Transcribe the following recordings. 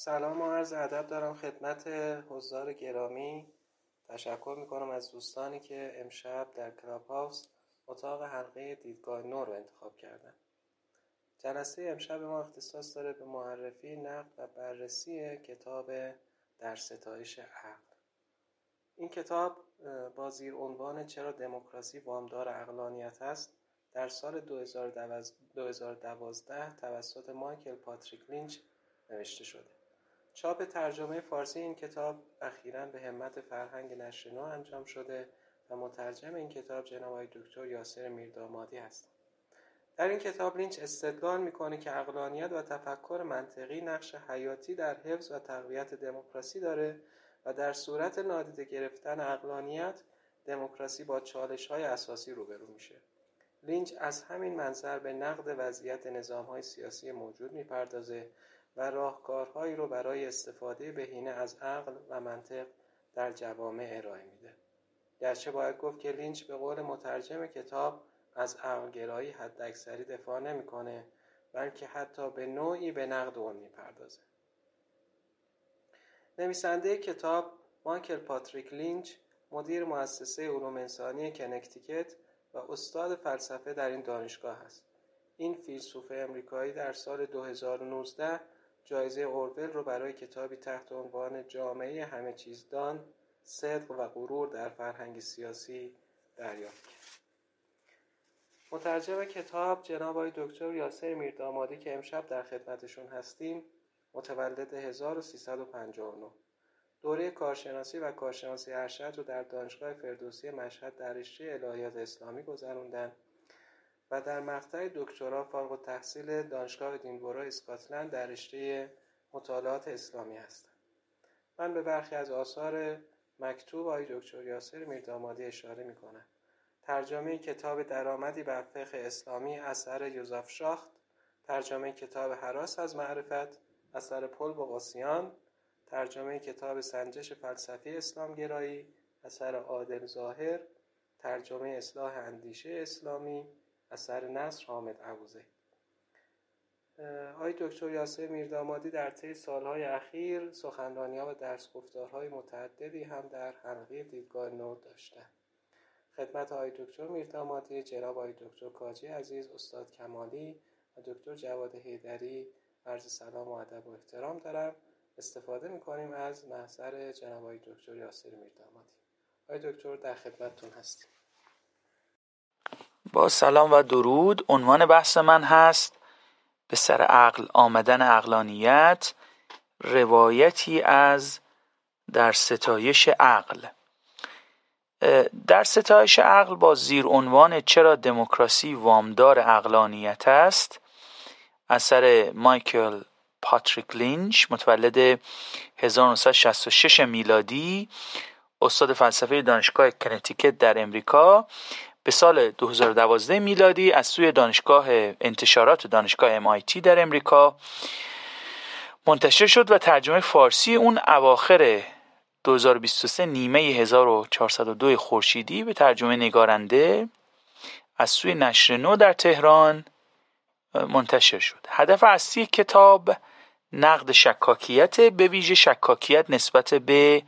سلام و عرض ادب دارم خدمت حضار گرامی. تشکر می‌کنم از دوستانی که امشب در کلاب هاوس اتاق حلقه دیدگاه نو رو انتخاب کردن. جلسه امشب ما اختصاص داره به معرفی نقد و بررسی کتاب در ستایش عقل. این کتاب با زیر عنوان چرا دموکراسی وامدار اقلانیت است در سال 2012 توسط مایکل پاتریک لینچ نوشته شده. چاپ ترجمه فارسی این کتاب اخیرا به همت فرهنگ نشر نو انجام شده و مترجم این کتاب جناب دکتر یاسر میردامادی هست. در این کتاب لینچ استدلال می‌کنه که عقلانیت و تفکر منطقی نقش حیاتی در حفظ و تقویت دموکراسی داره و در صورت نادیده گرفتن عقلانیت دموکراسی با چالش های اساسی روبرو میشه. لینچ از همین منظر به نقد وضعیت نظام های سیاسی موجود می‌پردازه و راهکارهایی رو برای استفاده بهینه از عقل و منطق در جوامع ارائه میده. گرچه باید گفت که لینچ به قول مترجم کتاب از عقلگرایی حداکثری دفاع نمی‌کنه بلکه حتی به نوعی به نقد اون می‌پردازه. نویسنده کتاب مایکل پاتریک لینچ مدیر مؤسسه علوم انسانی کنکتیکت و استاد فلسفه در این دانشگاه است. این فیلسوف امریکایی در سال 2019 جایزه اورول رو برای کتابی تحت عنوان جامعه همه چیزدان صدق و غرور در فرهنگ سیاسی دریافت کرد. مترجم کتاب جناب آقای دکتر یاسر میردامادی که امشب در خدمتشون هستیم متولد 1359 دوره کارشناسی و کارشناسی ارشد رو در دانشگاه فردوسی مشهد در رشته الهیات اسلامی گذروندن. و در مقطع دکترا فارغ التحصیل دانشگاه دینبورا اسکاتلند در رشته مطالعات اسلامی هستم. من به برخی از آثار مکتوب آقای دکتر یاسر میردامادی اشاره می‌کنم. ترجمه کتاب درآمدی بر فقه اسلامی اثر یوزف شاخت ترجمه کتاب حراس از معرفت اثر پل بغاسیان ترجمه کتاب سنجش فلسفی اسلامگرایی اثر عادل ظاهر ترجمه اصلاح اندیشه اسلامی اثر نصر حامد عبوزه. آقای دکتر یاسر میردامادی در طی سالهای اخیر سخنرانی ها و درس گفتارهای متعددی هم در حلقه دیدگاه نو داشته. خدمت آقای دکتر میردامادی جناب آقای دکتر کاجی عزیز استاد کمالی و دکتر جواد هیدری عرض سلام و ادب و احترام دارم. استفاده می‌کنیم از محضر جناب آقای دکتر یاسر میردامادی. آقای دکتر در خدمتتون هستیم. با سلام و درود. عنوان بحث من هست به سر عقل آمدن اقلانیت روایتی از در ستایش عقل. در ستایش عقل با زیر عنوان چرا دموکراسی وامدار اقلانیت است اثر مایکل پاتریک لینچ متولد 1966 میلادی استاد فلسفه دانشگاه کنتیکت در امریکا. به سال 2012 میلادی از سوی دانشگاه انتشارات دانشگاه MIT در امریکا منتشر شد و ترجمه فارسی اون اواخر 2023 نیمه 1402 خورشیدی به ترجمه نگارنده از سوی نشر نو در تهران منتشر شد. هدف اصلی کتاب نقد شکاکیت به ویژه شکاکیت نسبت به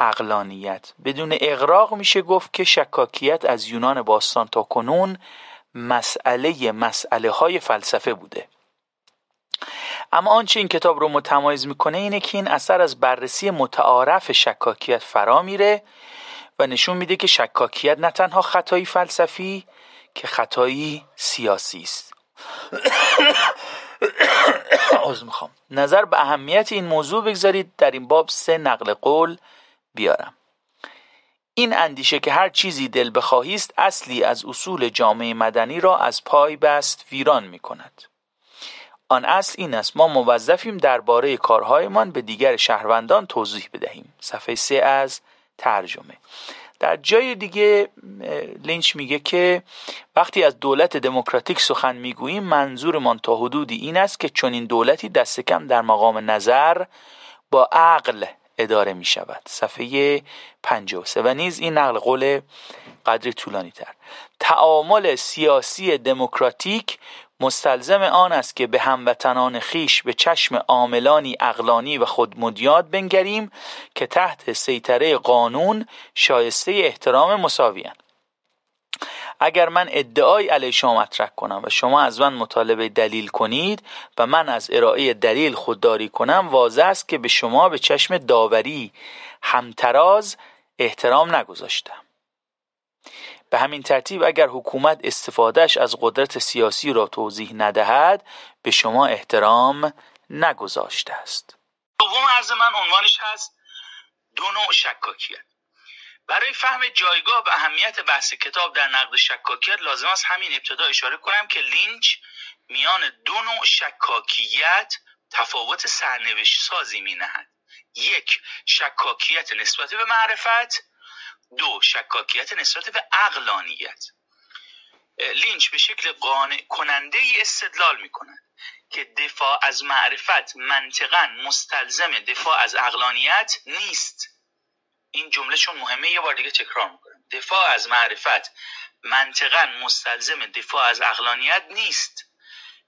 اقلانیت بدون اقراق میشه گفت که شکاکیت از یونان باستان تا کنون مسئله مسئله های فلسفه بوده. اما آنچه این کتاب رو متمایز می‌کنه اینه که این اثر از بررسی متعارف شکاکیت فرا میره و نشون میده که شکاکیت نه تنها خطایی فلسفی که خطایی سیاسی است. از می‌خوام. نظر به اهمیت این موضوع بگذارید در این باب سه نقل قول بیارم. این اندیشه که هر چیزی دل بخواهی است اصلی از اصول جامعه مدنی را از پای بست ویران می کند. آن اصل این است ما موظفیم درباره کارهایمان به دیگر شهروندان توضیح بدهیم. صفحه سه از ترجمه. در جای دیگه لینچ میگه که وقتی از دولت دموکراتیک سخن می‌گوییم منظورمان تا حدودی این است که چون این دولتی دست کم در مقام نظر با عقل اداره می شود. صفحه 53 و نیز این نقل قول قدری طولانی تر تعامل سیاسی دموکراتیک مستلزم آن است که به هموطنان خیش به چشم عاملانی اقلانی و خودمدیاد بنگریم که تحت سیطره قانون شایسته احترام مساویان اگر من ادعای علیه شما مطرح کنم و شما از من مطالبه دلیل کنید و من از ارائه دلیل خودداری کنم واضح است که به شما به چشم داوری همتراز احترام نگذاشتم. به همین ترتیب اگر حکومت استفادهش از قدرت سیاسی را توضیح ندهد به شما احترام نگذاشته است. دوم عرض من عنوانش هست دو نوع شکاکیت برای فهم جایگاه و اهمیت بحث کتاب در نقد شکاکیت لازم است همین ابتدا اشاره کنم که لینچ میان دو نوع شکاکیت تفاوت سرنوشت سازی می نهد یک شکاکیت نسبت به معرفت. دو شکاکیت نسبت به اقلانیت لینچ به شکل قانع کننده ای استدلال می کند که دفاع از معرفت منطقا مستلزم دفاع از اقلانیت نیست. این جمله چون مهمه یه بار دیگه تکرار می‌کنم. دفاع از معرفت منطقا مستلزم دفاع از اقلانیت نیست.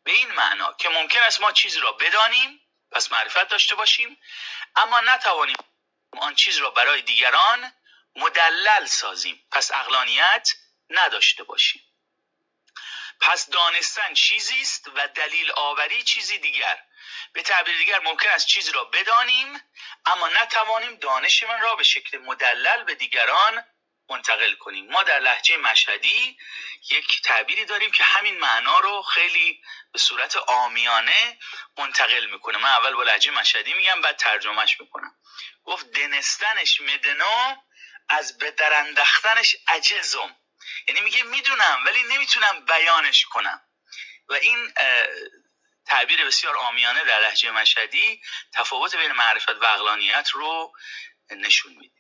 به این معنا که ممکن است ما چیزی را بدانیم پس معرفت داشته باشیم اما نتوانیم آن چیز را برای دیگران مدلل سازیم پس اقلانیت نداشته باشیم. پس دانستن چیزی است و دلیل آوری چیزی دیگر. به تعبیر دیگر ممکن است چیزی را بدانیم اما نتوانیم دانش من را به شکل مدلل به دیگران منتقل کنیم. ما در لحجه مشهدی یک تعبیری داریم که همین معنا رو خیلی به صورت آمیانه منتقل می‌کنه. من اول با لحجه مشهدی میگم بعد ترجمهش می‌کنم. گفت دنستنش مدنو از به درندختنش عجزم. یعنی میگه می‌دونم ولی نمی‌تونم بیانش کنم. و این تعبیر بسیار آمیانه در لحجه مشهدی تفاوت بین معرفت و اقلانیت رو نشون میده.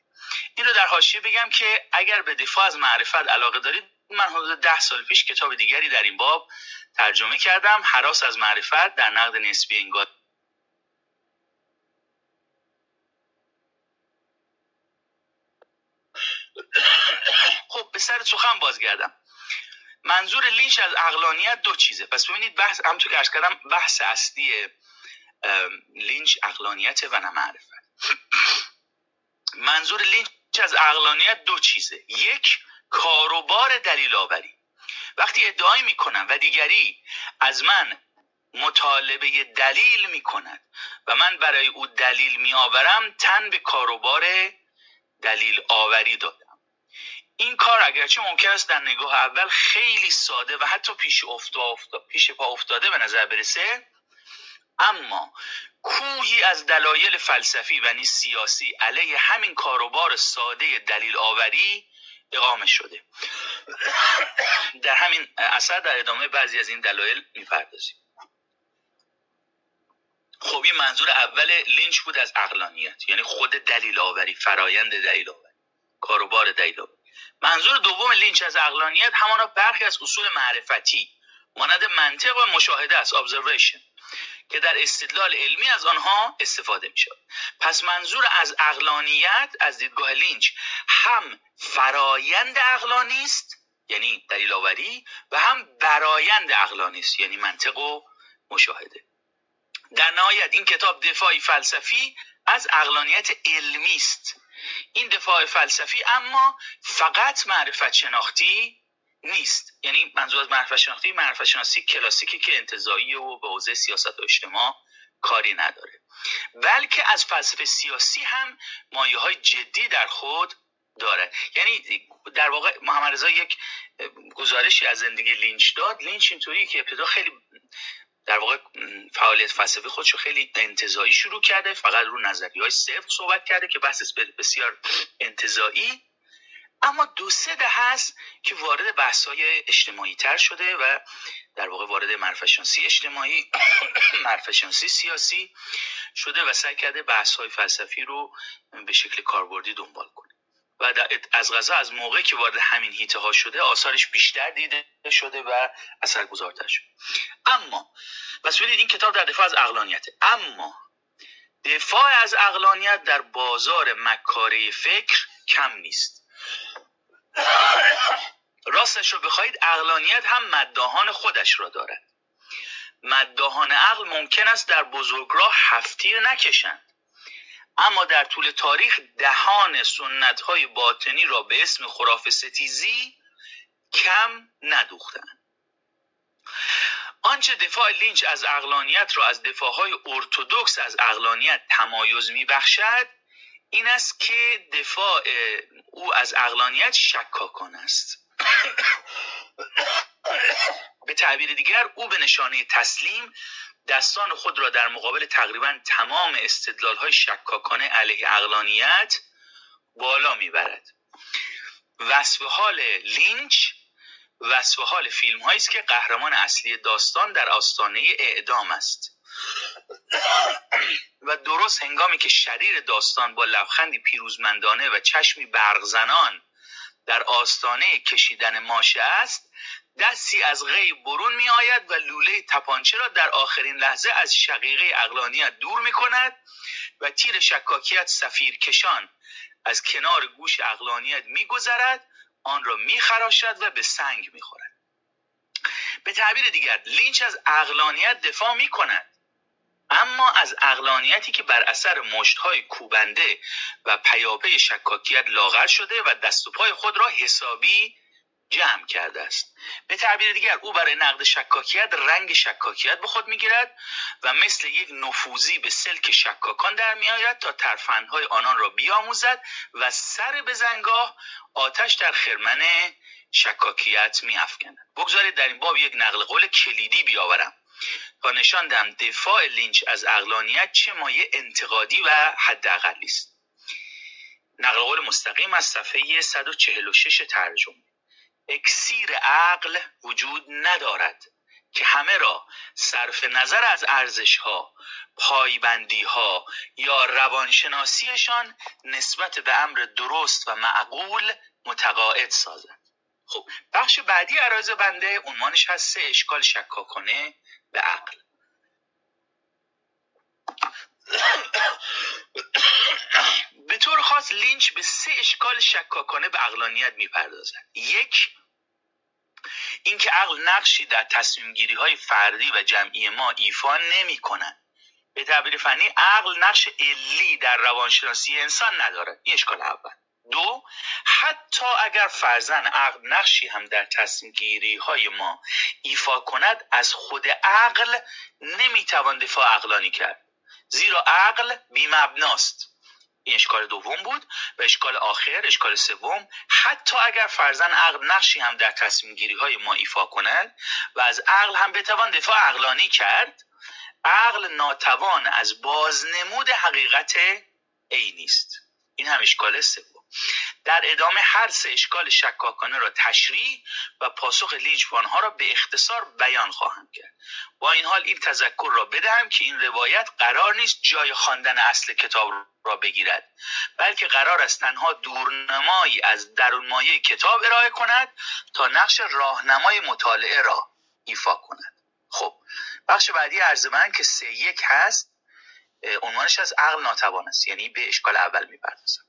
این رو در حاشیه بگم که اگر به دفاع از معرفت علاقه دارید من حدود ده سال پیش کتاب دیگری در این باب ترجمه کردم حراس از معرفت در نقد نسبی انگار. خب به سر سخن بازگردم. منظور لینچ از عقلانیت دو چیزه. پس ببینید بحث همونطور که کردم بحث اصلی لینچ عقلانیت و نه منظور لینچ از عقلانیت دو چیزه. یک کاروبار دلیل آوری وقتی ادعای می‌کنم و دیگری از من مطالبه دلیل می‌کند و من برای او دلیل میآورم تن به کاروبار دلیل آوری دادم این کار اگرچه ممکن است در نگاه اول خیلی ساده و حتی پیش, افتا پیش پا افتاده به نظر برسه اما کوهی از دلایل فلسفی و نیز سیاسی علیه همین کاروبار ساده دلیل آوری اقامه شده. در همین اثر در ادامه بعضی از این دلایل می‌پردازیم. خب این منظور اول لینچ بود از عقلانیت یعنی خود دلیل آوری فرایند دلیل آوری کاروبار دلیل آوری. منظور دوم لینچ از عقلانیت همانا برخی از اصول معرفتی مانند منطق و مشاهده است observation که در استدلال علمی از آنها استفاده می شود پس منظور از عقلانیت از دیدگاه لینچ هم فرایند عقلانی است یعنی دلیل آوری و هم برایند عقلانی است یعنی منطق و مشاهده. در نهایت این کتاب دفاعی فلسفی از اقلانیت علمی است. این دفاع فلسفی اما فقط معرفت شناختی نیست. یعنی منظور از معرفت شناختی معرفت شناسی کلاسیکی که انتظایی و به حوزه سیاست و اجتماع کاری نداره. بلکه از فلسفه سیاسی هم مایه های جدی در خود داره. یعنی در واقع محمد رضا یک گزارشی از زندگی لینچ داد. لینچ اینطوری که ابتدا خیلی در واقع فعالیت فلسفی خودشو خیلی انتظایی شروع کرده فقط رو نظری های صفر صحبت کرده که بحث بسیار انتظایی اما دو سه ده هست که وارد بحث های اجتماعی تر شده و در واقع وارد مرفشانسی اجتماعی مرفشانسی سیاسی شده و سعی کرده بحث های فلسفی رو به شکل کاربردی دنبال کنه. و از غذا از موقعی که وارد همین هیته ها شده آثارش بیشتر دیده شده و اثرگذارتر شده. اما پس این کتاب در دفاع از اقلانیت اما دفاع از اقلانیت در بازار مکاره فکر کم نیست. راستش رو بخواهید اقلانیت هم مداهان خودش را دارد. مداهان عقل ممکن است در بزرگراه هفتیر نکشند. اما در طول تاریخ دهان سنت های باطنی را به اسم خراف ستیزی کم ندوختند. آنچه دفاع لینچ از اقلانیت را از دفاعهای ارتودکس از اقلانیت تمایز میبخشد این است که دفاع او از اقلانیت شکاکان است. به تعبیر دیگر او به نشانه تسلیم دستان خود را در مقابل تقریبا تمام استدلال های شکاکانه علیه اقلانیت بالا می‌برد. وصف حال لینچ وصف حال فیلم است که قهرمان اصلی داستان در آستانه اعدام است. و درست هنگامی که شریر داستان با لبخندی پیروزمندانه و چشمی برغزنان در آستانه کشیدن ماشه است دستی از غیب برون می آید و لوله تپانچه را در آخرین لحظه از شقیقه اقلانیت دور می کند و تیر شکاکیت سفیر کشان از کنار گوش اقلانیت می گذرد آن را می خراشد و به سنگ می خورد به تعبیر دیگر لینچ از اقلانیت دفاع می کند اما از اقلانیتی که بر اثر مشتهای کوبنده و پیاپی شکاکیت لاغر شده و دست و پای خود را حسابی جمع کرده است. به تعبیر دیگر او برای نقد شکاکیت رنگ شکاکیت به خود می‌گیرد و مثل یک نفوذی به سلک شکاکان در میآید تا ترفندهای آنان را بیاموزد و سر به زنگاه آتش در خرمن شکاکیت میافکند. بگذارید در این باب یک نقل قول کلیدی بیاورم تا نشان دهم دفاع لینچ از اقلانیت چه مایه انتقادی و حداقلی است. نقل قول مستقیم از صفحه 146 ترجمه. اکسیر عقل وجود ندارد که همه را صرف نظر از ارزش ها پایبندی ها یا روانشناسیشان نسبت به امر درست و معقول متقاعد سازد خب بخش بعدی عرایز بنده عنوانش هست سه اشکال شکاکانه به عقل به طور خاص لینچ به سه اشکال شکاکانه به عقلانیت می‌پردازد. یک اینکه عقل نقشی در تصمیم گیری های فردی و جمعی ما ایفا نمی کند به تعبیر فنی عقل نقش علی در روانشناسی انسان ندارد. این اشکال اول. دو حتی اگر فرزن عقل نقشی هم در تصمیم گیری های ما ایفا کند از خود عقل نمی‌توان دفاع عقلانی کرد. زیرا عقل بیمبناست. این اشکال دوم بود و اشکال آخر اشکال سوم حتی اگر فرزن عقل نقشی هم در تصمیم گیری های ما ایفا کند و از عقل هم بتوان دفاع عقلانی کرد عقل ناتوان از بازنمود حقیقت عینی است. این هم اشکال سوم. در ادامه هر سه اشکال شکاکانه را تشریح و پاسخ لینچ ها را به اختصار بیان خواهم کرد. با این حال این تذکر را بدهم که این روایت قرار نیست جای خواندن اصل کتاب را بگیرد بلکه قرار است تنها دورنمایی از درون مایه کتاب ارائه کند تا نقش راهنمای مطالعه را ایفا کند. خب بخش بعدی عرض من که سه یک هست عنوانش از عقل ناتوان است یعنی به اشکال اول می‌پردازم.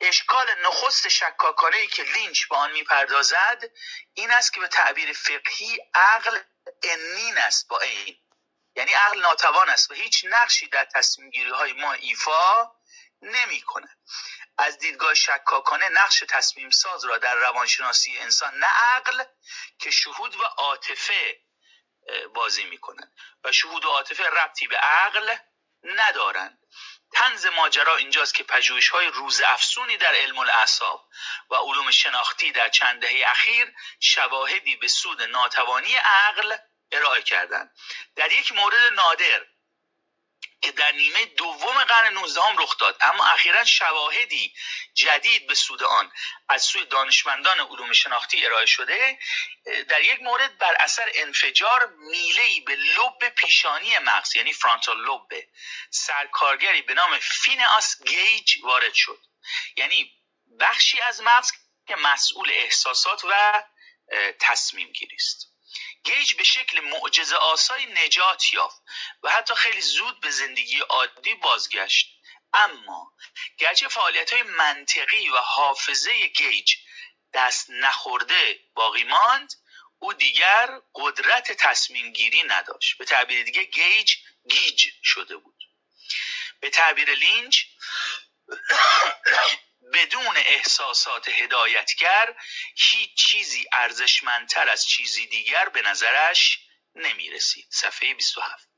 اشکال نخست شکاکانه ای که لینچ به آن می‌پردازد این است که به تعبیر فقهی عقل انین است با این یعنی عقل ناتوان است و هیچ نقشی در تصمیم گیری های ما ایفا نمی کند از دیدگاه شکاکانه نقش تصمیم ساز را در روانشناسی انسان نه عقل که شهود و عاطفه بازی می کند و شهود و عاطفه ربطی به عقل ندارند. تنز ماجرا اینجاست که پژوهش های روز افسونی در علم الاعصاب و علوم شناختی در چند دهه اخیر شواهدی به سود ناتوانی عقل ارائه کردند. در یک مورد نادر که در نیمه دوم قرن 19 هم رخ داد. اما اخیرا شواهدی جدید به سود آن از سوی دانشمندان علوم شناختی ارائه شده در یک مورد بر اثر انفجار میلهی به لب پیشانی مغز یعنی فرانتال لب سرکارگری به نام فیناس گیج وارد شد. یعنی بخشی از مغز که مسئول احساسات و تصمیم گیری است. گیج به شکل معجزه آسای نجات یافت و حتی خیلی زود به زندگی عادی بازگشت. اما گرچه فعالیت های منطقی و حافظه گیج دست نخورده باقی ماند او دیگر قدرت تصمیم گیری نداشت. به تعبیر دیگه گیج گیج شده بود. به تعبیر لینچ بدون احساسات هدایتگر هیچ چیزی ارزشمندتر از چیزی دیگر به نظرش نمی رسید صفحه 27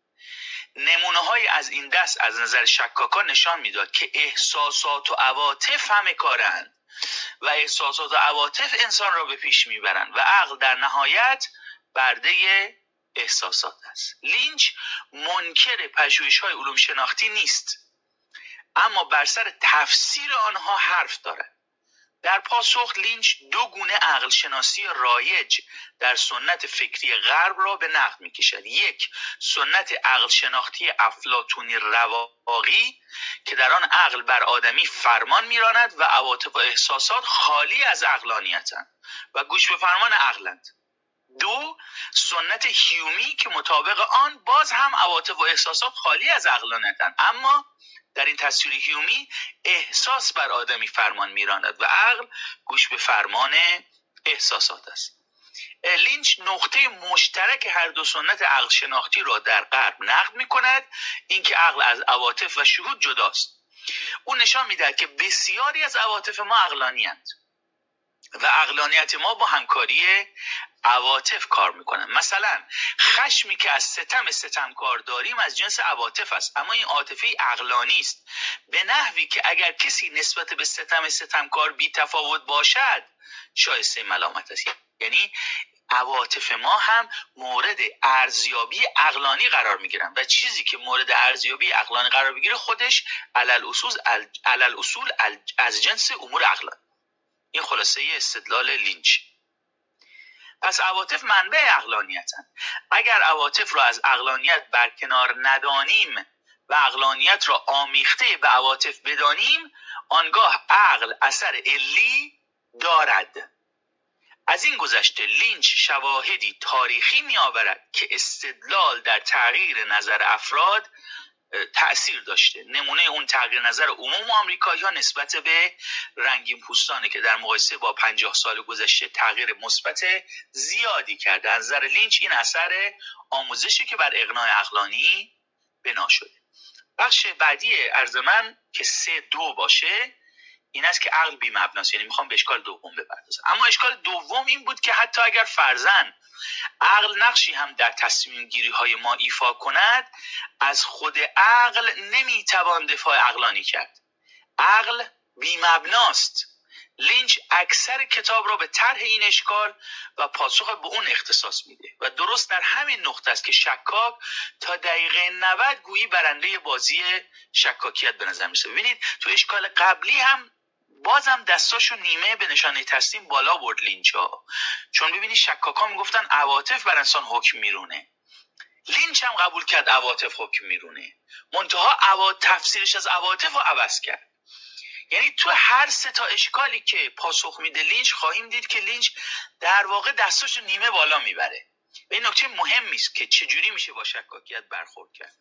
نمونه های از این دست از نظر شکاکا نشان می‌داد که احساسات و عواطف همه کارند و احساسات و عواطف انسان را به پیش می‌برند و عقل در نهایت برده احساسات است. لینچ منکر پژوهش های علوم شناختی نیست. اما بر سر تفسیر آنها حرف دارد. در پاسخ لینچ دو گونه عقل شناسی رایج در سنت فکری غرب را به نقد می کشد یک سنت عقل شناختی افلاتونی رواقی که در آن عقل بر آدمی فرمان میراند و عواطف و احساسات خالی از عقلانیتند و گوش به فرمان عقلند. دو سنت هیومی که مطابق آن باز هم عواطف و احساسات خالی از عقلانیتند اما در این تصویر هیومی احساس بر آدمی فرمان میراند و عقل گوش به فرمان احساسات است. لینچ نقطه مشترک هر دو سنت عقل شناختی را در غرب نقد می کند اینکه عقل از عواطف و شهود جداست. او نشان می‌دهد که بسیاری از عواطف ما عقلانی و اقلانیت ما با همکاری عواطف کار می‌کنن مثلا خشمی که از ستم ستمکار داریم از جنس عواطف است اما این عاطفه عقلانی است. به نحوی که اگر کسی نسبت به ستم ستمکار بی تفاوت باشد شایسته ملامت است. یعنی عواطف ما هم مورد ارزیابی اقلانی قرار می‌گیرن و چیزی که مورد ارزیابی اقلانی قرار بگیره خودش علل اصول, علل اصول از جنس امور اقلانی این خلاصه استدلال لینچ. پس عواطف منبع اقلانیتن. اگر عواطف را از اقلانیت برکنار ندانیم و اقلانیت را آمیخته به عواطف بدانیم آنگاه عقل اثر علی دارد. از این گذشته لینچ شواهدی تاریخی می آورد که استدلال در تغییر نظر افراد تأثیر داشته. نمونه اون تغییر نظر عموم آمریکایی ها نسبت به رنگین پوستانه که در مقایسه با پنجاه سال گذشته تغییر مثبت زیادی کرده. از نظر لینچ این اثر آموزشی که بر اقناع اقلانی بنا شده. بخش بعدی ارز من که سه دو باشه این است که عقل بی مبناست یعنی می‌خوام به اشکال دوم بپردازم. اما اشکال دوم این بود که حتی اگر فرزن عقل نقشی هم در تصمیم گیری های ما ایفا کند از خود عقل نمی‌توان دفاع عقلانی کرد. عقل بی مبناست لینچ اکثر کتاب را به طرح این اشکال و پاسخ به اون اختصاص میده و درست در همین نقطه است که شکاک تا دقیقه 90 گویی برنده بازی شکاکیت به نظر میسه ببینید تو اشکال قبلی هم بازم دستاشو نیمه به نشانه تسلیم بالا برد لینچا چون ببینی شکاکا می‌گفتن عواطف بر انسان حکم میرونه. لینچ هم قبول کرد عواطف حکم میرونه. منتها عوا... تفسیرش از عواطف رو عوض کرد. یعنی تو هر سه تا اشکالی که پاسخ میده لینچ خواهیم دید که لینچ در واقع دستاشو نیمه بالا می‌بره. و این نکته مهمی است که چجوری میشه با شکاکیت برخورد کرد.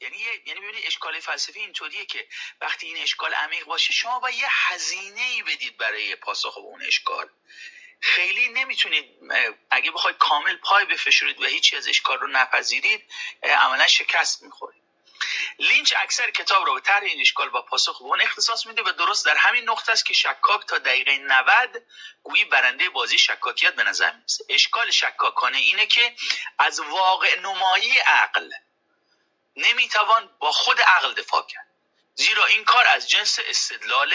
یعنی یعنی ببینید اشکال فلسفی اینطوریه که وقتی این اشکال عمیق باشه شما باید یه هزینه ای بدید برای پاسخ به اون اشکال. خیلی نمی‌تونید اگه بخواید کامل پای بفشورید و هیچی از اشکال رو نپذیرید عملا شکست می‌خورید. لینچ اکثر کتاب رو به طرح این اشکال با پاسخ به اون اختصاص میده و درست در همین نقطه است که شکاک تا دقیقه 90 گویی برنده بازی شکاکیت به نظر می‌رسه. اشکال شکاکانه اینه که از واقع نمایی عقل نمی‌توان با خود عقل دفاع کرد. زیرا این کار از جنس استدلال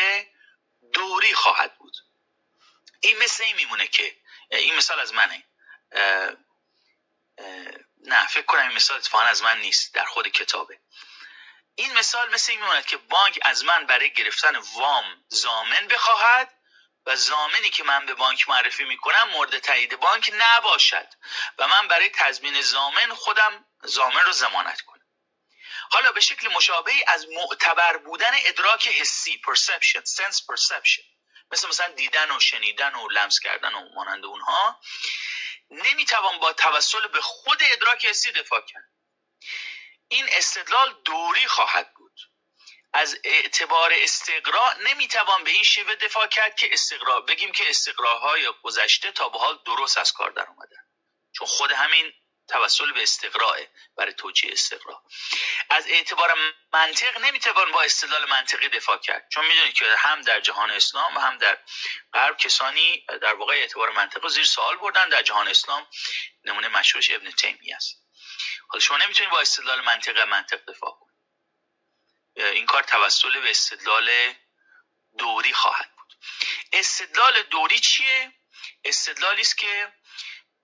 دوری خواهد بود. این مثل این میمونه که این مثال از منه. نه فکر کنم این مثال اتفاقا از من نیست در خود کتابه. این مثال مثل این میموند که بانک از من برای گرفتن وام زامن بخواهد و زامنی که من به بانک معرفی می‌کنم مورد تایید بانک نباشد و من برای تضمین زامن خودم زامن رو زمانت کنم. حالا به شکل مشابهی از معتبر بودن ادراک حسی perception sense perception مثل مثلا دیدن و شنیدن و لمس کردن و مانند اونها نمی‌توان با توسل به خود ادراک حسی دفاع کرد. این استدلال دوری خواهد بود. از اعتبار استقرا نمی‌توان به این شیوه دفاع کرد که استقرا بگیم که استقراهای گذشته تا به حال درست از کار در اومدن چون خود همین توسل به استقراه برای توجیه استقرا از اعتبار منطق نمی‌توان با استدلال منطقی دفاع کرد. چون می‌دونید که هم در جهان اسلام و هم در غرب کسانی در واقع اعتبار منطق زیر سوال بردن. در جهان اسلام نمونه مشهورش ابن تیمی است. حالا شما نمی‌تونید با استدلال منطق منطق دفاع کنید. این کار توسل به استدلال دوری خواهد بود. استدلال دوری چیه؟ استدلالی است که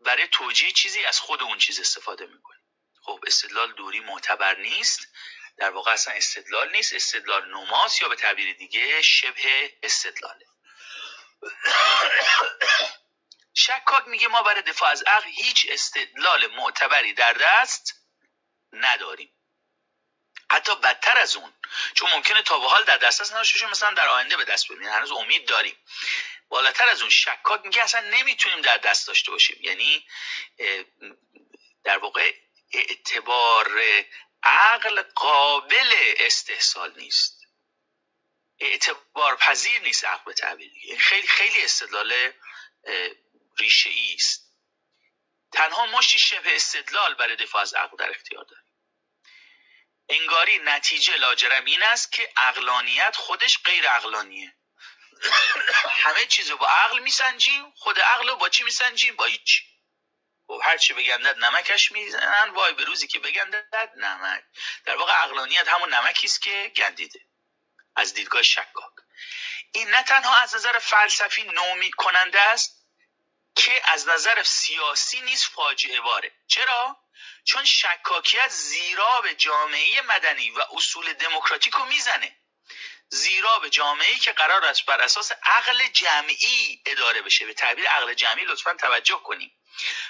برای توجیه چیزی از خود اون چیز استفاده می‌کنه خب استدلال دوری معتبر نیست. در واقع اصلا استدلال نیست. استدلال نوماس یا به تعبیر دیگه شبه استدلاله. شکاک میگه ما برای دفاع از عقل هیچ استدلال معتبری در دست نداریم. حتی بدتر از اون چون ممکنه تا به حال در دسترس نداشته مثلا در آینده به دست بیاریم. هنوز امید داریم. بالاتر از اون شکاک میگه اصلا نمی‌تونیم در دست داشته باشیم. یعنی در واقع اعتبار عقل قابل استحصال نیست. اعتبار پذیر نیست عقل به تعبیر. دیگه خیلی خیلی استدلال ریشه ای است. تنها مشتی شبه استدلال برای دفاع از عقل در اختیار داریم. انگاری نتیجه لاجرم این است که اقلانیت خودش غیر اقلانیه همه چیز رو با عقل میسنجیم خود عقل با چی میسنجیم؟ با هیچ. خب هر چی بگندد نمکش می‌زنن وای به روزی که بگندد نمک. در واقع عقلانیت همون نمکی است که گندیده. از دیدگاه شکاک. این نه تنها از نظر فلسفی نومی کننده است که از نظر سیاسی نیز فاجعه باره چرا؟ چون شکاکیت زیرا به جامعه مدنی و اصول دموکراتیک رو می‌زنه. زیرا به جامعه که قرار است بر اساس عقل جمعی اداره بشه. به تعبیر عقل جمعی لطفا توجه کنیم.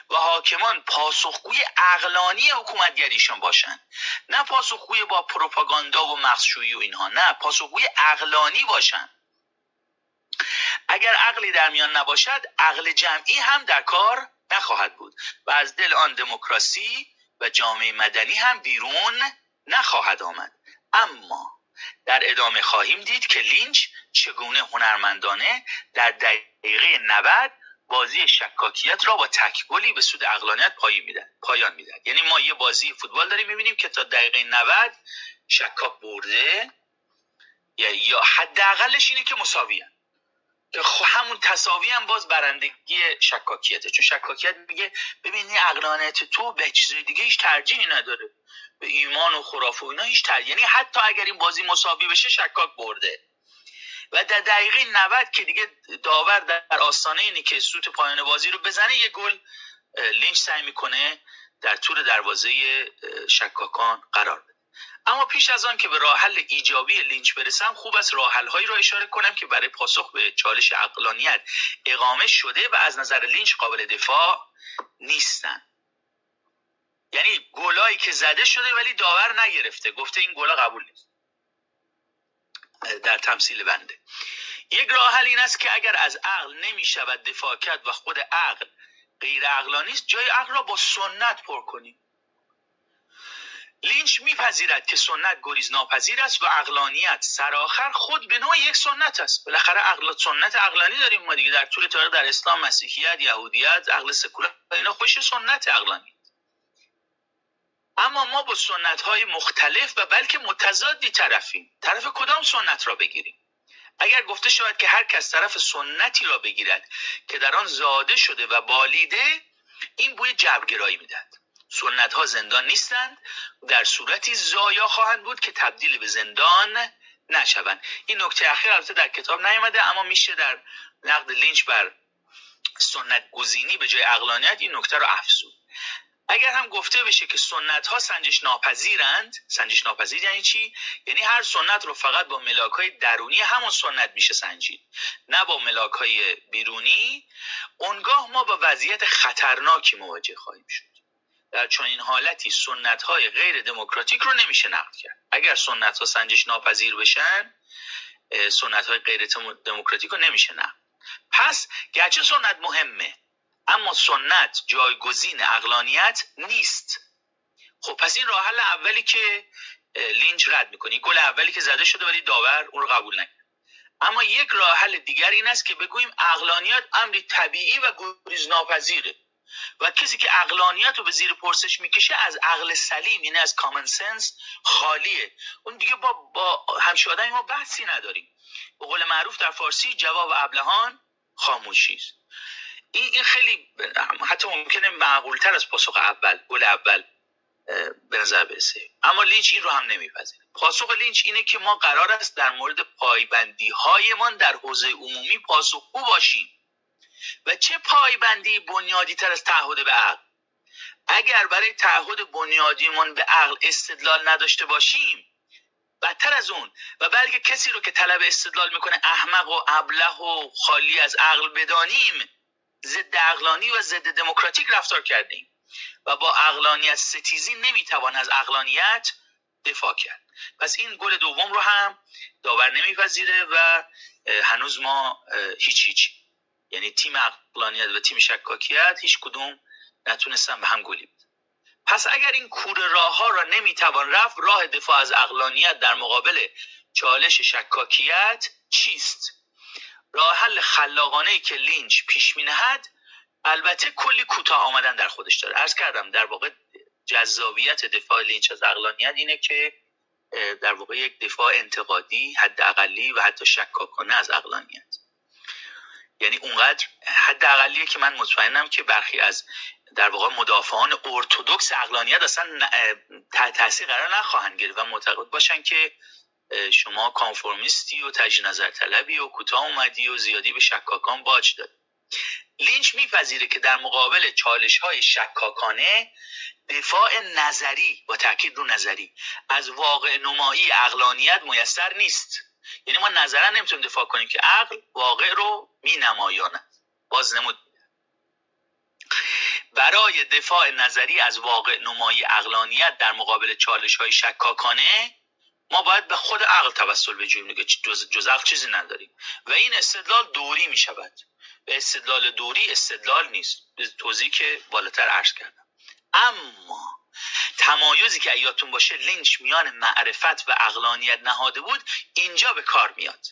و حاکمان پاسخگوی اقلانی حکومتگریشان باشند. نه پاسخگوی با پروپاگاندا و مغزشویی و اینها. نه پاسخگوی اقلانی باشند. اگر عقلی در میان نباشد عقل جمعی هم در کار نخواهد بود. و از دل آن دموکراسی و جامعه مدنی هم بیرون نخواهد آمد. اما در ادامه خواهیم دید که لینچ چگونه هنرمندانه در دقیقه 90 بازی شکاکیت را با تکگلی به سود اقلانیت پایان میدن یعنی ما یه بازی فوتبال داریم می‌بینیم که تا دقیقه 90 شکاک برده یا حداقلش اینه که مساوی که همون تصاوی هم باز برندگی شکاکیته. چون شکاکیت میگه ببینی اقلانیت تو به چیز دیگه هیچ ترجیحی نداره. به ایمان و خرافه و اینا هیچ تر یعنی حتی اگر این بازی مساوی بشه شکاک برده. و در دقیقه 90 که دیگه داور در آستانه اینه که سوت پایان بازی رو بزنه یه گل لینچ سعی می‌کنه در تور دروازه شکاکان قرار بده. اما پیش از آن که به راه حل ایجابی لینچ برسم خوب است راه هایی را اشاره کنم که برای پاسخ به چالش عقلانیت اقامه شده و از نظر لینچ قابل دفاع نیستند یعنی گلایی که زده شده ولی داور نگرفته. گفته این گلا قبول نیست. در تمثیل بنده. یک راه حل این است که اگر از عقل نمی شود دفاع کرد و خود عقل غیر عقلانی است جای عقل را با سنت پر کنیم. لینچ میپذیرد که سنت گریز ناپذیر است و عقلانیت سرآخر خود به نوع یک سنت است. بالاخره عقل سنت عقلانی داریم ما دیگه. در طول تاریخ در اسلام مسیحیت یهودیت عقل سکولار اینا خوش سنت عقلانی. اما ما با سنت های مختلف و بلکه متضادی طرفیم. طرف کدام سنت را بگیریم؟ اگر گفته شود که هر کس طرف سنتی را بگیرد که در آن زاده شده و بالیده این بوی جبرگرایی می‌دهد. سنت ها زندان نیستند. در صورتی زایا خواهند بود که تبدیل به زندان نشوند. این نکته اخیر البته در کتاب نیامده اما میشه در نقد لینچ بر سنت گزینی به جای اقلانیت این نکته را افزود. اگر هم گفته بشه که سنت ها سنجش ناپذیرند سنجش ناپذیر یعنی چی؟ یعنی هر سنت رو فقط با ملاک های درونی همون سنت میشه سنجید. نه با ملاک های بیرونی. اونگاه ما با وضعیت خطرناکی مواجه خواهیم شد. در چنین حالتی سنت های غیر دموکراتیک رو نمیشه نقد کرد. اگر سنت ها سنجش ناپذیر بشن سنت های غیر دموکراتیک رو نمیشه نقد. پس گرچه سنت مهمه اما سنت جایگزین اقلانیت نیست. خب پس این راه حل اولی که لینچ رد می‌کنی گل اولی که زده شده ولی داور اون رو قبول نکرد. اما یک راه حل دیگر این است که بگوییم اقلانیت امری طبیعی و گریز ناپذیره و کسی که اقلانیت رو به زیر پرسش می‌کشه از عقل سلیم یعنی از کامن سنس خالیه. اون دیگه با, با همشه آدمی ما بحثی نداریم. به قول معروف در فارسی جواب ابلهان خاموشی است این این خیلی حتی ممکنه معقولتر از پاسخ اول گل اول به نظر برسه. اما لینچ این رو هم نمیپذیره. پاسخ لینچ اینه که ما قرار است در مورد پایبندی هایمان در حوزه عمومی پاسخگو باشیم. و چه پایبندی بنیادی تر از تعهد به عقل؟ اگر برای تعهد بنیادیمون به عقل استدلال نداشته باشیم بدتر از اون و بلکه کسی رو که طلب استدلال می‌کنه احمق و ابله و خالی از عقل بدانیم ضد عقلانی و ضد دموکراتیک رفتار کردیم و با عقلانیت ستیزی نمی‌توان از عقلانیت دفاع کرد. پس این گل دوم رو هم داور نمیپذیره و هنوز ما هیچ هیچ. یعنی تیم عقلانیت و تیم شکاکیت هیچ کدوم نتونستن به هم گلی پس اگر این کور راه ها را نمی‌توان رفت راه دفاع از اقلانیت در مقابل چالش شکاکیت چیست؟ راه حل خلاقانه که لینچ پیش نهد البته کلی کوتاه آمدن در خودش داره. عرض کردم در واقع جذابیت دفاع لینچ از اقلانیت اینه که در واقع یک دفاع انتقادی حداقلی و حتی شکاکانه از اقلانیت یعنی اونقدر حداقلیه که من مطمئنم که برخی از در واقع مدافعان ارتودکس اقلانیت اصلا تحت تاثیر قرار نخواهند گرفت و معتقد باشن که شما کانفورمیستی و تجی نظر طلبی و کوتاه اومدی و زیادی به شکاکان باج داد لینچ میپذیره که در مقابل چالش های شکاکانه دفاع نظری با تاکید رو نظری از واقع نمایی اقلانیت میسر نیست. یعنی ما نظرا نمی‌تونیم دفاع کنیم که عقل واقع رو می نمایاند باز نمود. برای دفاع نظری از واقع نمایی اقلانیت در مقابل چالش های شکاکانه ما باید به خود عقل توسل بجوییم. دیگه جز, جز عقل چیزی نداریم. و این استدلال دوری می شود به استدلال دوری استدلال نیست. به توضیح که بالاتر عرض کردم. اما تمایزی که ایاتون باشه لینچ میان معرفت و اقلانیت نهاده بود اینجا به کار میاد.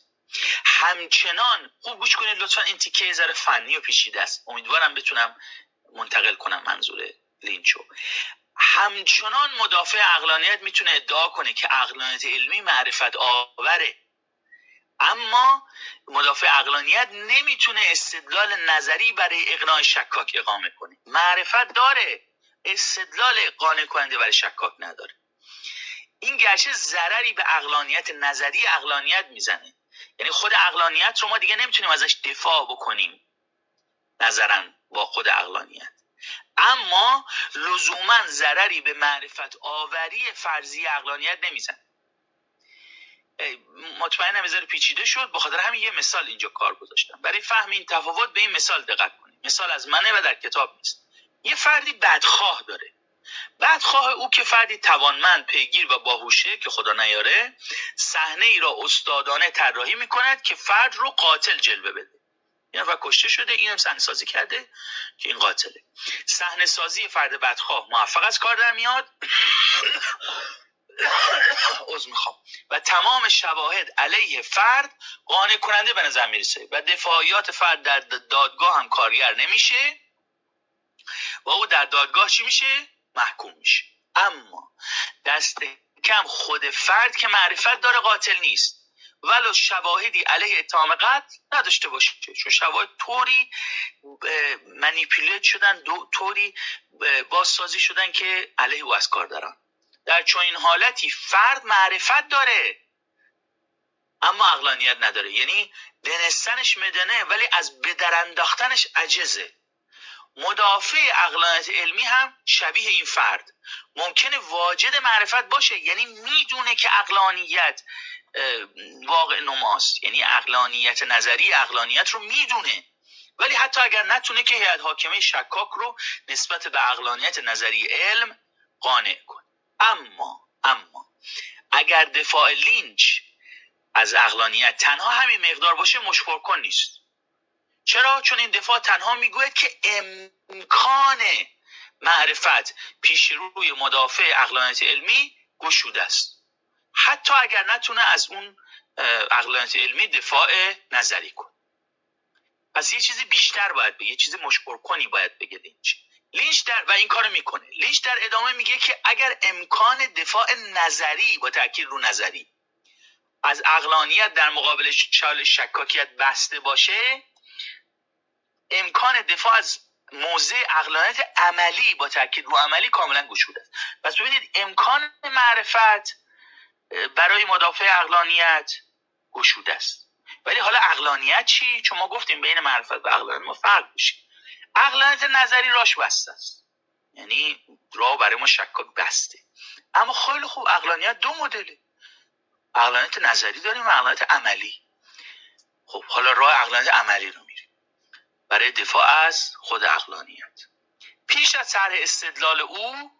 همچنان خوب گوش کنید لطفا این تیکه ذره فنی و پیچیده است. امیدوارم بتونم منتقل کنم منظور لینچو. همچنان مدافع اقلانیت می‌تونه ادعا کنه که اقلانیت علمی معرفت آوره. اما مدافع اقلانیت نمی‌تونه استدلال نظری برای اقناع شکاک اقامه کنه. معرفت داره. استدلال قانع کننده برای شکاک نداره. این گرچه ضرری به اقلانیت نظری اقلانیت می‌زنه. یعنی خود اقلانیت رو ما دیگه نمی‌تونیم ازش دفاع بکنیم. نظرا با خود اقلانیت اما لزوما ضرری به معرفت آوری فرضی اقلانیت نمیزن مطمئنم نمی‌ذاره پیچیده شد. بخاطر همین یه مثال اینجا کار گذاشتم. برای فهم این تفاوت به این مثال دقت کنید. مثال از منه و در کتاب نیست. یه فردی بدخواه داره. بدخواه او که فردی توانمند پیگیر و باهوشه که خدا نیاره صحنه ای را استادانه طراحی می‌کند که فرد رو قاتل جلوه بده. این نفر کشته شده اینم صحنه سازی کرده که این قاتله. صحنه سازی فرد بدخواه موفق از کار در میاد. از می‌خوام. و تمام شواهد علیه فرد قانع کننده به نظر می‌رسه و دفاعیات فرد در دادگاه هم کارگر نمیشه. و او در دادگاه چی میشه؟ محکوم میشه. اما دست کم خود فرد که معرفت داره قاتل نیست. ولو شواهدی علیه اتهام قتل نداشته باشه. چون شواهد طوری منیپولیت شدن طوری بازسازی شدن که علیه او از کار دارن. در چنین حالتی فرد معرفت داره اما اقلانیت نداره. یعنی دنستنش مدنه ولی از بدرانداختنش عجزه. مدافع اقلانیت علمی هم شبیه این فرد. ممکنه واجد معرفت باشه یعنی می‌دونه که اقلانیت واقع نماست. یعنی اقلانیت نظری اقلانیت رو می‌دونه. ولی حتی اگر نتونه که هیئت حاکمه شکاک رو نسبت به اقلانیت نظری علم قانع کن اما اما اگر دفاع لینچ از اقلانیت تنها همین مقدار باشه مشکل کن نیست. چرا؟ چون این دفاع تنها می‌گوید که امکان معرفت پیش روی مدافع اقلانیت علمی گشوده است. حتی اگر نتونه از اون عقلانیت علمی دفاع نظری کنه پس یه چیزی بیشتر باید بگه یه چیزی مشکل کنی باید بگه لینچ. لینچ در و این کارو می‌کنه. لینچ در ادامه میگه که اگر امکان دفاع نظری با تاکید رو نظری از عقلانیت در مقابل چالش شکاکیت بسته باشه امکان دفاع از موضع عقلانیت عملی با تاکید رو عملی کاملا گشوده است. پس ببینید امکان معرفت برای مدافع اقلانیت گشوده است. ولی حالا اقلانیت چی؟ چون ما گفتیم بین معرفت و اقلانیت ما فرق میشه اقلانیت نظری راش بسته است. یعنی راه برای ما شکاک بسته. اما خیلی خوب اقلانیت دو مدله. اقلانیت نظری داریم و اقلانیت عملی. خب حالا راه اقلانیت عملی رو. برای دفاع از خود اقلانیت پیش از سر استدلال او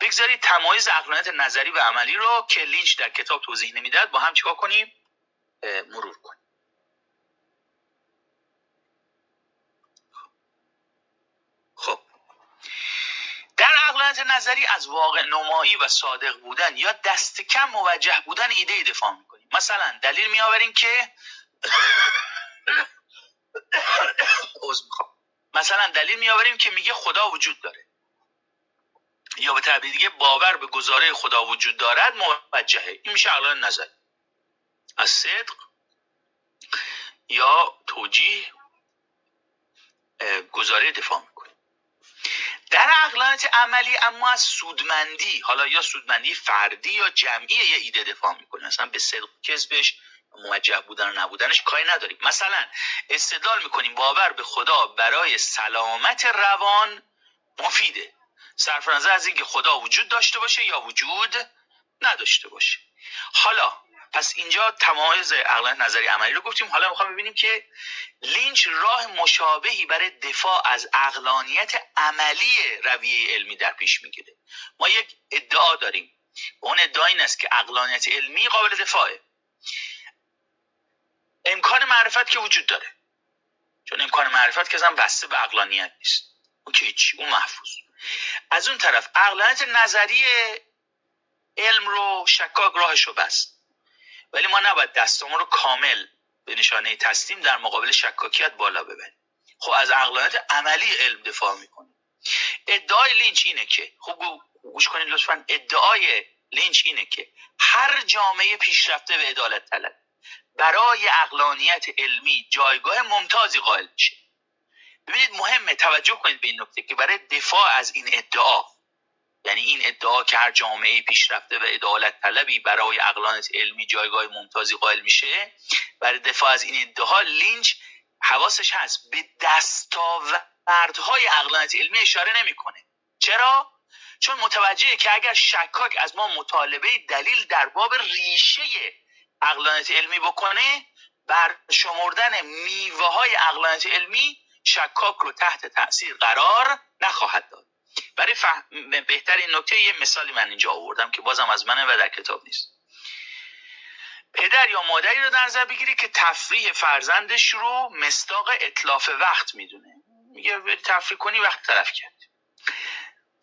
بگذارید تمایز اقلانیت نظری و عملی رو که لینچ در کتاب توضیح نمی‌داد با هم چیکار کنیم؟ مرور کنیم. خب. در اقلانیت نظری از واقع نمایی و صادق بودن یا دست کم موجه بودن ایده دفاع می‌کنیم. مثلا دلیل میآوریم که مثلا دلیل میآوریم که میگه خدا وجود داره. یا به تعبیر دیگه باور به گزاره خدا وجود دارد موجهه. این میشه اقلان نظری از صدق یا توجیه گزاره دفاع می‌کنیم در اقلانیت عملی اما از سودمندی حالا یا سودمندی فردی یا جمعی یه ایده دفاع می‌کنیم مثلا به صدق کذبش موجه بودن و نبودنش کاری نداریم. مثلا استدلال می‌کنیم باور به خدا برای سلامت روان مفیده. صرف نظر از اینکه خدا وجود داشته باشه یا وجود نداشته باشه. حالا پس اینجا تمایز اقلانیت نظری عملی رو گفتیم. حالا می‌خوام ببینیم که لینچ راه مشابهی برای دفاع از اقلانیت عملی رویه علمی در پیش می‌گیره. ما یک ادعا داریم. اون ادعا این است که اقلانیت علمی قابل دفاعه. امکان معرفت که وجود داره. چون امکان معرفت که اصلا بسته به اقلانیت نیست. اون که هیچی اون محفوظ. از اون طرف اقلانیت نظری علم رو شکاک راهش رو بست. ولی ما نباید دستمون رو کامل به نشانه تسلیم در مقابل شکاکیت بالا ببریم. خب از اقلانیت عملی علم دفاع می‌کنیم. ادعای لینچ اینه که خب گوش کنید لطفا. ادعای لینچ اینه که هر جامعه پیشرفته به عدالت طلب. برای اقلانیت علمی جایگاه ممتازی قائل میشه. ببینید مهمه توجه کنید به این نکته که برای دفاع از این ادعا یعنی این ادعا که هر جامعه پیشرفته و عدالت طلبی برای اقلانیت علمی جایگاه ممتازی قائل میشه برای دفاع از این ادعا لینچ حواسش هست به دستاوردهای اقلانیت علمی اشاره نمی‌کنه. چرا؟ چون متوجهه که اگر شکاک از ما مطالبه دلیل در باب ریشه اقلانیت علمی بکنه بر شمردن میوه های اقلانیت علمی شکاک رو تحت تاثیر قرار نخواهد داد. برای فهم بهتر این نکته یه مثالی من اینجا آوردم که بازم از منه و در کتاب نیست. پدر یا مادری رو در نظر بگیری که تفریح فرزندش رو مستاق اطلاف وقت می‌دونه. میگه تفریح کنی وقت طرف کرد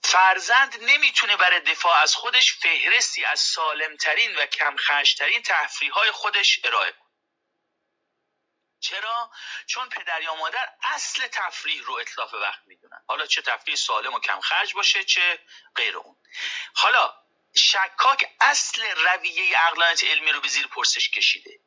فرزند نمی‌تونه برای دفاع از خودش فهرستی از سالمترین و کمخشترین تفریح های خودش ارائه کنه چرا؟ چون پدر یا مادر اصل تفریح رو اطلاف وقت می‌دونن. حالا چه تفریح سالم و کم خرج باشه چه غیر اون. حالا شکاک اصل رویه اقلانیت علمی رو به زیر پرسش کشیده.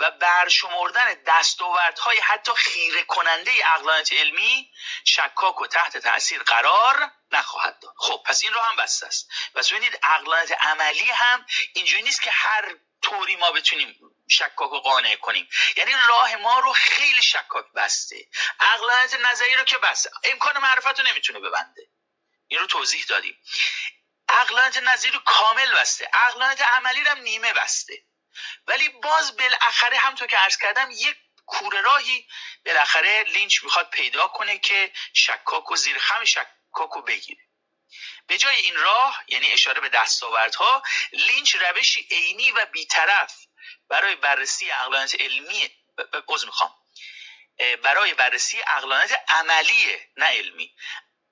و برشمردن دستاوردهای حتی خیره کننده اقلانیت علمی شکاک و تحت تاثیر قرار نخواهد داد. خب پس این رو هم بسته است. پس ببینید اقلانیت عملی هم اینجوری نیست که هر طوری ما بتونیم شکاک و قانع کنیم. یعنی راه ما رو خیلی شکاک بسته. اقلانیت نظری رو که بسته. امکان معرفت رو نمی‌تونه ببنده. این رو توضیح دادیم. اقلانیت نظری رو کامل بسته. اقلانیت عملی رو هم نیمه بسته. ولی باز بالاخره همطور که عرض کردم یک کوره راهی بالاخره لینچ می‌خواد پیدا کنه که شکاک و زیر خم شکاک رو بگیره. به جای این راه یعنی اشاره به دستاوردها لینچ روشی عینی و بیطرف برای بررسی اقلانیت علمی عذر می‌خوام برای بررسی اقلانیت عملی نه علمی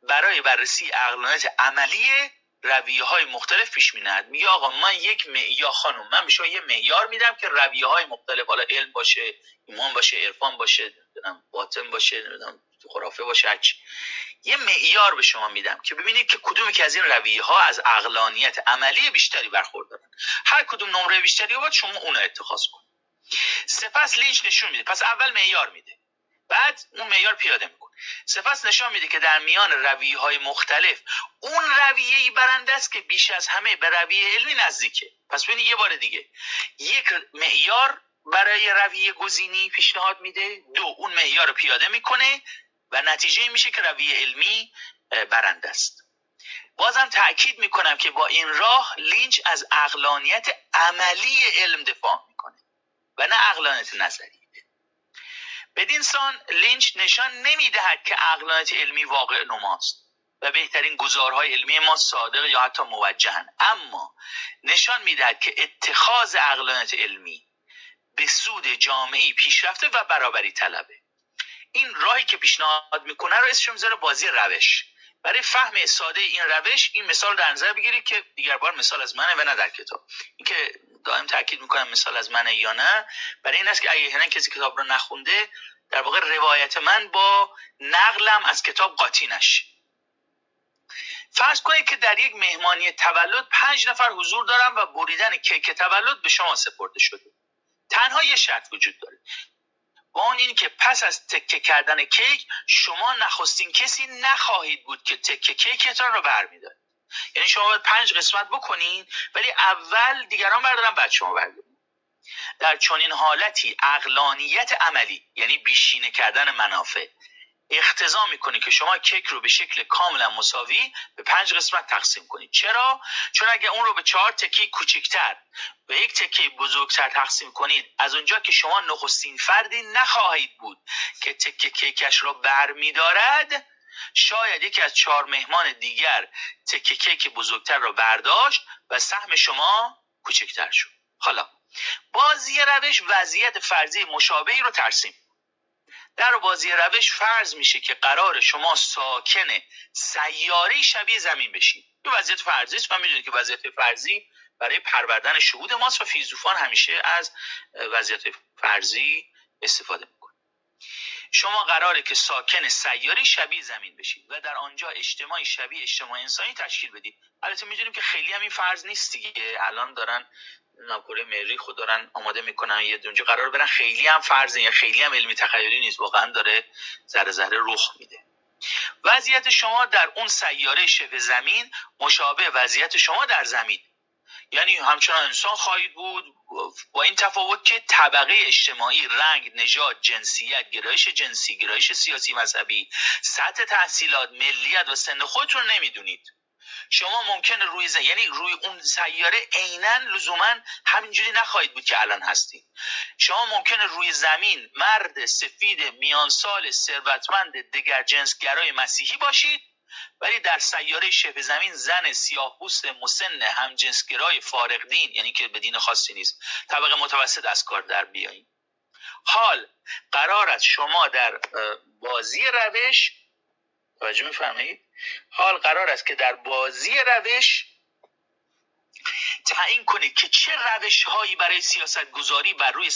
برای بررسی اقلانیت عملی رویه های مختلف پیش می میگه آقا من یک معیار خانم من به شما یه معیار میدم که رویه های مختلف حالا علم باشه ایمان باشه عرفان باشه باطن باشه خرافه باشه هرچی. یه معیار به شما میدم که ببینید که کدومی که از این رویه ها از اقلانیت عملی بیشتری برخوردارن. هر کدوم نمره بیشتری باید شما اون اتخاذ کن سپس لینچ نشون میده. پس اول معیار میده. بعد اون معیار پیاده می‌کنه. سپس نشان میده که در میان رویه های مختلف اون رویه ای برنده است که بیش از همه به رویه علمی نزدیکه. پس ببینید یه بار دیگه. یک معیار برای رویه گزینی پیشنهاد میده. دو اون معیار رو پیاده می‌کنه و نتیجه میشه که رویه علمی برنده است. بازم تاکید می‌کنم که با این راه لینچ از اقلانیت عملی علم دفاع می‌کنه و نه اقلانیت نظری. بدین سان لینچ نشان نمی‌دهد که اقلانیت علمی واقع نماست و بهترین گزارهای علمی ما صادق یا حتی موجهن اما نشان می‌دهد که اتخاذ اقلانیت علمی به سود جامعی پیشرفته و برابری طلبه. این راهی که پیشنهاد می‌کنه رو اسمش می‌ذاره بازی روش. برای فهم ساده این روش این مثال در نظر بگیرید که دیگر بار مثال از منه و نه در کتاب. اینکه دائم تاکید می‌کنم مثال از منه یا نه. برای این است که اگه کسی کتاب رو نخونده در واقع روایت من با نقلم از کتاب قاطی نشه. فرض کنید که در یک مهمانی تولد پنج نفر حضور دارم و بریدن کیک تولد به شما سپرده شده. تنها یه شرط وجود داره. و اون این که پس از تکه کردن کیک شما نخستین کسی نخواهید بود که تکه کیکتان رو برمیدارید. یعنی شما باید پنج قسمت بکنین ولی اول دیگران بردارن بعد شما بردارید در چنین حالتی اقلانیت عملی یعنی بیشینه کردن منافع اختضا می‌کنه که شما کیک رو به شکل کاملا مساوی به پنج قسمت تقسیم کنید. چرا؟ چون اگه اون رو به چهار تکی کوچکتر و یک تکه بزرگتر تقسیم کنید از اونجا که شما نخستین فردی نخواهید بود که تکه کیکش را بر میدارد شاید یکی از چهار مهمان دیگر تکه کیک بزرگتر را برداشت و سهم شما کوچکتر شد. حالا بازی روش وضعیت فرضی مشابهی رو ترسیم. در بازی روش فرض میشه که قرار شما ساکن سیاره شبیه زمین بشید دو وضعیت فرضی است. و می‌دونید که وضعیت فرضی برای پروردن شهود ماست و فیلسوفان همیشه از وضعیت فرضی استفاده می‌کنه شما قراره که ساکن سیاری شبیه زمین بشید و در آنجا اجتماعی شبیه اجتماع انسانی تشکیل بدید البته می‌دونیم که خیلی هم این فرض نیست دیگه. الان دارن ناکوره مریخ خود دارن آماده می‌کنن یه دونجا قرار برن. خیلی هم فرض یا خیلی هم علمی تخیلی نیست. واقعا داره ذره ذره رخ میده. وضعیت شما در اون سیاره شبه زمین مشابه وضعیت شما در زمین. یعنی همچنان انسان خواهید بود با این تفاوت که طبقه اجتماعی رنگ نژاد جنسیت گرایش جنسی گرایش سیاسی مذهبی سطح تحصیلات ملیت و سن خودتون نمی‌دونید. شما ممکنه روی زن... یعنی روی اون سیاره عینا لزوما همینجوری نخواهید بود که الان هستید. شما ممکنه روی زمین مرد سفید میانسال ثروتمند دگر جنسگرای مسیحی باشید. ولی در سیاره شبه زمین زن سیاه پوست مسن هم جنسگرای فارغ دین یعنی که به دین خاصی نیست طبقه متوسط از کار در بیایید حال قرار است شما در بازی روش توجه میفرمایید؟ حال قرار است که در بازی روش تعیین کنید که چه روش هایی برای سیاست گذاری بر روی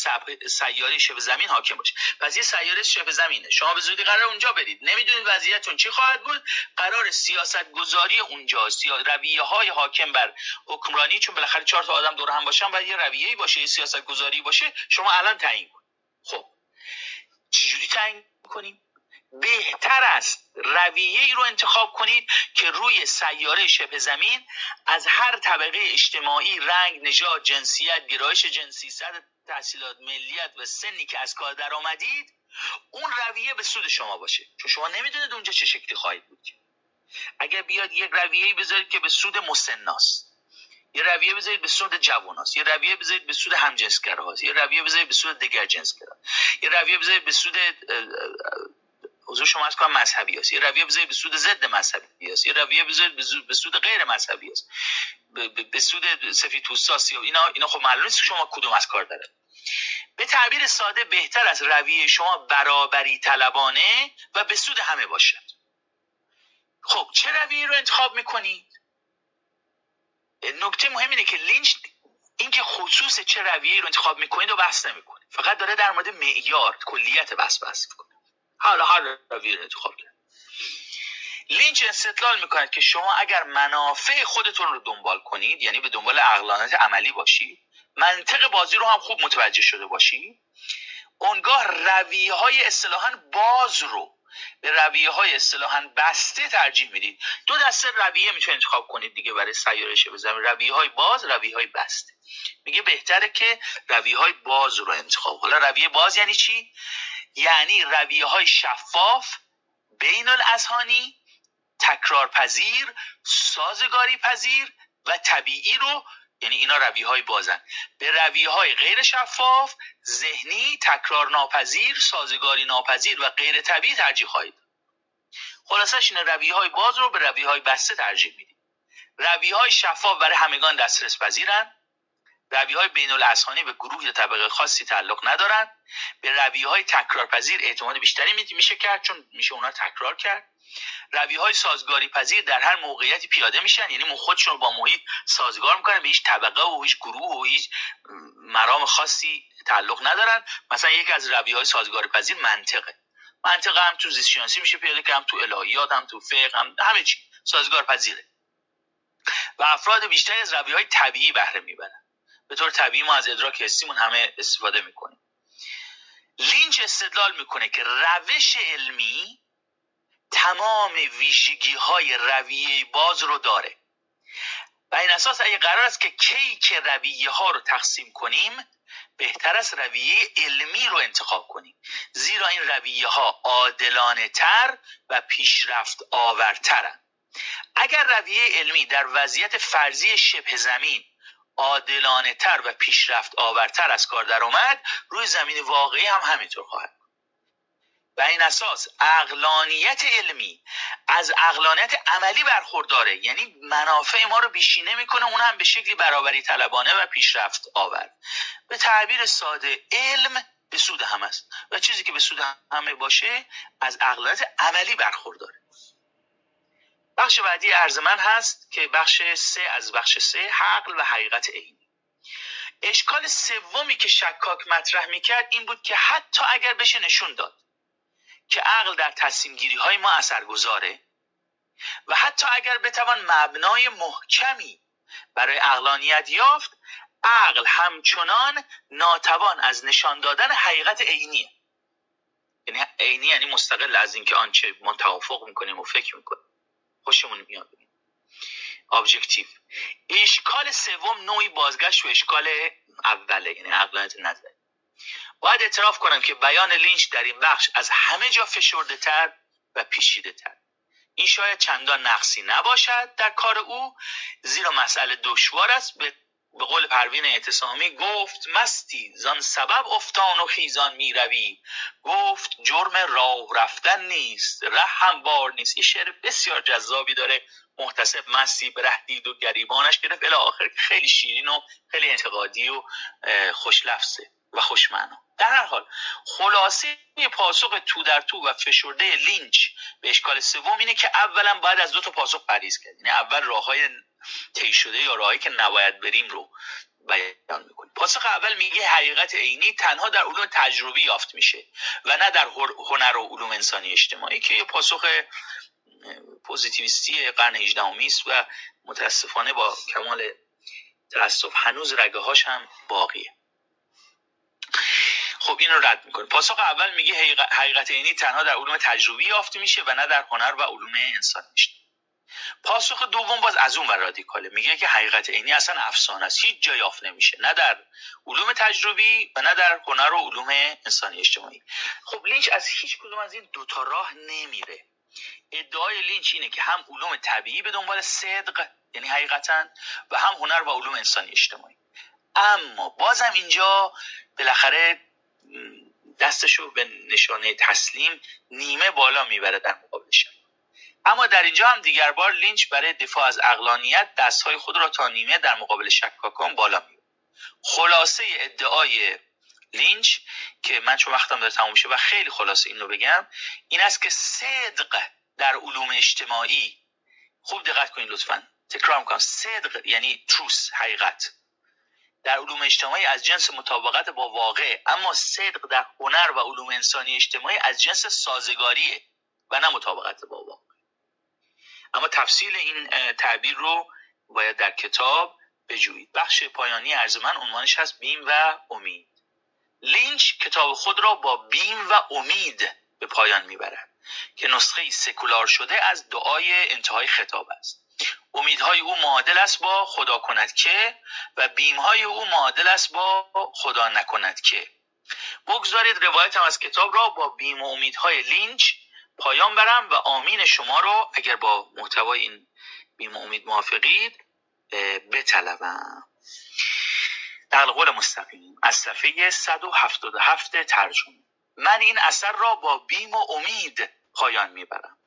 سیاره شبه زمین حاکم باشه. پس یه سیاره شبه زمینه. شما به زودی قرار اونجا برید. نمی‌دونید وضعیتتون چی خواهد بود. قرار سیاست گذاری اونجا رویه های حاکم بر حکمرانی چون بالاخره چهار تا آدم دور هم باشن و یه رویه‌ای باشه یه سیاست گذاری باشه. شما الان تعیین کنید. خب. چجوری تعیین کنیم؟ بهتر است رویه ای رو انتخاب کنید که روی سیاره شبه زمین از هر طبقه اجتماعی رنگ نژاد جنسیت گرایش جنسی صد تحصیلات ملیت و سنی که از کار در آمدید اون رویه به سود شما باشه. چون شما نمی‌دونید اونجا چه شکلی خواهید بود اگر بیاد یک رویه بذارید که به سود مسناست. یه رویه بذارید به سود جواناست. یه رویه بذارید به سود همجنسگراست. یه رویه بذارید به سود دیگر جنسگرا یه رویه بذارید به سود حضور شما از کنم مذهبی هست یه رویه بذارید به سود ضد مذهبی هست یه رویه بذارید به سود غیر مذهبی هست به سود سفید پوستاسی اینا اینا خب معلوم نیست شما کدوم از کار داره به تعبیر ساده بهتر از رویه شما برابری طلبانه و به سود همه باشد. خب چه رویه رو انتخاب می‌کنید؟ نکته مهم اینه که لینچ اینکه خصوص چه رویه رو انتخاب می‌کنید و بحث نمی‌کنه فقط داره در مورد معیار کلیت بحث بحث می‌کنه. حالا هر روی رو انتخاب کرد. لینچ استدلال می‌کند که شما اگر منافع خودتون رو دنبال کنید یعنی به دنبال اقلانت عملی باشید منطق بازی رو هم خوب متوجه شده باشید اونگاه رویه های اصطلاحا باز رو به رویه های اصطلاحا بسته ترجیح می‌دید. دو دسته رویه می‌تونید انتخاب کنید دیگه برای سیارش بزنید رویه های باز رویه های بسته. میگه بهتره که رویه های باز رو انتخاب حالا رویه باز یعنی چی؟ یعنی رویه های شفاف بین الاذهانی تکرار پذیر سازگاری پذیر و طبیعی رو یعنی اینا رویه های بازن. به رویه های غیر شفاف ذهنی تکرار ناپذیر سازگاری ناپذیر و غیر طبیعی ترجیح خواهید خلاصش اینه رویه های باز رو به رویه های بسته ترجیح میدیم. رویه های شفاف برای همگان دسترس پذیرن رویه های بین به گروه یا طبقه خاصی تعلق ندارن. به رویه های تکرار پذیر اعتماد بیشتری میشه کرد چون میشه اونا تکرار کرد. روی های سازگاری پذیر در هر موقعیتی پیاده میشن یعنی خودشون با محیط سازگار می‌کنن به هیچ طبقه و هیچ گروه و هیچ مرام خاصی تعلق ندارن. مثلا یکی از روی های سازگاری پذیر منطقه. منطقه هم تو زیست میشه پیاده که هم تو الهیات هم تو فقه هم همه چی سازگار پذیره و افراد بیشتری از روی های طبیعی بهره می‌برن. به طور طبیعی ما از ادراک حسیمون همه استفاده می‌کنیم. لینچ استدلال می‌کنه که روش علمی تمام ویژگی های رویه باز رو داره. و این اساس اگه قرار است که کیک رویه ها رو تقسیم کنیم بهتر است رویه علمی رو انتخاب کنیم. زیرا این رویه ها عادلانه تر و پیشرفت آورترن. اگر رویه علمی در وضعیت فرضی شبه زمین عادلانه تر و پیشرفت آورتر از کار در اومد روی زمین واقعی هم همینطور خواهد و این اساس اقلانیت علمی از اقلانیت عملی برخورداره. یعنی منافع ما رو بیشینه می‌کنه اون هم به شکلی برابری طلبانه و پیشرفت آور به تعبیر ساده علم به سود هم است و چیزی که به سود همه باشه از اقلانیت عملی برخورداره. بخش بعدی ارز من هست که بخش سه از بخش سه حقل و حقیقت عینی اشکال سومی که شکاک مطرح می‌کرد این بود که حتی اگر بشه نشون داد که عقل در تصمیم گیری های ما اثرگذاره و حتی اگر بتوان مبنای محکمی برای اقلانیت یافت عقل همچنان ناتوان از نشان دادن حقیقت عینیه. یعنی عینی یعنی مستقل از اینکه آنچه ما توافق می‌کنیم و فکر می‌کنیم. خوشمون میاد. ابجکتیو اشکال سوم نوعی بازگشت و اشکال اوله یعنی عقلانیت نظری باید اعتراف کنم که بیان لینچ در این بخش از همه جا فشرده تر و پیشیده تر این شاید چندان نقصی نباشد در کار او زیرا مسئله دشوار است. به به قول پروین اعتصامی گفت مستی زان سبب افتان و خیزان می روی. گفت جرم راه رفتن نیست ره هم بار نیست. این شعر بسیار جذابی داره. محتسب مستی به ره دید و گریبانش گرفت. الی آخر خیلی شیرین و خیلی انتقادی و خوش لفظه و خوشمعنا در هر حال خلاصه پاسخ تو در تو و فشرده لینچ به اشکال سوم اینه که اولا باید از دو تا پاسخ پریز کرد. یعنی اول راه های طی شده یا راهی که نباید بریم رو بیان می‌کنیم. پاسخ اول میگه حقیقت عینی تنها در علوم تجربی یافت میشه و نه در هنر و علوم انسانی اجتماعی که یه پاسخ پوزیتیویستی قرن 18 است و متاسفانه با کمال تاسف هنوز رگه هاش هم باقیه. خب این رو رد می‌کنه پاسخ اول میگه حقیقت عینی تنها در علوم تجربی یافته میشه و نه در هنر و علوم انسانی پاسخ دوم باز از اون و رادیکاله. میگه که حقیقت عینی اصلا افسانه است. هیچ جا یافت نمیشه. نه در علوم تجربی و نه در هنر و علوم انسانی اجتماعی. خب لینچ از هیچ کدوم از این دوتا راه نمیره. ادعای لینچ اینه که هم علوم طبیعی به دنبال صدق یعنی حقیقتا و هم هنر و علوم انسانی اجتماعی. اما بازم اینجا بالاخره دستشو به نشانه تسلیم نیمه بالا می‌بره در مقابلش. اما در اینجا هم دیگر بار لینچ برای دفاع از عقلانیت دستهای خود را تا نیمه در مقابل شکاکان بالا می‌بره خلاصه ادعای لینچ که من چون وقتم داره تموم و خیلی خلاصه این رو بگم این است که صدق در علوم اجتماعی خوب دقت کنید لطفا تکرار می‌کنم صدق یعنی تروس حقیقت. در علوم اجتماعی از جنس مطابقت با واقع اما صدق در هنر و علوم انسانی اجتماعی از جنس سازگاریه و نه مطابقت با واقع. اما تفصیل این تعبیر رو باید در کتاب بجویید. بخش پایانی عرض من عنوانش هست بیم و امید. لینچ کتاب خود را با بیم و امید به پایان می‌برد که نسخه سکولار شده از دعای انتهای خطاب است. امیدهای او معادل است با خدا کند که و بیمهای او معادل است با خدا نکند که. بگذارید روایتم از کتاب را با بیم و امیدهای لینچ پایان برم و آمین شما را اگر با محتوای این بیم امید موافقید بطلبم. نقل قول مستقیم از صفحه 177 ترجمه. من این اثر را با بیم و امید پایان می‌برم.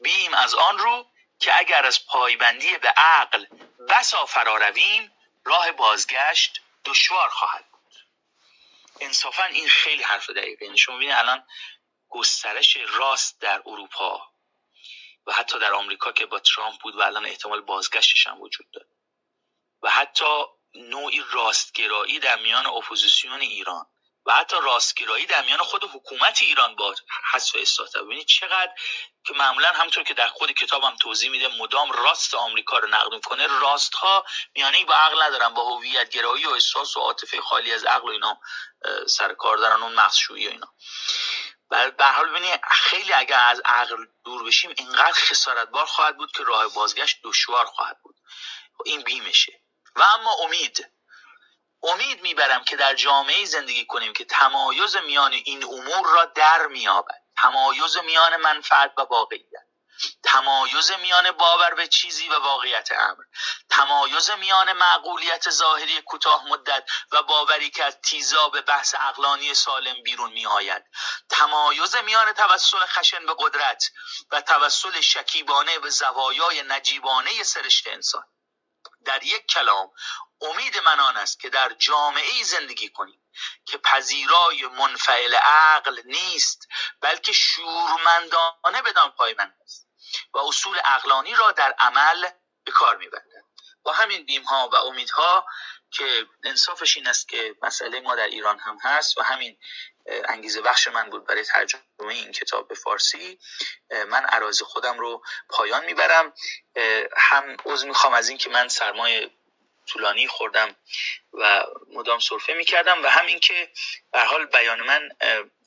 بیم از آن رو که اگر از پایبندی به عقل بسا فرا رویم راه بازگشت دشوار خواهد بود. انصافا این خیلی حرف دقیقه. یعنی شما الان گسترش راست در اروپا و حتی در آمریکا که با ترامپ بود و الان احتمال بازگشتش هم وجود داره. و حتی نوعی راستگرایی در میان اپوزیسیون ایران و حتی راستگرایی در میان خود حکومت ایران با حذف اصلاحات ببینید چقدر که معمولا همونطور که در خود کتابم توضیح میده مدام راست آمریکا رو نقد می‌کنه راست ها میانه با عقل ندارن. با هویت گرایی و احساس و عاطفه خالی از عقل و اینا سر کار دارن اون مخشویی و اینا. به حال ببینید خیلی اگر از عقل دور بشیم اینقدر خسارتبار خواهد بود که راه بازگشت دشوار خواهد بود. این بیمشه. و اما امید. امید می‌برم که در جامعه زندگی کنیم که تمایز میان این امور را در میابد تمایز میان منفعت و واقعیت. تمایز میان باور به چیزی و واقعیت امر. تمایز میان معقولیت ظاهری کوتاه مدت و باوری که از تیزا به بحث اقلانی سالم بیرون می آید تمایز میان توسل خشن به قدرت و توسل شکیبانه به زوایای نجیبانه سرشت انسان. در یک کلام امید من آن است که در جامعه زندگی کنیم که پذیرای منفعل عقل نیست بلکه شورمندانه بدان پایمند است. و اصول اقلانی را در عمل به کار میبندند با همین بیم ها و امیدها که انصافش این است که مسئله ما در ایران هم هست و همین انگیزه بخش من بود برای ترجمه این کتاب به فارسی من عراض خودم رو پایان می‌برم. هم عضو می‌خوام از اینکه من سرمایه طولانی خوردم و مدام صرفه می‌کردم و هم اینکه به حال بیان من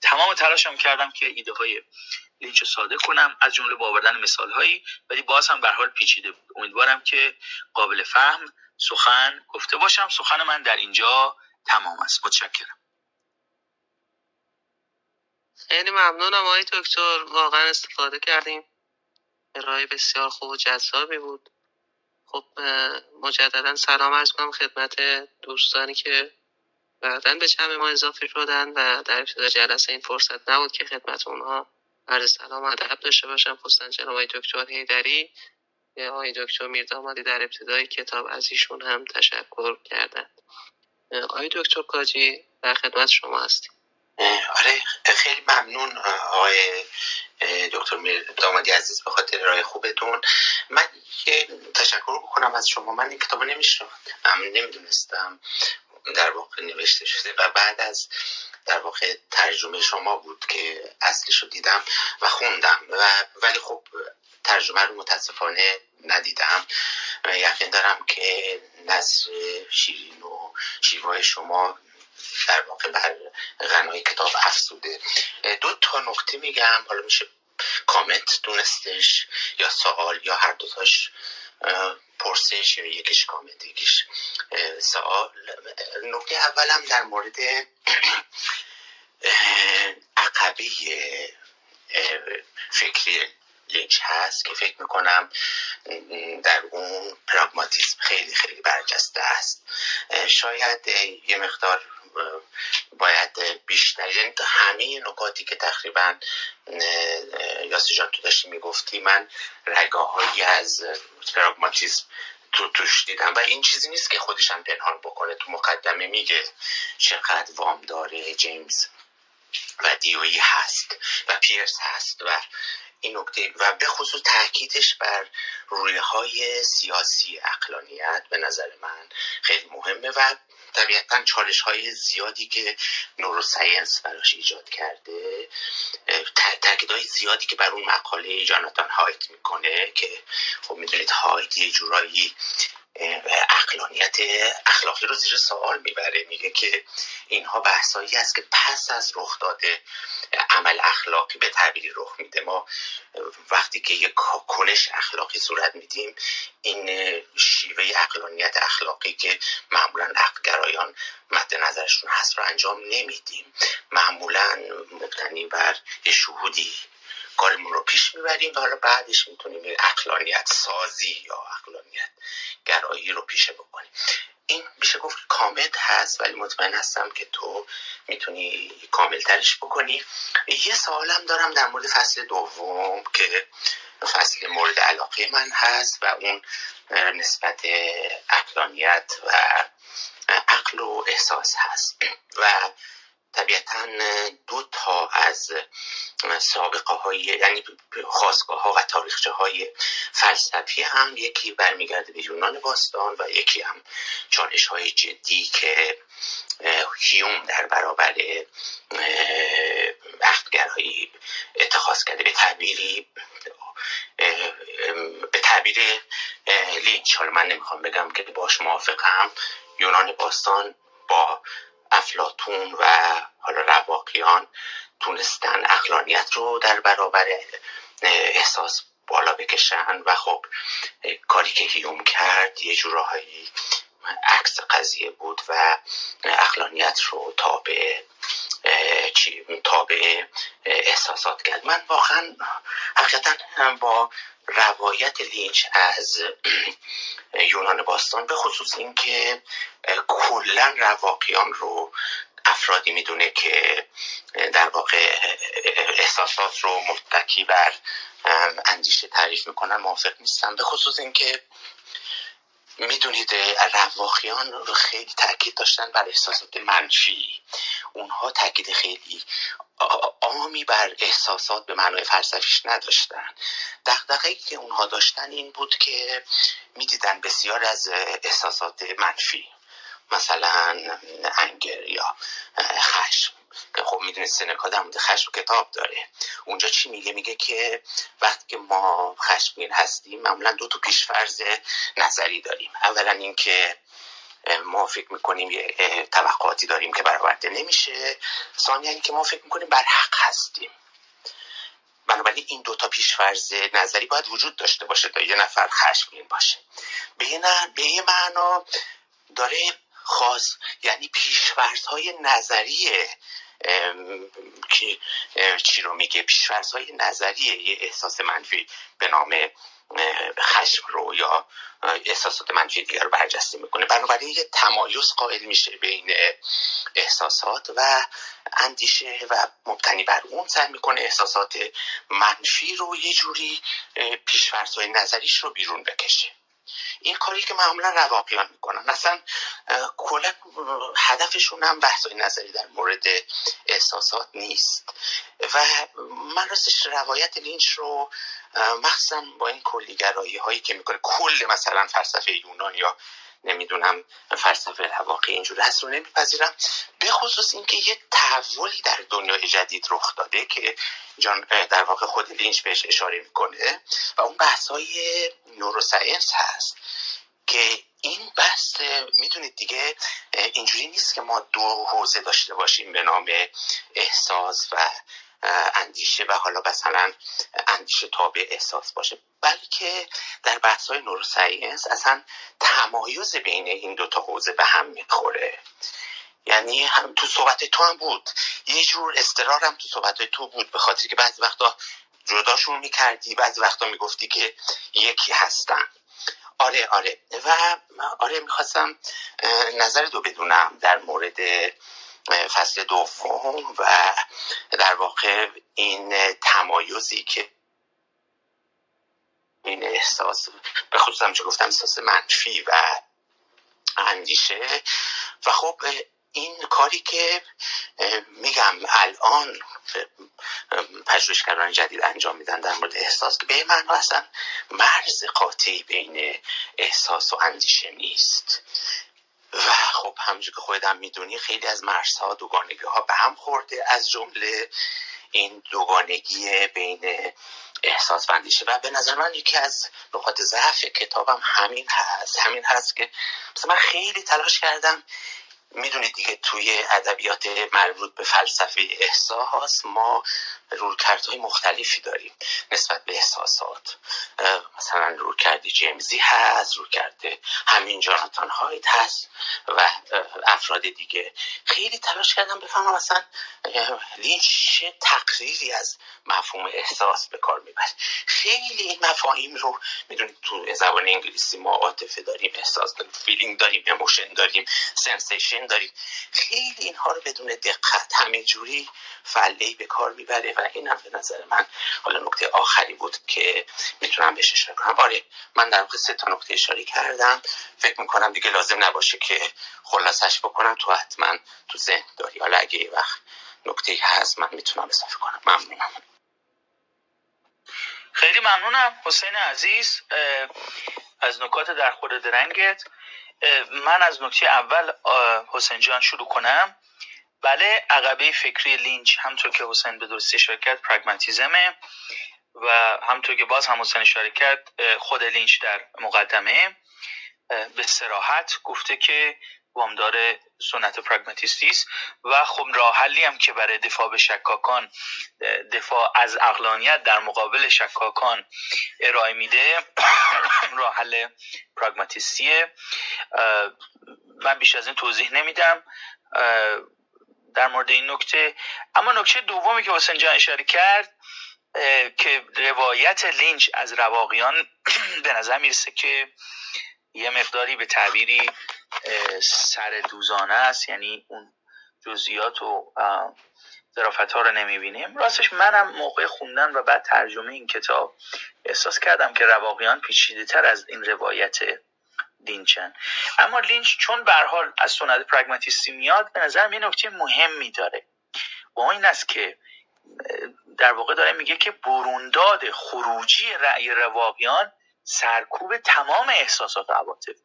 تمام تلاشم کردم که ایده های لینچ ساده کنم. از جمله با آوردن مثال هایی ولی باز هم به حال پیچیده بود. امیدوارم که قابل فهم سخن گفته باشم. سخن من در اینجا تمام است. متشکرم. خیلی ممنونم آقای دکتر. واقعا استفاده کردیم. ارائه بسیار خوب و جذابی بود. خب مجددا سلام ارز کنم خدمت دوستانی که بعدا به جمع ما اضافه شدن و در ابتدا جلسه این فرصت نبود که خدمت اونها عرض سلام ادب داشته باشم خصوصا جناب آقای دکتر هیدری آقای دکتر میردامادی در ابتدای کتاب از ایشون هم تشکر کردند آقای دکتر کاجی در خدمت شما هستیم. آره خیلی ممنون آقای دکتر دامادی عزیز به خاطر رای خوبتون. من که تشکر بکنم از شما. من این کتاب نمیشناختم نمی‌دونستم در واقع نوشته شده و بعد از در واقع ترجمه شما بود که اصلش رو دیدم و خوندم و ولی خب ترجمه رو متاسفانه ندیدم. یقین دارم که نصر شیرین و شیوای شما در واقع بر غنای کتاب افسوده دو تا نکته میگم حالا میشه کامنت دونستش یا سوال یا هر دوتاش پرسش یا یکیش کامنت یکیش سوال نکته اولم در مورد عقبه فکری لینچ هست که فکر می‌کنم در اون پراگماتیسم خیلی خیلی برجسته است. شاید یه مقدار باید بیشتر یعنی همه نکاتی که تقریبا یاسی جان تو داشتی می‌گفتی من رگاهایی از پراگماتیسم تو توش دیدم. و این چیزی نیست که خودشم پنهان بکنه. تو مقدمه میگه چقدر وام داره جیمز و دیوی هست و پیرس هست و این نکته. و به خصوص تاکیدش بر روی های سیاسی اقلانیت به نظر من خیلی مهمه و طبیعتا چالش های زیادی که نوروساینس براش ایجاد کرده تاکید های زیادی که بر اون مقاله جاناتان هایت می‌کنه که خب می‌دونید هایت یه جورایی اقلانیت اخلاقی رو زیر سوال می‌بره. میگه که اینها بحثایی است که پس از رخ داده عمل اخلاقی به تعبیری رخ میده. ما وقتی که یک کنش اخلاقی صورت میدیم این شیوه اقلانیت اخلاقی که معمولا عقلگرایان مد نظرشون هست رو انجام نمیدیم. معمولا مبتنی بر شهودی کارمون رو پیش می‌بریم و حالا بعدش می‌تونیم یه اقلانیت سازی یا اقلانیت گرایی رو پیشه بکنیم. این میشه گفت کامل هست ولی مطمئن هستم که تو می‌تونی کامل ترش بکنی. یه سوالم دارم در مورد فصل دوم که فصل مورد علاقه من هست و اون نسبت اقلانیت و عقل و احساس هست. و طبیعتا دو تا از سابقه های یعنی خواستگاه ها و تاریخچه های فلسفی هم یکی برمیگرده به یونان باستان و یکی هم چالش های جدی که هیوم در برابر عقدگرایی اتخاذ کرده. به تعبیری به تعبیر لینچ. حالا من نمی‌خوام بگم که باش موافقم. یونان باستان با افلاتون و حالا رواقیان تونستن اقلانیت رو در برابر احساس بالا بکشن و خب کاری که هیوم کرد یه جورایی عکس قضیه بود و اقلانیت رو تابع تابع احساسات کرد. من واقعا حقیقتا با روایت لینچ از یونان باستان به خصوص اینکه کلا رواقیان رو افرادی می‌دونه که در واقع احساسات رو متکی بر اندیشه تعریف می‌کنن موافق نیستم به خصوص اینکه می‌دونید رواقیان رو خیلی تاکید داشتن بر احساسات منفی. اونها تاکید خیلی عامی بر احساسات به معنای فلسفیش نداشتن. دقدقه که اونها داشتن این بود که می‌دیدن بسیار از احساسات منفی مثلا انگر یا خشم. که خب می‌دونید سنکا در مورد خشم کتاب داره. اونجا چی میگه؟ میگه که وقتی که ما خشمگین هستیم معمولا دو تا پیشفرز نظری داریم. اولا اینکه ما فکر می‌کنیم یه توقعاتی داریم که برآورده نمیشه. ثانیا که ما فکر می‌کنیم بر حق هستیم. بنابراین این دوتا پیشفرز نظری باید وجود داشته باشه تا یه نفر خشمگین باشه. به یه, معنا داره خاص یعنی پیشفرز های نظری که چی رو میگه؟ پیشفرز های نظری یه احساس منفی به نام خشم رو یا احساسات منفی دیگر رو برجسته می‌کنه. بنابراین یه تمایز قائل میشه بین احساسات و اندیشه و مبتنی بر اون سعی می‌کنه. احساسات منفی رو یه جوری پیشفرزهای نظریش رو بیرون بکشه. این کاری که معمولا رواقیان می‌کنن. اصلا کلا هدفشون هم بحث نظری در مورد احساسات نیست. و من راستش روایت لینچ رو مخصوصا با این کلیگرایی هایی که می‌کنه. کل مثلا فلسفه یونان یا نمی‌دونم فلسفه رواقی اینجور هست رو نمیپذیرم. به خصوص اینکه یه تحولی در دنیای جدید رخ داده که جان در واقع خود لینچ بهش اشاره می‌کنه و اون بحث های نوروساینس هست که این بحث می‌دونید دیگه اینجوری نیست که ما دو حوزه داشته باشیم به نام احساس و اندیشه و حالا مثلا اندیشه تابع احساس باشه. بلکه در بحث های نوروساینس اصلا تمایز بین این دوتا حوزه به هم می‌خوره. یعنی هم تو صحبت تو هم بود. یه جور استرار هم تو صحبت تو بود به خاطر که بعضی وقتا جداشون می‌کردی بعضی وقتا می‌گفتی که یکی هستن. آره آره. و آره می‌خواستم نظر دو بدونم در مورد فصل دوم و در واقع این تمایزی که این احساس به خصوص چه گفتم احساس منفی و اندیشه. و خب این کاری که میگم الان پژوهشگران جدید انجام میدن در مورد احساس که به من اصلا مرز قاطعی بین احساس و اندیشه نیست. و خب همونجور که خودم می‌دونی خیلی از مرزها دوگانگی ها به هم خورده از جمله این دوگانگی بین احساس و و به نظر من یکی از نقاط ضعف کتابم همین هست. همین هست که مثلا من خیلی تلاش کردم می‌دونید دیگه توی ادبیات مربوط به فلسفه احساس ما رویکردهای مختلفی داریم نسبت به احساسات. مثلا رویکرد جیمزی هست رویکرد همین جاناتان هایت هست و افراد دیگه. خیلی تلاش کردم بفهمم مثلا لینچ چه تقریری از مفهوم احساس به کار می‌بره. خیلی این مفاهیم رو می‌دونید تو زبان انگلیسی ما عاطفه داریم احساس داریم feeling داریم emotion داریم sensation داریم. خیلی اینها رو بدون دقت همینجوری فله به کار می‌بره و این هم به نظر من حالا نکته آخری بود که می‌تونم بهش اشاره کنم. آره من در واقع سه تا نکته اشاره کردم. فکر می‌کنم دیگه لازم نباشه که خلاصش بکنم. تو حتما تو ذهن داری. حالا اگه یه وقت نکته هست من می‌تونم اضافه کنم. ممنونم. خیلی ممنونم. حسین عزیز از نکات در خود درنگت من از نکته اول حسین جان شروع کنم. بله عقبه فکری لینچ همطور که حسین به درستی اشاره کرد و همطور که باز هم حسین کرد خود لینچ در مقدمه به سراحت گفته که وامدار سنت پراگماتیستی است و خب راه حلی هم که برای دفاع به شکاکان دفاع از اقلانیت در مقابل شکاکان ارائه میده راه حل من بیش از این توضیح نمیدم. در مورد این نکته. اما نکته دومی که حسین جان اشاره کرد که روایت لینچ از رواقیان به نظر می‌رسه که یه مقداری به تعبیری سر دوزانه است. یعنی اون جزئیات و ظرافت ها رو نمی‌بینیم. راستش منم موقع خوندن و بعد ترجمه این کتاب احساس کردم که رواقیان پیچیده تر از این روایت لینچن. اما لینچ چون به حال از سنت پرگماتیستی میاد به نظر یه نکته مهمی داره. و این است که در واقع داره میگه که برونداد خروجی رأی رواقیان سرکوب تمام احساسات و عواطف.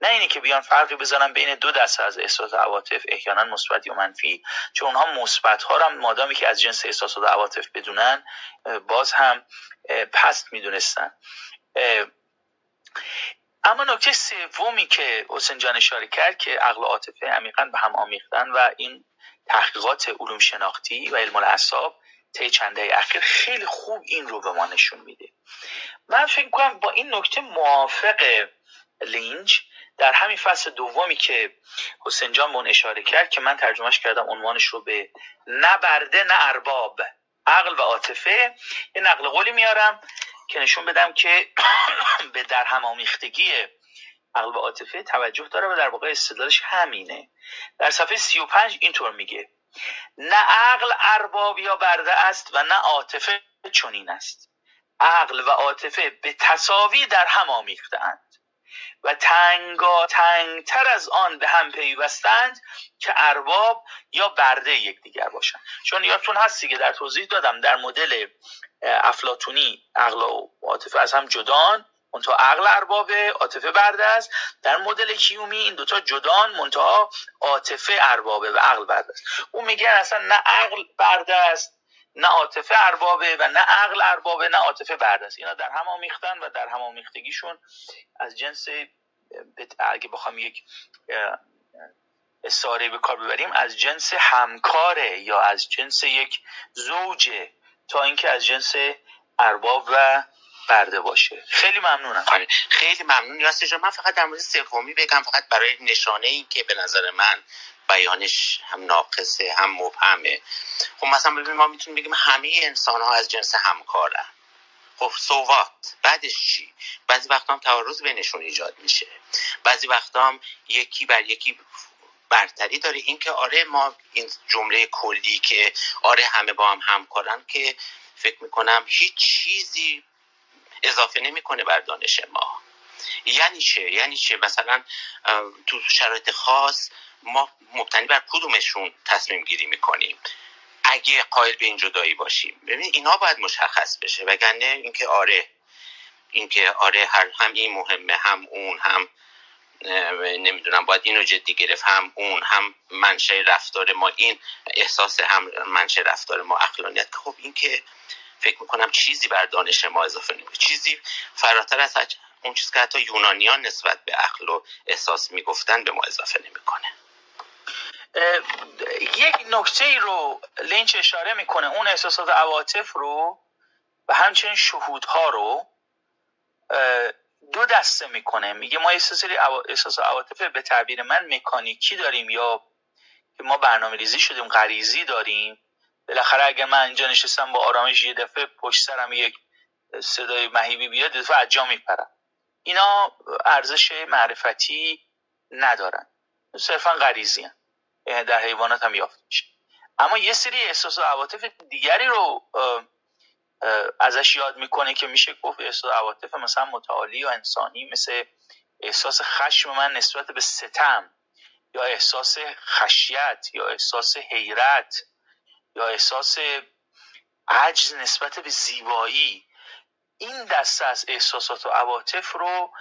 نه اینی که بیان فرقی بزنن بین دو دسته از احساسات و عواطف احیانا مثبت یا منفی چون اونها مثبت ها هم مادامی که از جنس احساسات عواطف بدونن باز هم پست می‌دونستن. اما نکته سومی که حسین جان اشاره کرد که عقل عاطفه عمیقا به هم آمیختن و این تحقیقات علوم شناختی و علم الاعصاب طی چنده اخیر خیلی خوب این رو به ما نشون میده. من فکر کنم با این نکته موافق لینچ در همین فصل دومی که حسین جان اون اشاره کرد که من ترجمهش کردم عنوانش رو به نه برده نه ارباب عقل و عاطفه. یه نقل قولی میارم. که نشون بدم که به در هم آمیختگی عقل و عاطفه توجه داره و در واقع استدلالش همینه. در صفحه 35 اینطور میگه. نه عقل ارباب یا برده است و نه عاطفه چنین است. عقل و عاطفه به تصاوی در هم آمیختند و تنگا تنگتر از آن به هم پیوستند که ارباب یا برده یکدیگر باشند. چون یادتون هستی که در توضیح دادم در مدل افلاتونی عقل و عاطفه از هم جدان منتها عقل اربابه عاطفه برده است. در مدل کیومی این دوتا جدان منتها عاطفه اربابه و عقل برده است. اون میگه اصلا نه عقل برده است نه عاطفه اربابه و نه عقل اربابه نه عاطفه برده است. اینا در هم آمیختن و در هم آمیختگیشون از جنس اگه بخوام یک استعاره به کار ببریم از جنس همکاره یا از جنس یک زوجه تا اینکه از جنس ارباب و برده باشه. خیلی ممنونم. آره خیلی ممنون. راستش من فقط در مورد سومی بگم فقط برای نشانه این که به نظر من بیانش هم ناقصه هم مبهمه. خب مثلا ببین ما می‌تونیم بگیم همه انسان ها از جنس همکارن. خب سوات بعدش چی؟ بعضی وقتا هم تعارض بینشون ایجاد میشه. بعضی وقتا هم یکی بر یکی برتری داره. اینکه آره ما این جمله کلی که آره همه با هم همکارن که فکر می‌کنم هیچ چیزی اضافه نمی‌کنه بر دانش ما. یعنی چه؟ یعنی چه؟ مثلا تو شرایط خاص ما مبتنی بر کدومشون تصمیم گیری می‌کنیم؟ اگه قائل به این جدایی باشیم. ببین اینا باید مشخص بشه. وگرنه اینکه آره اینکه آره هر هم این مهمه هم اون هم نمی‌دونم باید اینو جدی گرفت. هم اون هم منشه رفتار ما. این احساس هم منشه رفتار ما اقلانیت. خب این که فکر می‌کنم چیزی بر دانش ما اضافه نمی‌کنه. چیزی فراتر از اون چیز که حتی یونانیان نسبت به عقل و احساس می‌گفتن به ما اضافه نمی‌کنه. یک نکته ای رو لینچ اشاره می‌کنه اون احساسات عواطف رو و همچنین شهودها رو. دو دسته می‌کنه. میگه ما احساس احساس عواطف به تعبیر من مکانیکی داریم یا که ما برنامه ریزی شدیم غریزی داریم. بالاخره اگر من اینجا نشستم با آرامش یه دفعه پشت سرم یک صدای مهیبی بیاد دفعه اجا میپرم. اینا ارزش معرفتی ندارن. صرفا غریزی هم. در حیوانات هم یافت میشه. اما یه سری احساس و عواطف دیگری رو ازش یاد می‌کنه که میشه گفت احساس عواطف مثلا متعالی و انسانی مثل احساس خشم من نسبت به ستم یا احساس خشیت یا احساس حیرت یا احساس عجز نسبت به زیبایی. این دسته از احساسات و عواطف رو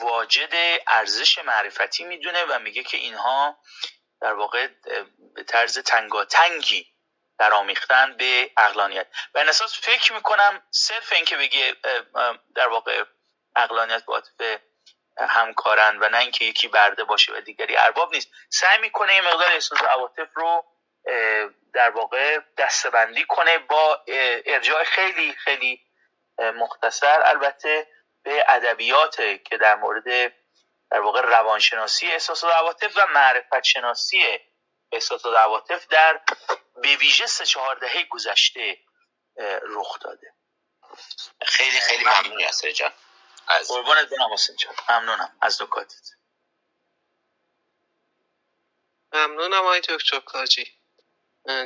واجد ارزش معرفتی می‌دونه و میگه که اینها در واقع به طرز تنگاتنگی در آمیختن به اقلانیت و این اساس فکر می‌کنم صرف اینکه بگه در واقع اقلانیت با عاطفه همکارن و نه اینکه یکی برده باشه و دیگری ارباب نیست سعی می‌کنه این مقدار احساس عواطف رو در واقع دستبندی کنه با ارجاع خیلی خیلی مختصر. البته به ادبیات که در مورد در واقع روانشناسی احساسات عواطف و معرفت شناسی احساسات عواطف در به ویژه سه چهار دهه گذشته رخ داده. خیلی خیلی ممنون. یاسر جان. از قربانت برم حسین جان. ممنونم. از نکاتت. ممنونم آقای دکتر کاجی.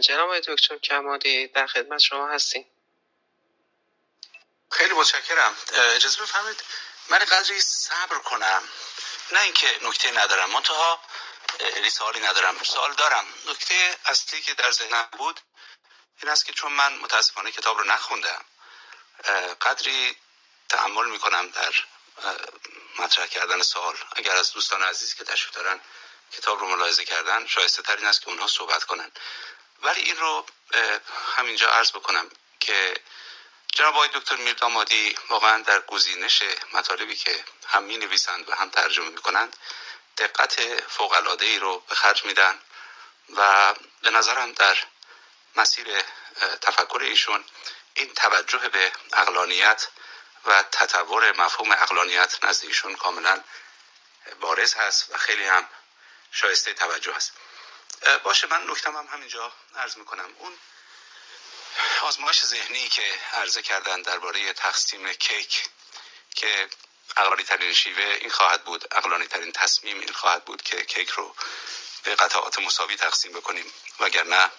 جناب آقای دکتر کمالی در خدمت شما هستیم. خیلی متشکرم. اجازه بفرمایید من قدری صبر کنم. نه اینکه نکته ندارم. منتها سوالی ندارم. سوال دارم. نکته اصلی که در ذهنم بود این است که چون من متاسفانه کتاب رو نخوندم قدری تعمل می‌کنم در مطرح کردن سوال. اگر از دوستان عزیزی که تشریف دارن کتاب رو ملاحظه کردن شایسته تر این است که اونها صحبت کنن. ولی این رو همینجا عرض بکنم که جناب آقای دکتر میردامادی واقعا در گزینش مطالبی که هم می نویسند و هم ترجمه می کنند دقت فوق العاده ای رو به خرج میدن و به نظرم در مسیر تفکر ایشون این توجه به اقلانیت و تطور مفهوم اقلانیت نزد ایشون کاملا بارز هست و خیلی هم شایسته توجه هست. باشه من نکتم هم همینجا عرض می‌کنم. اون آزمایش ذهنی که عرضه کردن درباره تقسیم کیک که اقلانی ترین شیوه این خواهد بود. اقلانی ترین تصمیم این خواهد بود که کیک رو به قطعات مساوی تقسیم بکنیم. وگرنه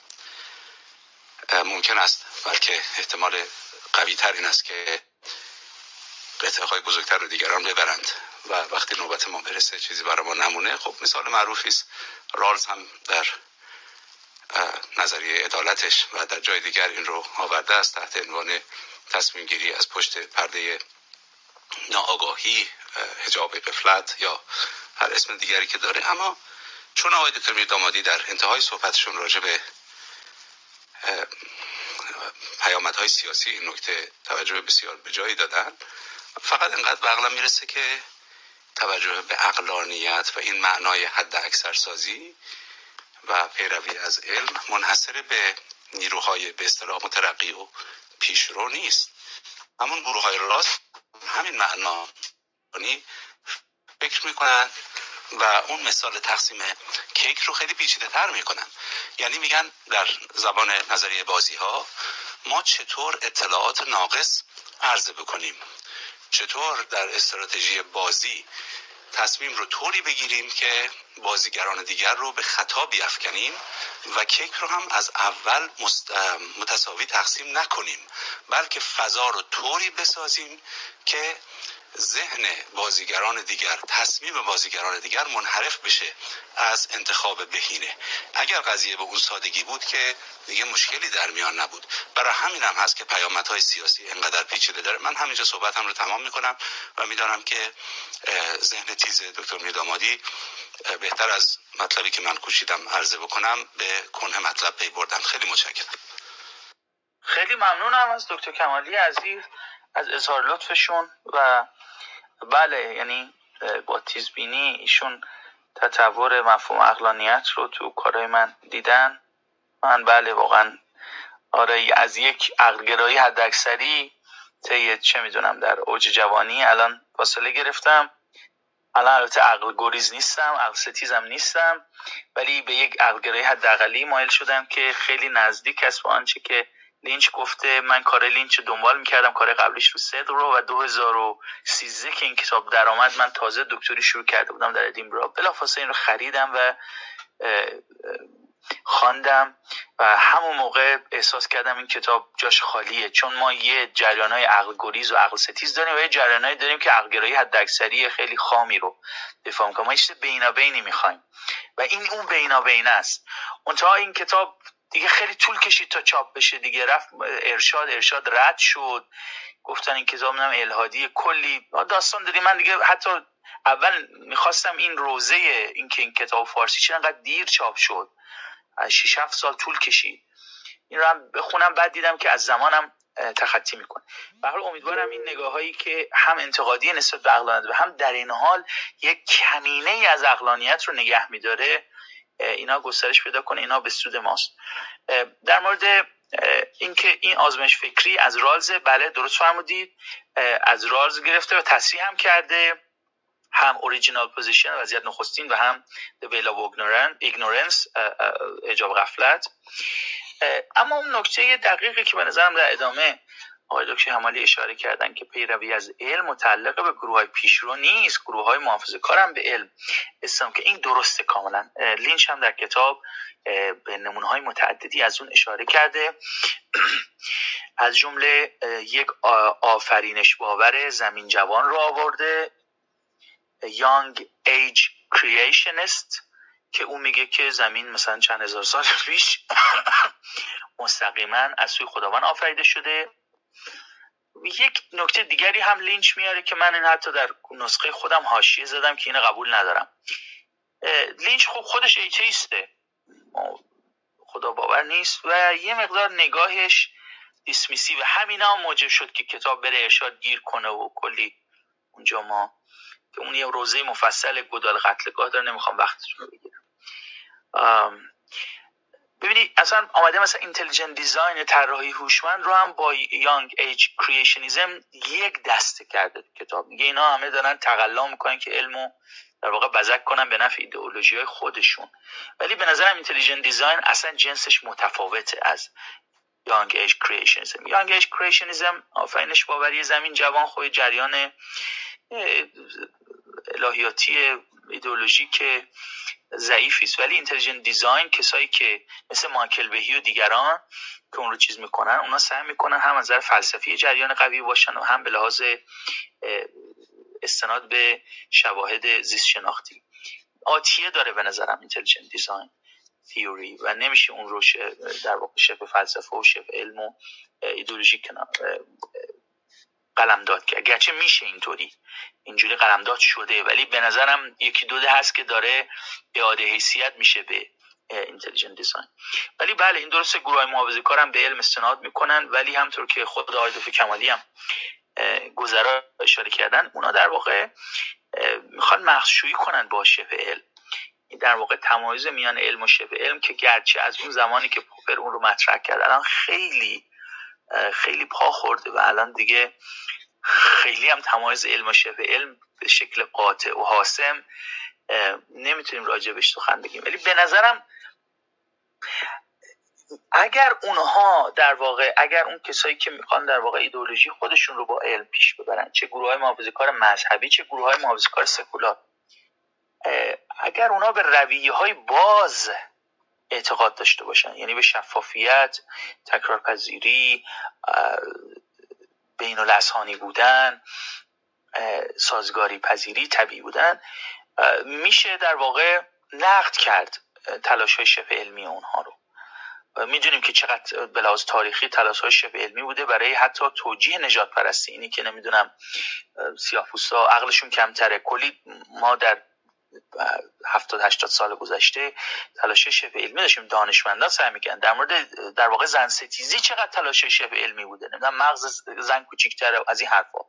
ممکن است بلکه احتمال قوی تر این است که قطعه های بزرگتر رو دیگران ببرند و وقتی نوبت ما برسه چیزی برای ما نمونه. خب مثال معروفی است. رالز هم در نظریه عدالتش و در جای دیگر این رو آورده است تحت عنوان تصمیم گیری از پشت پرده ناآگاهی هجاب قفلت یا هر اسم دیگری که داره. اما چون آقای دکتر میردامادی در انتهای صحبتشون راجع به پیامدهای سیاسی این نکته توجه بسیار به جایی دادن فقط انقدر به عقلم می‌رسه که توجه به اقلانیت و این معنای حد اکثر سازی و پیروی از علم منحصر به نیروهای به اصطلاح مترقی و پیشرو نیست. همون گروه های راست همین معنا. یعنی فکر می‌کنن و اون مثال تقسیم کیک رو خیلی پیچیده تر می‌کنن. یعنی میگن در زبان نظریه بازی ها ما چطور اطلاعات ناقص عرضه بکنیم؟ چطور در استراتژی بازی تصمیم رو طوری بگیریم که بازیگران دیگر رو به خطا بیافکنیم و کیک رو هم از اول متساوی تقسیم نکنیم بلکه فضا رو طوری بسازیم که ذهن بازیگران دیگر تصمیم بازیگران دیگر منحرف بشه از انتخاب بهینه. اگر قضیه به اون سادگی بود که دیگه مشکلی در میان نبود. برای همین هم هست که پیامدهای سیاسی انقدر پیچیده داره. من همینجا صحبتم رو تمام می‌کنم و می‌دانم که ذهن تیز دکتر میردامادی بهتر از مطلبی که من کوشیدم عرضه بکنم به کنه مطلب پی بردن. خیلی متشکرم. خیلی ممنونم از دکتر کمالی عزیز از اظهار لطفشون و بله یعنی با تیزبینی ایشون تطور مفهوم اقلانیت رو تو کارهای من دیدن. من بله واقعا آره از یک عقلگرایی حداکثری طی چه می‌دونم در اوج جوانی الان فاصله گرفتم. الان البته عقل گریز نیستم عقل ستیزم نیستم ولی به یک عقلگرایی حداقلی مایل شدم که خیلی نزدیک است به آنچه که لینچ گفته من کار لینچ دنبال می‌کردم کار قبلیش رو صدق رو و 2013 که این کتاب درآمد من تازه دکتری شروع کرده بودم در ادینبرا. بلافاصله این رو خریدم و خواندم و همون موقع احساس کردم این کتاب جاش خالیه چون ما یه جریان های عقل گریز و عقل ستیز داریم و یه جریان داریم که عقل حد اکثری خیلی خامی رو دفاع می‌کنم ما چیز بینابینی می‌خوایم و این اون بینابین است. منتها این کتاب دیگه خیلی طول کشید تا چاپ بشه دیگه. رفت ارشاد ارشاد رد شد. گفتن این کتاب نم الهادی کلی. داستان دادی من دیگه حتی اول می‌خواستم این روزه این که این کتاب فارسی چه انقدر دیر چاپ شد. 6 7 سال طول کشید. این رو هم بخونم بعد دیدم که از زمانم تخطی می‌کنه. به حال امیدوارم این نگاه هایی که هم انتقادی نسبت به اقلانیت و هم در این حال یک کمینه ای از عقلانیت رو نگه میداره اینا گسترش پیدا کنه اینا به سود ماست. در مورد اینکه این آزمایش فکری از رالز بله درست فرمودید. از رالز گرفته و تصریح هم کرده. هم original position وضعیت نخستین و هم veil of ignorance حجاب غفلت. اما اون نکته دقیقی که به نظرم در ادامه آقای دکتر همالی اشاره کردن که پیروی از علم متعلق به گروه های پیشرو نیست گروه های محافظه کارم به علم اسلام که این درسته کاملا. لینچ هم در کتاب به نمونه های متعددی از اون اشاره کرده. از جمله یک آفرینش باور زمین جوان رو آورده. Young Age Creationist که اون میگه که زمین مثلا چند هزار سال پیش مستقیما از سوی خداوند آفریده شده. یک نکته دیگری هم لینچ میاره که من این حتی در نسخه خودم حاشیه زدم که اینو قبول ندارم. لینچ خب خودش atheist ه. خدا باور نیست و یه مقدار نگاهش dismissive و همینا هم موجب شد که کتاب بره ارشاد گیر کنه و کلی اونجا ما که اون یه روزه مفصل گودال قتلگاه داره نمی‌خوام وقتتون رو بگیرم. ببینید اصلا آمده مثلا intelligent design طراحی هوشمند رو هم با young age creationism یک دسته کرده کتاب. میگه اینا همه دارن تقلا می‌کنن که علمو در واقع بزک کنن به نفع ایدئولوژی های خودشون. ولی به نظرم intelligent design اصلا جنسش متفاوته از young age creationism young age creationism آفرینش باوری زمین جوان خود جریان الهیاتی ایدئولوژیک ضعیفی است. ولی intelligent design کسایی که مثل مایکل بهی و دیگران که اون رو چیز می‌کنن اونا سعی می‌کنن هم از نظر فلسفی جریان قوی باشن و هم به لحاظ استناد به شواهد زیست شناختی آتیه داره به نظرم intelligent design theory و نمیشه اون رو در واقع شبه فلسفه و شبه علم و ایدئولوژی قلمداد کرد گرچه میشه اینطوری اینجوری قلمداد شده ولی به نظرم یکی دو دهه ست که داره اعاده حیثیت میشه به intelligent design ولی بله این درسته گروه های کارم به علم استناد می‌کنن ولی همونطور که خود آقای دفعه کمالی هم گذرا اشاره کردن اونا در واقع می‌خوان مخشویی کنن با شبه علم. در واقع تمایز میان علم و شبه علم که گرچه از اون زمانی که پوپر اون رو مطرح کرد الان خیلی خیلی پا خورده و الان دیگه خیلی هم تمایز علم و شبه علم به شکل قاطع و حاسم نمی‌تونیم راجبش سخن بگیم. ولی به نظرم اگر اونها در واقع اگر اون کسایی که می‌خوان در واقع ایدولوژی خودشون رو با علم پیش ببرن چه گروه های محافظه کار مذهبی چه گروه های محافظه کار سکولار اگر اونا به رویه های باز اعتقاد داشته باشن. یعنی به شفافیت تکرارپذیری بین الاسهانی بودن سازگاری پذیری طبیعی بودن. میشه در واقع نقد کرد تلاش های شبه علمی اونها رو. می‌دونیم که چقدر به لحاظ تاریخی تلاش های شبه علمی بوده. برای حتی توجیه نجات پرستی اینی که نمی‌دونم سیاه‌پوستا عقلشون کمتره. کلی ما در هفتاد هشتاد سال گذشته تلاش شبه علمی داشتیم دانشمندان سعی می‌کنن در مورد در واقع زن ستیزی چقدر تلاش شبه علمی بوده؟ نمی‌دونم مغز زن کوچیکتره از این حرفا.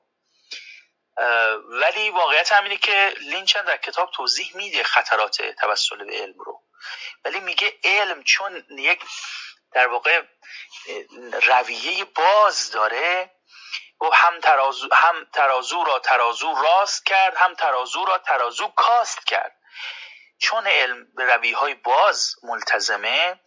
ولی واقعیت همینه که لینچن در کتاب توضیح میده خطرات توسل به علم رو. ولی میگه علم چون یک در واقع رویه باز داره و هم ترازو, هم ترازو را ترازو راست کرد هم ترازو را ترازو کاست کرد. چون علم به رویه های باز ملتزمه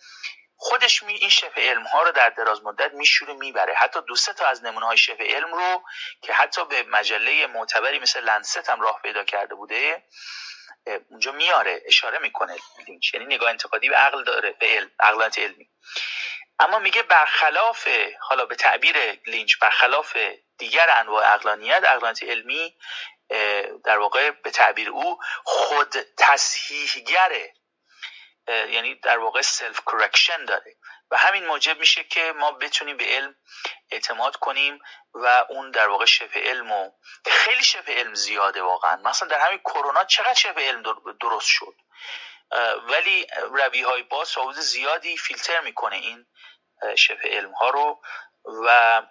خودش می این شبه علم ها رو در دراز مدت میشوره می‌بره. حتی دو سه تا از نمونه های شبه علم رو که حتی به مجله معتبری مثل لنست هم راه پیدا کرده بوده اونجا میاره اشاره می‌کنه. یعنی نگاه انتقادی به عقل داره به علم عقلانیت علمی. اما میگه برخلاف حالا به تعبیر لینچ برخلاف دیگر انواع عقلانیت عقلانیت علمی در واقع به تعبیر او خود تصحیحگره یعنی در واقع self correction داره. و همین موجب میشه که ما بتونیم به علم اعتماد کنیم و اون در واقع شبه علم و خیلی شبه علم زیاده واقعا. مثلا در همین کرونا چقدر شبه علم درست شد؟ ولی روی های باز زیادی فیلتر می‌کنه این شبه علم ها رو. و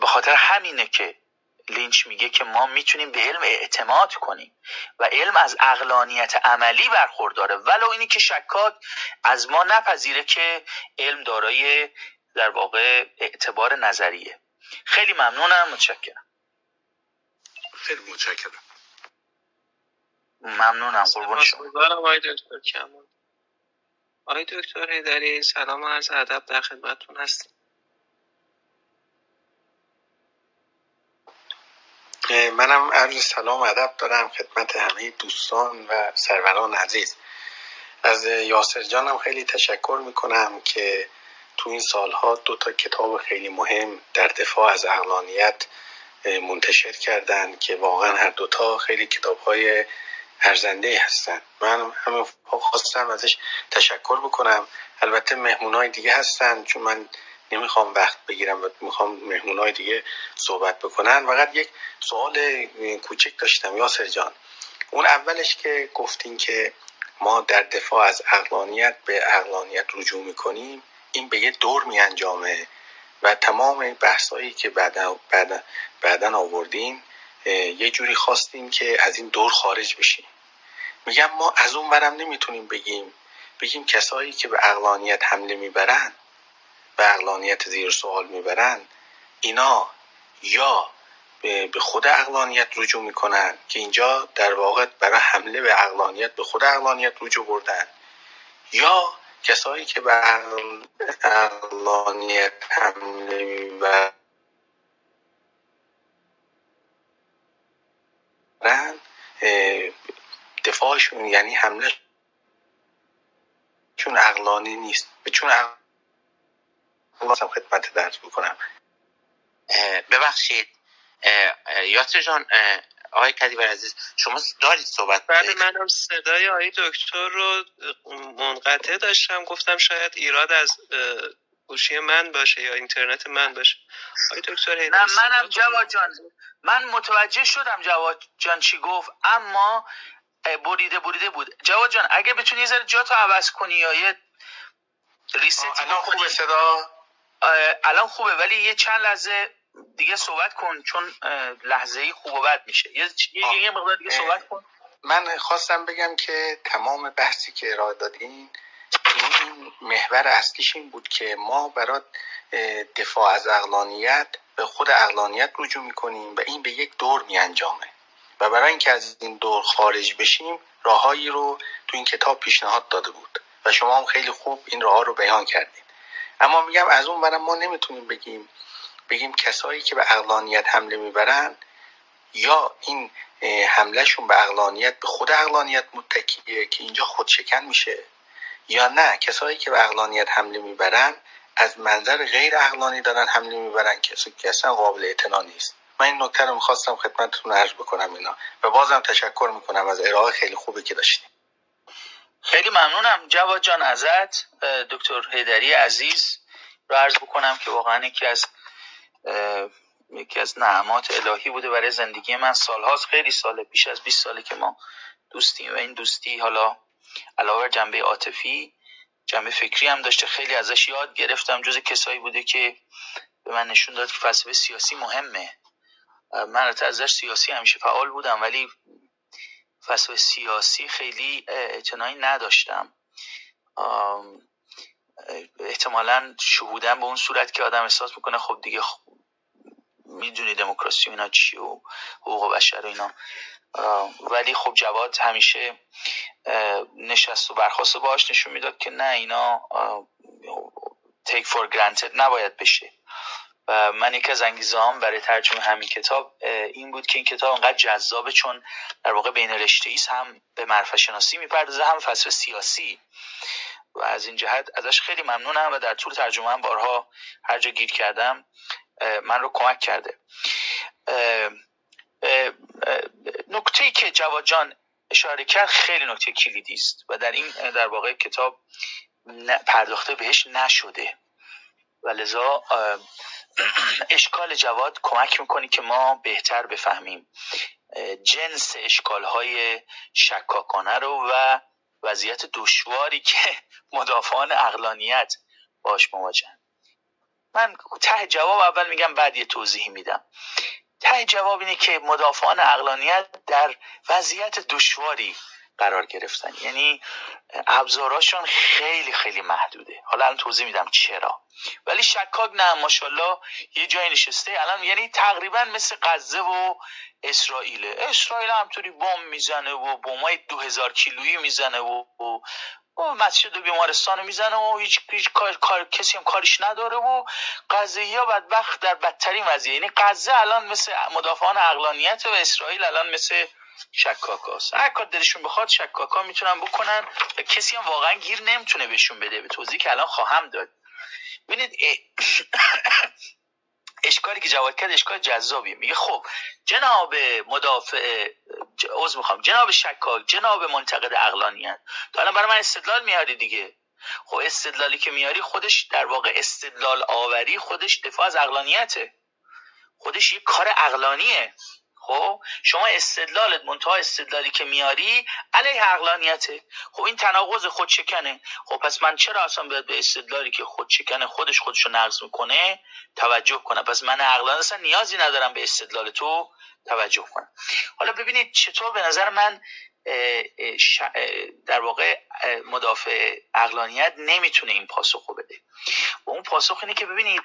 به خاطر همینه که لینچ میگه که ما می‌تونیم به علم اعتماد کنیم و علم از اقلانیت عملی برخورداره. ولو اینی که شکاک از ما نپذیره که علم دارای در واقع اعتبار نظریه. خیلی ممنونم متشکرم. خیلی متشکرم. ممنونم قربون شما. آقای دکتر کمال. آقای دکتر هیدری سلام و عرض ادب در خدمتتون هستیم منم عرض سلام ادب دارم خدمت همه دوستان و سروران عزیز. از یاسر جانم خیلی تشکر می‌کنم که تو این سالها دو تا کتاب خیلی مهم در دفاع از اقلانیت منتشر کردن که واقعا هر دوتا خیلی کتاب های ارزنده هستن. من همه خواستم ازش تشکر بکنم. البته مهمون دیگه هستن چون من نمی‌خوام وقت بگیرم و می‌خوام مهمونای دیگه صحبت بکنن. فقط یک سوال کوچک داشتم یاسر جان. اون اولش که گفتین که ما در دفاع از اقلانیت به اقلانیت رجوع می‌کنیم این به یه دور میانجامه و تمام بحثایی که بعدا, بعدا, بعدا آوردین یه جوری خواستیم که از این دور خارج بشیم میگم ما از اون برم نمی‌تونیم بگیم بگیم کسایی که به اقلانیت حمله می‌برن به اقلانیت زیر سوال می‌برن اینا یا به خود اقلانیت رجوع می‌کنن که اینجا در واقع برای حمله به اقلانیت به خود اقلانیت رجوع بردن یا کسایی که به اقلانیت حمله می‌برن دفاعشون یعنی حمله چون اقلانی نیست. چون خواستم خدمت درس بکنم. ببخشید. یاسر جان آقای کدیبر عزیز شما دارید صحبت بله منم صدای آقای دکتر رو منقطع داشتم. گفتم شاید ایراد از گوشی من باشه یا اینترنت من باشه. آقای دکتر نه منم جواد جان من متوجه شدم جواد جان چی گفت اما بریده بریده بود. جواد جان اگه بتونی یه ذره جاتو عوض کنی یا یه ریستی خوبه صدا؟ الان خوبه ولی یه چند لحظه دیگه صحبت کن چون لحظه ای خوب و بد میشه. یه, یه مقدار دیگه صحبت کن. من خواستم بگم که تمام بحثی که ارائه دادین این محور اصلیش این بود که ما برای دفاع از اقلانیت به خود اقلانیت رجوع می‌کنیم و این به یک دور میانجامه و برای اینکه از این دور خارج بشیم راههایی رو تو این کتاب پیشنهاد داده بود. و شما هم خیلی خوب این راه رو بیان کردید اما میگم از اون برم ما نمی‌تونیم بگیم بگیم کسایی که به اقلانیت حمله می‌برن یا این حملهشون به اقلانیت به خود اقلانیت متکیه که اینجا خودشکن میشه یا نه؟ کسایی که به اقلانیت حمله می‌برن از منظر غیر اقلانی دارن حمله می‌برن کسی که اصلا قابل اعتنا نیست. من این نکته رو می‌خواستم خدمتتون عرض بکنم اینا. و بازم تشکر می‌کنم از ارائه خیلی خوبی که داشتیم خیلی ممنونم. جواد جان ازت دکتر هیدری عزیز رو عرض بکنم که واقعا یکی از یکی از نعمات الهی بوده برای زندگی من. سالهاست خیلی ساله بیش از 20 ساله که ما دوستیم و این دوستی حالا علاوه جنبه عاطفی جنبه فکری هم داشته. خیلی ازش یاد گرفتم. جز کسایی بوده که به من نشون داد که فلسفه سیاسی مهمه. من ازش سیاسی همیشه فعال بودم ولی فلسفه سیاسی خیلی اعتنایی نداشتم. احتمالا شهودن به اون صورت که آدم احساس می‌کنه خب دیگه می‌دونی دموکراسی اینا چی و حقوق بشر و اینا. ولی خب جواد همیشه نشست و برخواست باش نشون می‌داد که نه اینا take for granted نباید بشه. و من یکی از انگیزه برای ترجمه همین کتاب این بود که این کتاب انقدر جذابه چون در واقع بین رشته هم به معرفت شناسی می‌پردازه هم فلسفه سیاسی. و از این جهت ازش خیلی ممنونم و در طول ترجمه هم بارها هر جا گیر کردم من رو کمک کرده. نکته که جواد جان اشاره کرد خیلی نکته کلیدی است و در این در واقع کتاب پرداخته بهش نشده. و لذا اشکال جواد کمک می‌کنی که ما بهتر بفهمیم. جنس اشکال های شکاکانه رو و وضعیت دشواری که مدافعان اقلانیت باش مواجهن من ته جواب اول میگم بعد یه توضیح میدم. ته جواب اینه که مدافعان اقلانیت در وضعیت دشواری قرار گرفتن. یعنی ابزاراشون خیلی خیلی محدوده. حالا الان توضیح میدم چرا. ولی شکاک نه ماشاءالله یه جای نشسته. الان یعنی تقریبا مثل غزه و اسرائیل اسرائیل همطوری بم می‌زنه و دو هزار کیلویی می‌زنه و, و مسجد و بیمارستان می‌زنه و هیچ, هیچ کار, کسی هم کارش نداره و قضیه ها بدبخت در بدترین وضعیه. یعنی غزه الان مثل مدافعان اقلانیت و اسرائیل الان مثل شکاکاست. هر کار دلشون بخواد شکاکا می‌تونن بکنن و کسی هم واقعا گیر نمی‌تونه بهشون بده. به توضیح که الان خواهم داد. ببینید اشکالی که جواد کرد اشکال جذابیه. میگه خب جناب مدافع عوض می‌خوام. جناب شکاک جناب منتقد اقلانیت تا الان برای من استدلال میاری دیگه. خب استدلالی که میاری خودش در واقع استدلال آوری خودش دفاع از اقلانیته. خودش یه کار اقلانیه. خب؟ شما استدلالت منتها استدلالی که میاری علیه عقلانیته. خب این تناقض خودشکنه. خب پس من چرا اصلا باید به استدلالی که خودشکنه خودش خودشو نقض می‌کنه توجه کنم؟ پس من عقلان اصلا نیازی ندارم به استدلال تو توجه کنم. حالا ببینید چطور به نظر من در واقع مدافع اقلانیت نمی‌تونه این پاسخ بده. و اون پاسخ اینه که ببینید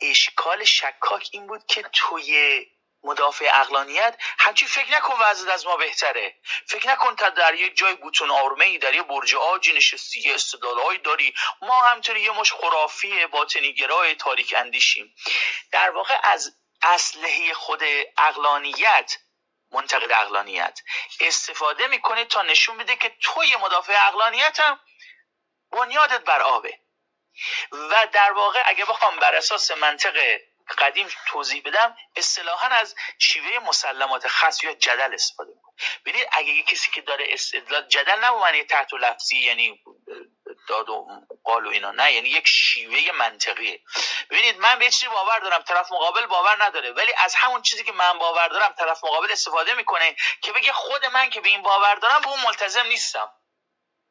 اشکال شکاک این بود که توی مدافع اقلانیت همچی فکر نکن وضعیت از ما بهتره. فکر نکن تا در یک جای بوتون آرمه ای در یه برج آجی نشستی استدلالهایی داری. ما همطوری یه مش خرافی باطنی گرای تاریک اندیشیم. در واقع از اسلحه خود اقلانیت منتقد اقلانیت استفاده می‌کنه تا نشون بده که توی مدافع اقلانیت هم بنیادت بر آبه. و در واقع اگه بخوام بر اساس منطق قدیم توضیح بدم اصطلاحا از شیوه مسلمات خاص یا جدل استفاده می‌کنه. ببینید اگه کسی که داره استدلال جدل نه معنی تحت و لفظی یعنی داد و قال و اینا نه یعنی یک شیوه منطقیه. ببینید من به چیزی باور دارم طرف مقابل باور نداره ولی از همون چیزی که من باور دارم طرف مقابل استفاده می‌کنه که بگه خود من که به این باور دارم به اون ملتزم نیستم.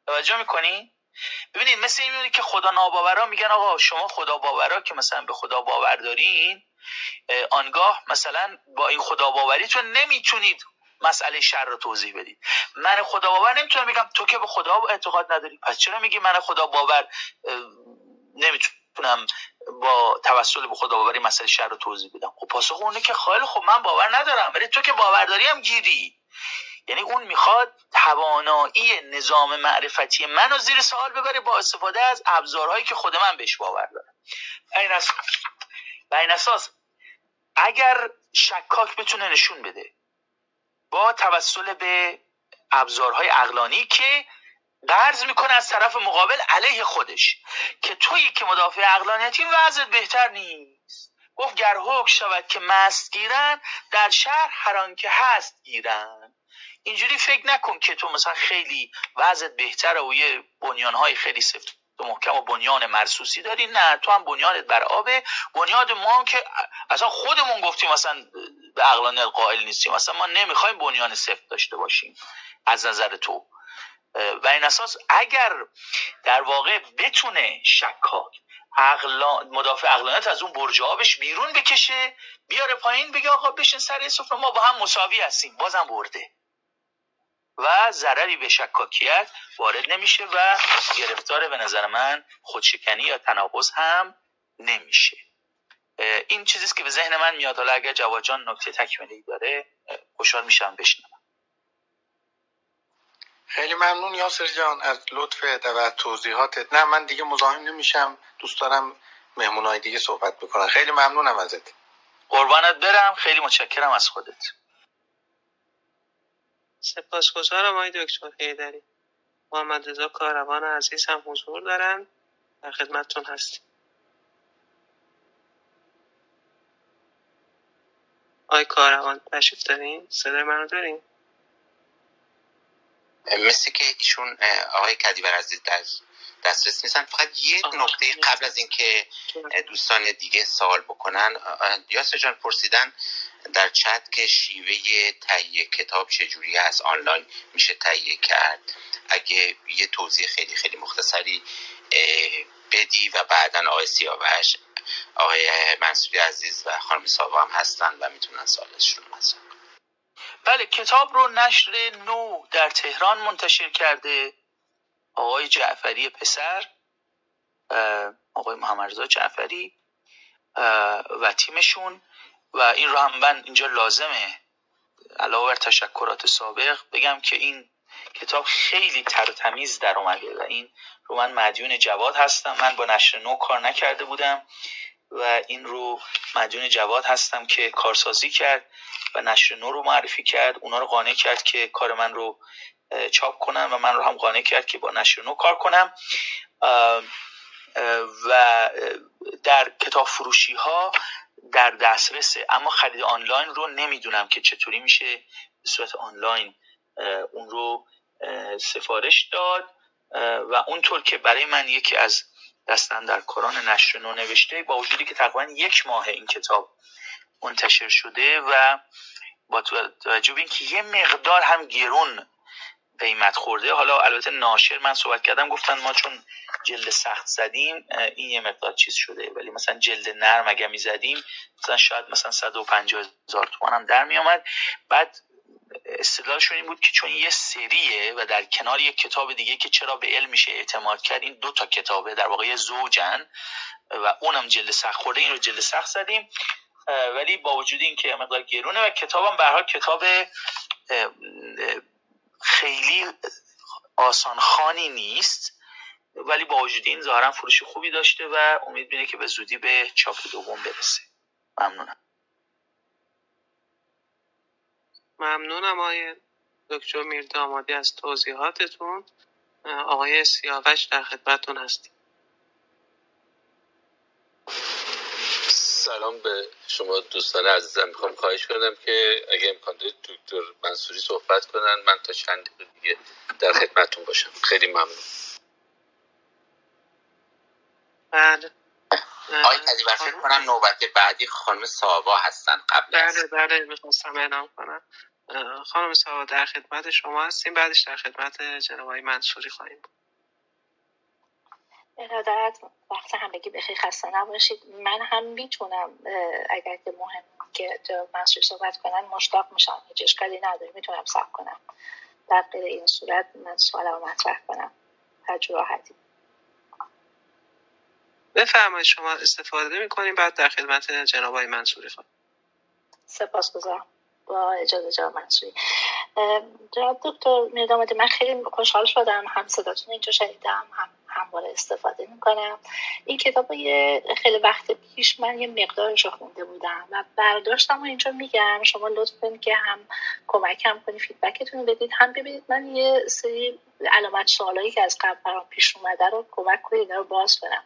توجه می‌کنی؟ ببینید مثل این که خدا ناباورا میگن آقا شما خدا باورا که مثلا به خدا باور دارین آنگاه مثلا با این خدا باوریتون نمی‌تونید مسئله شر رو توضیح بدید. من خدا باور نمی‌تونم بگم تو که به خدا اعتقاد نداری. پس چرا میگی من خدا باور نمی‌تونم با توسل به خدا باوری مسئله شر رو توضیح بدم؟ خب پاسخ اونه که خیلی خب من باور ندارم ولی تو که باور داری هم گیری. یعنی اون می‌خواد توانایی نظام معرفتی منو زیر سوال ببره با استفاده از ابزارهایی که خود من بهش باور دارم. این اساس اگر شکاک بتونه نشون بده با توسل به ابزارهای اقلانی که قرض می‌کنه از طرف مقابل علیه خودش که تویی که مدافع اقلانیتی وضعت بهتر نیست. گفت گر حکم شود که مست گیرن در شهر هران که هست گیرن. اینجوری فکر نکن که تو مثلا خیلی وضعت بهتره و یه بنیانهای خیلی سفت و محکم و بنیان مرسوسی داری. نه تو هم بنیانت بر آبه. بنیاد ما که اصلا خودمون گفتیم مثلا به اقلانیت قائل نیستیم. مثلا ما نمی‌خوایم بنیان سفت داشته باشیم از نظر تو. و این اساس اگر در واقع بتونه شکاک اقلان مدافع اقلانیت از اون برج آبش بیرون بکشه بیاره پایین بگه آقا بشین سر سفره ما با هم مساوی هستیم. بازم برده. و ضرری به شکاکیت وارد نمیشه و گرفتار به نظر من خودشکنی یا تناقض هم نمیشه. این چیزیست که به ذهن من میاد. حالا اگر جواد جان نکته تکمیلی داره خوشحال میشم بشنوم. خیلی ممنون یاسر جان از لطف و توضیحاتت. نه من دیگه مزاحم نمیشم. دوست دارم مهمونای دیگه صحبت بکنن. خیلی ممنونم ازت. قربانت برم. خیلی متشکرم از خودت. سپاسگزارم آقای دکتر هیدری محمد رضا کاروان عزیز هم حضور دارن. در خدمتتون هستیم. آقای کاروان تشریف دارین؟ صدای منو دارین؟ مثل که ایشون آقای کدیبر عزیز در دسترس نیستن. فقط یک نکته قبل از اینکه دوستان دیگه سوال بکنن. یاسر جان پرسیدن در چت که شیوه تهیه کتاب چجوری از آنلاین میشه تهیه کرد. اگه یه توضیح خیلی خیلی مختصری بدی و بعدا آقای سیاوش آقای منصوری عزیز و خانم ساوا هم هستن و می‌تونن سوالشون رو بله کتاب رو نشر نو در تهران منتشر کرده آقای جعفری پسر آقای محمد جعفری و تیمشون. و این رو هم من اینجا لازمه. علاوه بر تشکرات سابق بگم که این کتاب خیلی تر و تمیز در اومده و این رو من مدیون جواد هستم. من با نشر نو کار نکرده بودم و این رو مدیون جواد هستم که کارسازی کرد و نشر نو رو معرفی کرد. اونا رو قانع کرد که کار من رو چاپ کنم و من رو هم قانع کرد که با نشر نو کار کنم. و در کتاب فروشی ها در دسترسه. اما خرید آنلاین رو نمی‌دونم که چطوری میشه. به صورت آنلاین اون رو سفارش داد. و اونطور که برای من یکی از دستن در کاران نشر نو نوشته با وجودی که تقریبا یک ماه این کتاب منتشر شده و با توجه به اینکه یه مقدار هم گرون قیمت خورده. حالا البته ناشر من صحبت کردم گفتن ما چون جلد سخت زدیم این یه مقدار چیز شده. ولی مثلا جلد نرم اگه می‌زدیم مثلا شاید مثلا 150 هزار تومان هم در می آمد. بعد استدلالشون این بود که چون یه سریه و در کنار یک کتاب دیگه که چرا به علم میشه اعتماد کرد این دو تا کتابه در واقع زوجن و اونم جلد سخت خورده این رو جلد سخت زدیم. ولی با وجود اینکه مقدار گرونه و کتابم به حال کتاب خیلی آسان خانی نیست ولی با وجود این ظاهرا فروش خوبی داشته و امید بینه که به زودی به چاپ دوم برسه. ممنونم. ممنونم آقای دکتر میردامادی از توضیحاتتون. آقای سیاوش در خدمتتون هستیم. سلام به شما دوستان عزیزم. می‌خوام خواهش کنم که اگه امکان دارید دکتر منصوری صحبت کنن. من تا چند دیگه در خدمتتون باشم. خیلی ممنون. بله. آقای تجیبر فکر کنم نوبت بعدی خانم ساوا هستن قبل بله بله می‌خواستم اعلام کنم. خانم ساوا در خدمت شما هستیم. بعدش در خدمت جناب منصوری خواهیم بود. ارادت وقت همگی بخیر خسته نباشید. من هم می‌تونم اگر که مهم که منصوری صحبت کنن مشتاق میشم. هیچ اشکالی نداره می‌تونم صبر کنم. در غیر این صورت من سوالم مطرح کنم. هر راحتی. بفرمایید. شما استفاده می‌کنیم بعد در خدمت جناب های منصوری سپاس گذارم با اجازه جناب منصوری. جناب دکتر میدامده من خیلی خوشحال شدم هم صداتون اینجا شنیدم هم همواره استفاده می‌کنم. این کتاب یه خیلی وقت پیش من یه مقدارش خونده بودم و برداشتم و اینجا میگم. شما لطف کنید که هم کمکم کنید فیدبکتون رو بدید. هم ببینید من یه سری علامت سوالایی که از قبل برام پیش اومده رو کمک کنید رو باز کنم.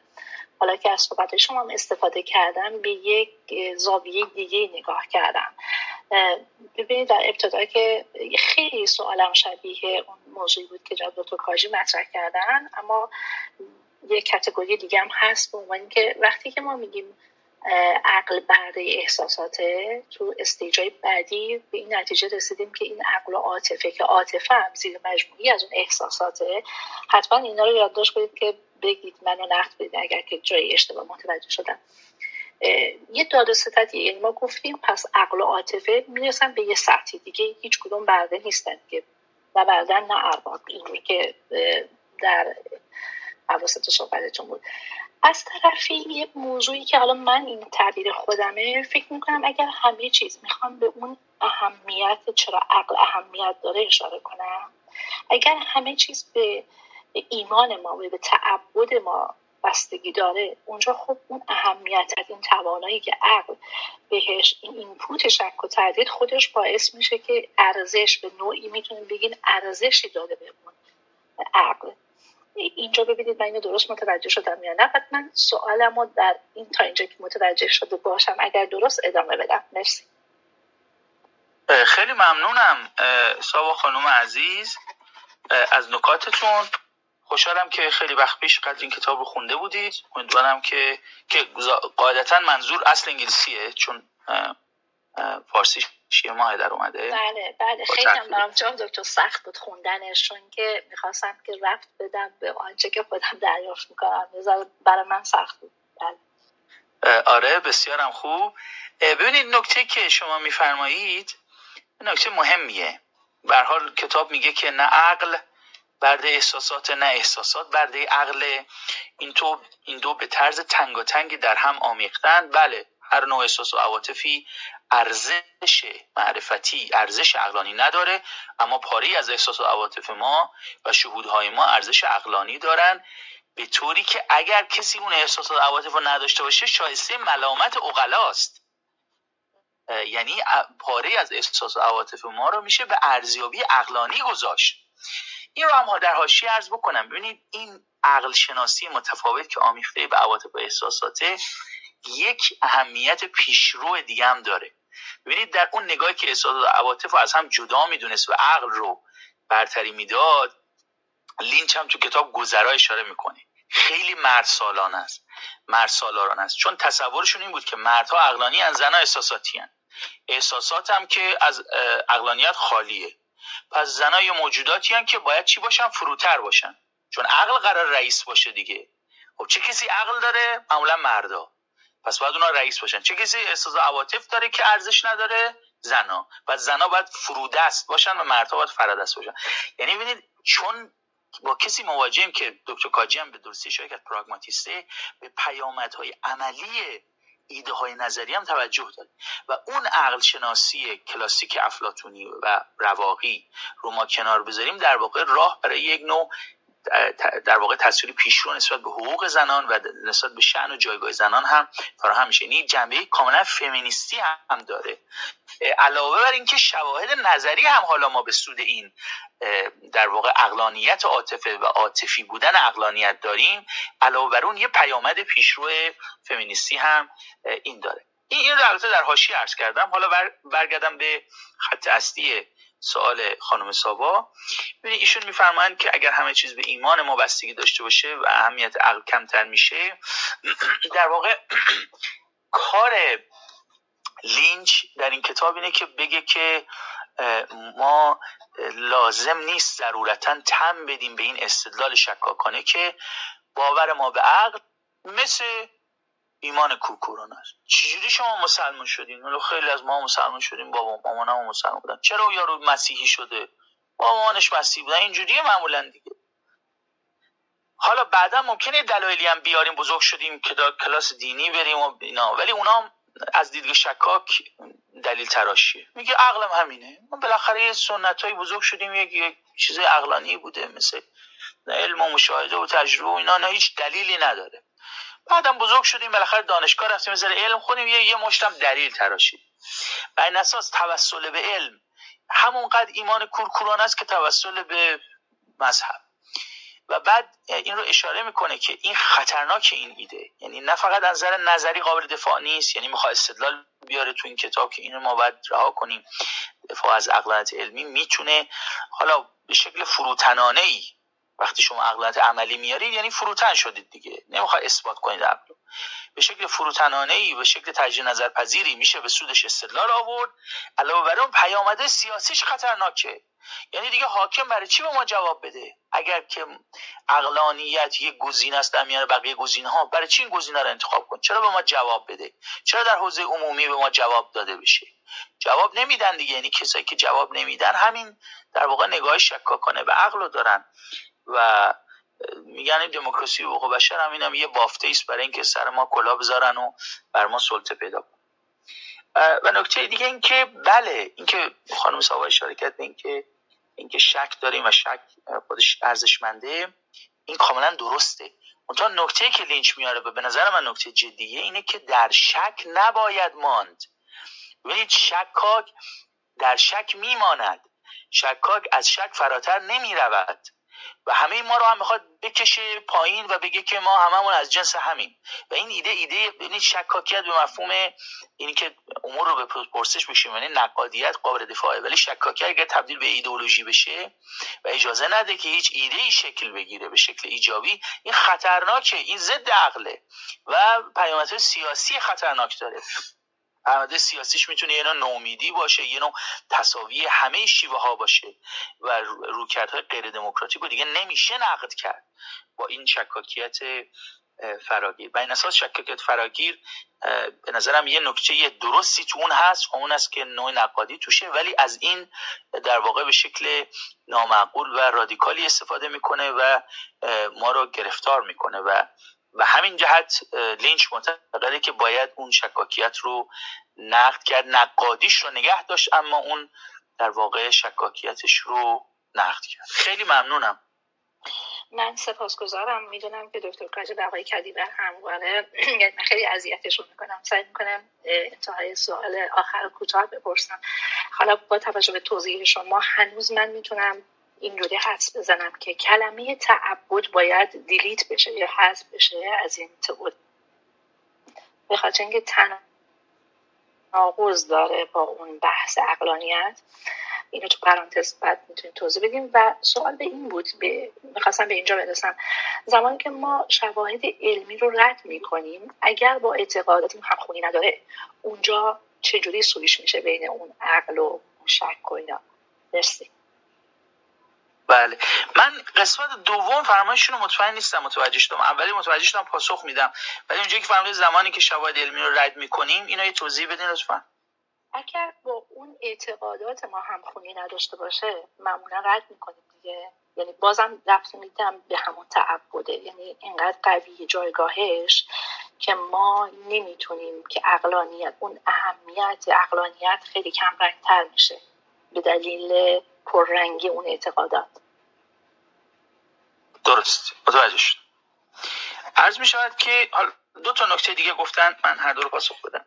حالا که از صحبت شما هم استفاده کردم به یک زاویه دیگه نگاه کردم. ببینید در ابتدا که خیلی سوالم شبیه اون موضوعی بود که جناب دکتر کاجی مطرح کردن اما یک کتگوری دیگه هم هست به عنوان که وقتی که ما میگیم عقل برده احساساته تو استیجای بعدی به این نتیجه رسیدیم که این عقل و عاطفه که عاطفه هم زیر مجموعی از اون احساساته حتما اینا رو یادداشت کنید که بگید منو نقد بدید اگر که جای اشتباه متوجه شدم. یه داد ستدیه یعنی ما گفتیم پس عقل و عاطفه می‌رسن به یه سطحی دیگه هیچ کدوم برده نیستن که. نه بردن نه ارباب اینجور که در حواست صحبتتون بود. از طرفی یه موضوعی که حالا من این تعبیر خودمه فکر می‌کنم اگر همه چیز می‌خوام به اون اهمیت چرا عقل اهمیت داره اشاره کنم. اگر همه چیز به ایمان ما و به تعبد ما بستگی داره. اونجا خب اون اهمیت از این توانایی که عقل بهش این اینپوت شک و تردید خودش باعث میشه که ارزش به نوعی می‌تونیم بگین ارزشی داده به اون عقل. اینجا ببینید من اینو درست متوجه شدم یا نه من سوالم رو در این تا اینجا که متوجه شده باشم اگر درست ادامه بدم. مرسی. خیلی ممنونم ساوا خانم عزیز از نکاتتون. خوشحالم که خیلی وقت پیش قدر این کتاب رو خونده بودید امیدوارم که که قاعدتا منظور اصل انگلیسیه چون فارسی شیه ماه در اومده. بله بله. خیلی هم برام جان دکتر سخت بود خوندنش چون که می‌خواستم که رفت بدم به آنچه که خودم دریافت می‌کنم. برای من سخت بود. بله. آره بسیارم خوب. ببینید نکته که شما میفرمایید نکته مهمیه. به حال کتاب میگه که نه عقل برده احساسات نه احساسات برده عقل. این تو این دو به طرز تنگاتنگی در هم آمیختن. بله هر نوع احساس و عواطفی ارزش معرفتی ارزش عقلانی نداره اما پاری از احساس و عواطف ما و شهودهای ما ارزش عقلانی دارن. به طوری که اگر کسی اون احساس و عواطف رو نداشته باشه شایسته ملامت اقلاست یعنی پاره از احساس و عواطف ما رو میشه به ارزیابی عقلانی گذاشت. این رو هم در حاشیه ارز بکنم. ببینید این عقل شناسی متفاوت که آمیخته به عواطف و احساساته یک اهمیت پیشرو دیگه هم داره. ببینید در اون نگاهی که احساسات و عواطف رو از هم جدا می‌دونست و عقل رو برتری می‌داد لینچ هم تو کتاب گذرا اشاره می‌کنه. خیلی مرد سالان است. مرد سالاران است. چون تصورشون این بود که مردها عقلانی ان زنها احساساتی هن. احساسات هم که از عقلانیت خالیه. پس زنای موجوداتی هن که باید چی باشن؟ فروتر باشن. چون عقل قرار رئیس باشه دیگه. خب چه کسی عقل داره؟ معمولا مردا. پس باید اونا رئیس باشن. چه کسی احساس عواطف داره که ارزش نداره؟ زنا. و زنا باید فرودست باشن و مردها باید فرادست باشن. یعنی ببینید چون با کسی مواجهیم که دکتر کاجی هم به درستی کرد پراگماتیسته به پیامدهای عملی ایده های نظری هم توجه داره. و اون عقل شناسی کلاسیک افلاتونی و رواقی رو ما کنار بذاریم در واقع راه برای یک نوع در واقع تصویر پیشرو نسبت به حقوق زنان و نسبت به شأن و جایگاه زنان هم فراهم میشه این جنبه کاملا فمینیستی هم داره. علاوه بر اینکه شواهد نظری هم حالا ما به سود این در واقع اقلانیت عاطفه و عاطفی بودن اقلانیت داریم علاوه بر اون یه پیامد پیشرو فمینیستی هم این داره. این این رو در حاشیه عرض کردم. حالا برگردم به خط اصلی سوال خانم سابا. ببینید ایشون میفرمایند که اگر همه چیز به ایمان ما بستگی داشته باشه و اهمیت عقل کمتر میشه در واقع کار لینچ در این کتاب اینه که بگه که ما لازم نیست ضرورتا تم بدیم به این استدلال شکاکانه که باور ما به عقل مثل ایمان کورکوران است چجوری شما مسلمان شدین؟ حالا خیلی از ما مسلمان شدیم بابا مامانم مسلمان بودن. چرا یارو مسیحی شده؟ مامانش مسیحی بودن. اینجوریه معمولا دیگه. حالا بعدا ممکنه دلایلی هم بیاریم بزرگ شدیم که کلاس دینی بریم و اینا. ولی اونا از دیدگاه شکاک دلیل تراشیه. میگه عقلم همینه. ما بالاخره یه سنت های بزرگ شدیم یک, یک چیز عقلانی بوده مثل علم و مشاهده و تجربه و اینا نه هیچ دلیلی نداره. بعدم بزرگ شدیم بالاخره دانشگاه رفتیم مثل علم خودیم یه یه مشتم دلیل تراشید و این اساس توسل به علم. همونقدر ایمان کورکوران است که توسل به مذهب. و بعد این رو اشاره می‌کنه که این خطرناک این ایده. یعنی نه فقط از نظر نظری قابل دفاع نیست یعنی می‌خواد استدلال بیاره تو این کتاب که اینو ما باید رها کنیم. دفاع از اقلانیت علمی می‌تونه حالا به شکل فروتنانه ای وقتی شما عقلانیت عملی میارید یعنی فروتن شدید دیگه. نمی‌خواد اثبات کنید عقل. به شکل فروتنانه ای به شکل تجدید نظر پذیری میشه به سودش استدلال آورد. علاوه بر اون پیامده سیاسیش خطرناکه. یعنی دیگه حاکم برای چی به ما جواب بده؟ اگر که اقلانیت یک گزینه است در میان بقیه گزینه ها برای چی این گزینه رو انتخاب کن چرا به ما جواب بده؟ چرا در حوزه عمومی به ما جواب داده بشه؟ جواب نمیدن دیگه. یعنی کسایی که جواب نمیدن همین در واقع نگاه شکاکانه به عقل رو دارن. و میگن این دموکراسی و حقوق بشر هم اینم یه بافته است برای اینکه سر ما کلا بذارن و بر ما سلطه پیدا کنن. و نکته دیگه این که بله اینکه خانم ساوا اشاره کرد اینکه اینکه شک داریم و شک خودش ارزشمنده این کاملا درسته. اونجا نکته که لینچ میاره به نظر من نکته جدیه اینه که در شک نباید ماند. ببینید شکاک در شک میماند. شکاک از شک فراتر نمی رود و همه ما رو هم می‌خواد بکشه پایین و بگه که ما هممون از جنس همین و این ایده ایده یعنی شکاکیت به مفهوم اینی که امور رو به پرسش بشیم یعنی نقادیت قابل دفاعه. ولی شکاکیت اگر تبدیل به ایدئولوژی بشه و اجازه نده که هیچ ایده ای شکل بگیره به شکل ایجابی این خطرناکه این ضد عقله. و پیامدهای سیاسی خطرناک داره. عمده سیاسیش می‌تونه یه نوع نومیدی باشه یه نوع تصاوی همه شیوه ها باشه و روکردهای غیر دموکراتیک رو دیگه نمیشه نقد کرد با این شکاکیت فراگیر. و این اساس شکاکیت فراگیر به نظرم یه نکته درستی تو اون هست اون است که نوع نقادی توشه ولی از این در واقع به شکل نامعقول و رادیکالی استفاده می‌کنه و ما رو گرفتار می‌کنه و و همین جهت لینچ معتقده که باید اون شکاکیت رو نقد کرد نقادیش رو نگه داشت اما اون در واقع شکاکیتش رو نقد کرد. خیلی ممنونم. من سپاسگزارم. می‌دونم که دکتر کاج بقای کدیبر همواره. یعنی من خیلی اذیتشون می‌کنم. سعی می‌کنم انتهای سوال آخر کوتاه بپرسم. حالا با توجه به توضیح شما هنوز من می‌تونم اینجوری حدس بزنم که کلمه تعبد باید دیلیت بشه یا حذف بشه از این تئوری. به خاطر اینکه تناقض داره با اون بحث اقلانیت اینو تو پرانتز بعد می‌تونیم توضیح بدیم. و سوال به این بود به می‌خواستم به اینجا برسم. زمانی که ما شواهد علمی رو رد می‌کنیم اگر با اعتقاداتیم همخونی نداره اونجا چجوری سویش میشه بین اون عقل و شک و اینا؟ مرسی. بله. من قسمت دوم فرمایشون رو مطمئن نیستم متوجه شدم. اولی متوجه شدم پاسخ میدم. ولی اونجایی که فرمایید زمانی که شواهد علمی رو رد می‌کنیم اینو یه توضیح بدین لطفا. اگر با اون اعتقادات ما همخونی نداشته باشه معمولا رد می‌کنیم دیگه. یعنی بازم رفت میدم به همون تعبده. یعنی اینقدر قوی جایگاهش که ما نمی‌تونیم که اقلانیت اون اهمیت اقلانیت خیلی کم رنگتر میشه. به دلیل پررنگی اون اعتقادات. درست. متوجه شد. عرض می شود که دو تا نکته دیگه گفتن من هر دو رو پاسخ بدم.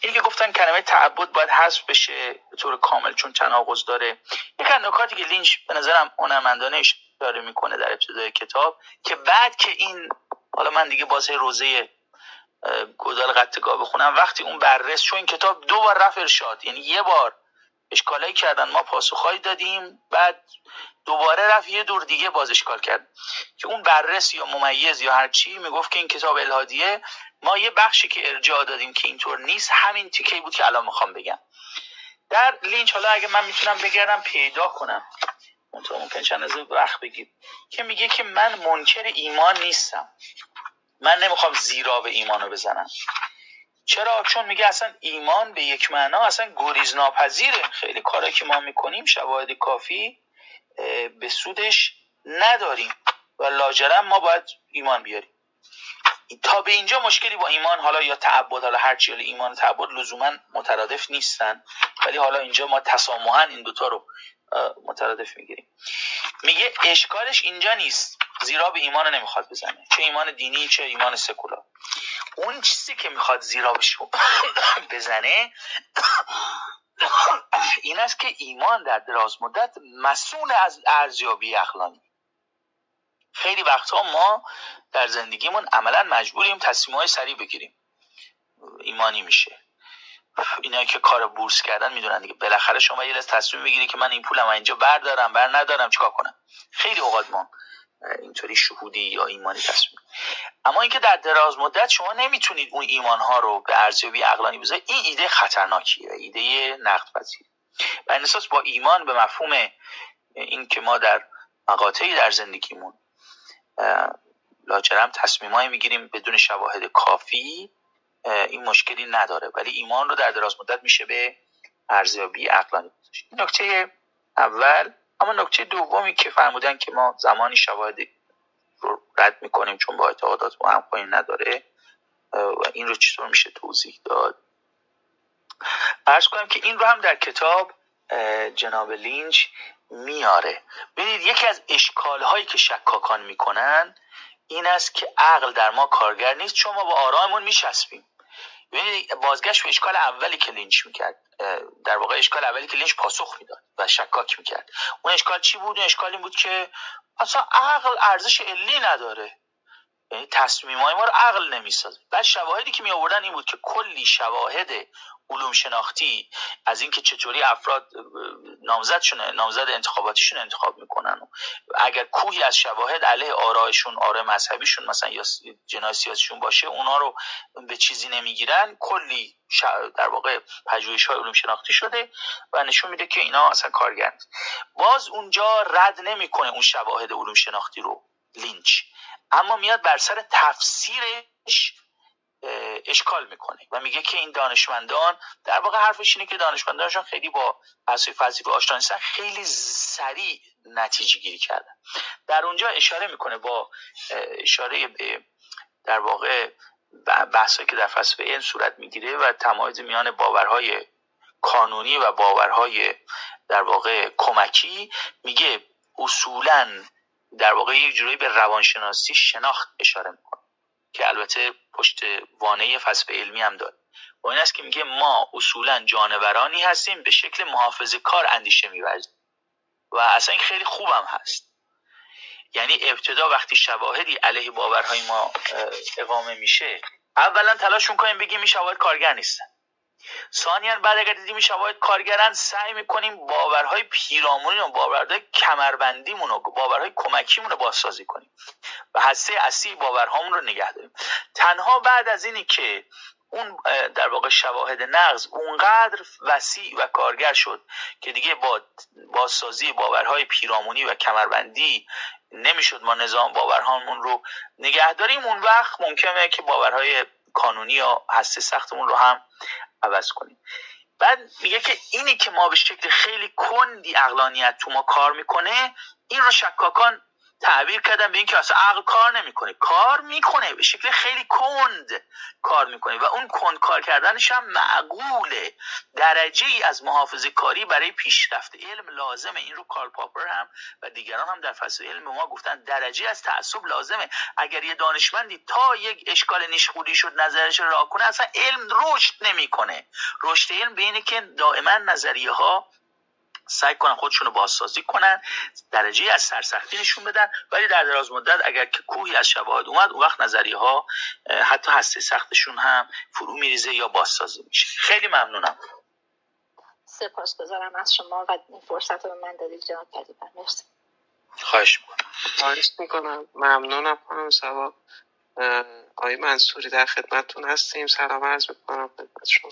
اینی که گفتن کلمه تعبد باید حذف بشه به طور کامل چون تناقض داره. یک نکاتی که لینچ به نظرم هنرمندانه اشاره می‌کنه در ابتدای کتاب که بعد که این حالا من دیگه بازه روزه گودال قطگاه بخونم وقتی اون بررس چون این کتاب دو بار رفت ارشاد یعنی یه بار اشکالایی کردن. ما پاسخهایی دادیم بعد دوباره رفت یه دور دیگه باز اشکال کرد. که اون بررس یا ممیز یا هر چی می‌گفت که این کتاب الهادیه ما یه بخشی که ارجاع دادیم که اینطور نیست همین تیکه بود که الان می‌خوام بگم. در لینچ حالا اگه من می‌تونم بگردم پیدا کنم. ممکن چند از وقت بگید که میگه که من منکر ایمان نیستم. من نمی‌خوام زیرا به ایمانو بزنم. چرا چون میگه اصلا ایمان به یک معنا اصلا گریز ناپذیره خیلی کارا که ما می‌کنیم شواهد کافی به سودش نداریم و لاجرم ما باید ایمان بیاریم. تا به اینجا مشکلی با ایمان حالا یا تعبد حالا هر چی ایمان و تعبد لزوما مترادف نیستن. ولی حالا اینجا ما تسامحا این دوتا رو مترادف می‌گیریم. میگه اشکالش اینجا نیست. زیرا به ایمان نمی‌خواد بزنه. چه ایمان دینی چه ایمان سکولار. اون چیزی که می‌خواد زیرا بزنه این است که ایمان در دراز مدت مسئول از ارزیابی اخلاقی. خیلی وقتها ما در زندگیمون عملا مجبوریم تصمیم های سریع بگیریم. ایمانی میشه. اینایی که کار بورس کردن می‌دونن دیگه. بالاخره شما یه تصمیم می‌گیری که من این پولم اینجا بردارم بر ندارم چیکار کنم؟ خیلی اوقات ما اینطوری شهودی یا ایمانی تصمیم اما اینکه در دراز مدت شما نمی‌تونید اون ایمان ها رو به ارزیابی عقلانی بذارید این ایده خطرناکیه ایده نقد پذیر و اساس با ایمان به مفهوم این که ما در مقاطعی در زندگیمون لاجرم تصمیمایی می‌گیریم بدون شواهد کافی این مشکلی نداره. ولی ایمان رو در دراز مدت میشه به ارزیابی عقلانی گذاشت. نکته اول اما نکته دومی که فرمودن که ما زمانی شواهد رو رد می‌کنیم چون با اعتقادات ما همخوانی نداره و این رو چطور میشه توضیح داد؟ عرض کنم که این رو هم در کتاب جناب لینچ میاره. ببینید یکی از اشکال هایی که شکاکان می‌کنن این است که عقل در ما کارگر نیست چون ما با آرامون میچسبیم. ببینید بازگشت به اشکال اولی که لینچ می‌کرد در واقع اشکال اولی که لینچ پاسخ می‌داد و شکاک می‌کرد. اون اشکال چی بود؟ اون اشکال این بود که اصلا عقل ارزش علّی نداره. یعنی تصمیم های ما رو عقل نمی‌سازه. بعد شواهدی که می آوردن این بود که کلی شواهد علوم شناختی از اینکه چطوری افراد نامزدشون نامزد انتخاباتیشون انتخاب می‌کنن. اگر کوهی از شواهد علیه آرایشون آرای مذهبیشون مثلا یا جنای سیاسیشون باشه اونا رو به چیزی نمی‌گیرن. کلی در واقع پژوهش های علوم شناختی شده و نشون میده که اینا اصلا کارگر باز اونجا رد نمی‌کنه اون شواهد علوم شناختی رو لینچ. اما میاد بر سر تفسیرش اشکال می‌کنه و میگه که این دانشمندان در واقع حرفش اینه که دانشمندانشون خیلی با اصلی فلسفه آشنا نیستن خیلی سریع نتیجه گیری کردن. در اونجا اشاره می‌کنه با اشاره به در واقع بحثایی که در فلسفه این صورت می‌گیره و تمایز میان باورهای کانونی و باورهای در واقع کمکی میگه اصولا در واقع یک جورایی به روانشناسی شناخت اشاره می‌کنه. که البته پشت وانه فلسفه علمی هم داره. و این است که میگه ما اصولا جانورانی هستیم به شکل محافظ کار اندیشه میورزیم. و اصلا این خیلی خوبم هست. یعنی ابتدا وقتی شواهدی علیه باورهای ما اقامه میشه اولا تلاش می‌کنیم بگیم این شواهد کارگر نیستن. ثانیا بعد اگر دیدیم شواهد کارگرن سعی می‌کنیم باورهای پیرامونی و باورهای کمربندیمون و باورهای کمکیمون رو بازسازی کنیم و هسته اصلی باورهامون رو نگه داریم. تنها بعد از اینی که اون در واقع شواهد نقض اونقدر وسیع و کارگر شد که دیگه با بازسازی باورهای پیرامونی و کمربندی نمی‌شد ما نظام باورهامون رو نگه داریم. اون وقت ممکنه که باورهای کانونی یا هسته سختمون رو هم عوض کنیم. بعد میگه که اینی که ما به شکل خیلی کندی اقلانیت تو ما کار می‌کنه این رو شکاکان تعبیر کردن به اینکه اصلا عقل کار نمی‌کنه. کار می‌کنه. به شکل خیلی کند کار می‌کنه. و اون کند کار کردنش هم معقوله. درجه ای از محافظه کاری برای پیشرفت. علم لازمه. این رو کارل پاپر هم و دیگران هم در فلسفه علم ما گفتن. درجه از تعصب لازمه. اگر یه دانشمندی تا یک اشکال نیشخوری شد نظرش را کنه اصلا علم رشد نمی‌کنه. رشد علم به اینه که دائما نظریه ها سعی کنن خودشون رو بازسازی کنن درجه از سرسختی نشون بدن. ولی در دراز مدت اگر که کوهی از شواهد اومد اون وقت نظریه ها حتی هسته سختشون هم فرو میریزه یا بازسازی میشه. خیلی ممنونم. سپاسگزارم از شما و این فرصت رو به من دادید جناب مرسی. خواهش می‌کنم. خواهش می‌کنم. ممنونم خانم سوا آقای منصوری در خدمتتون هستیم. سلام عرض می‌کنم خدمت شما.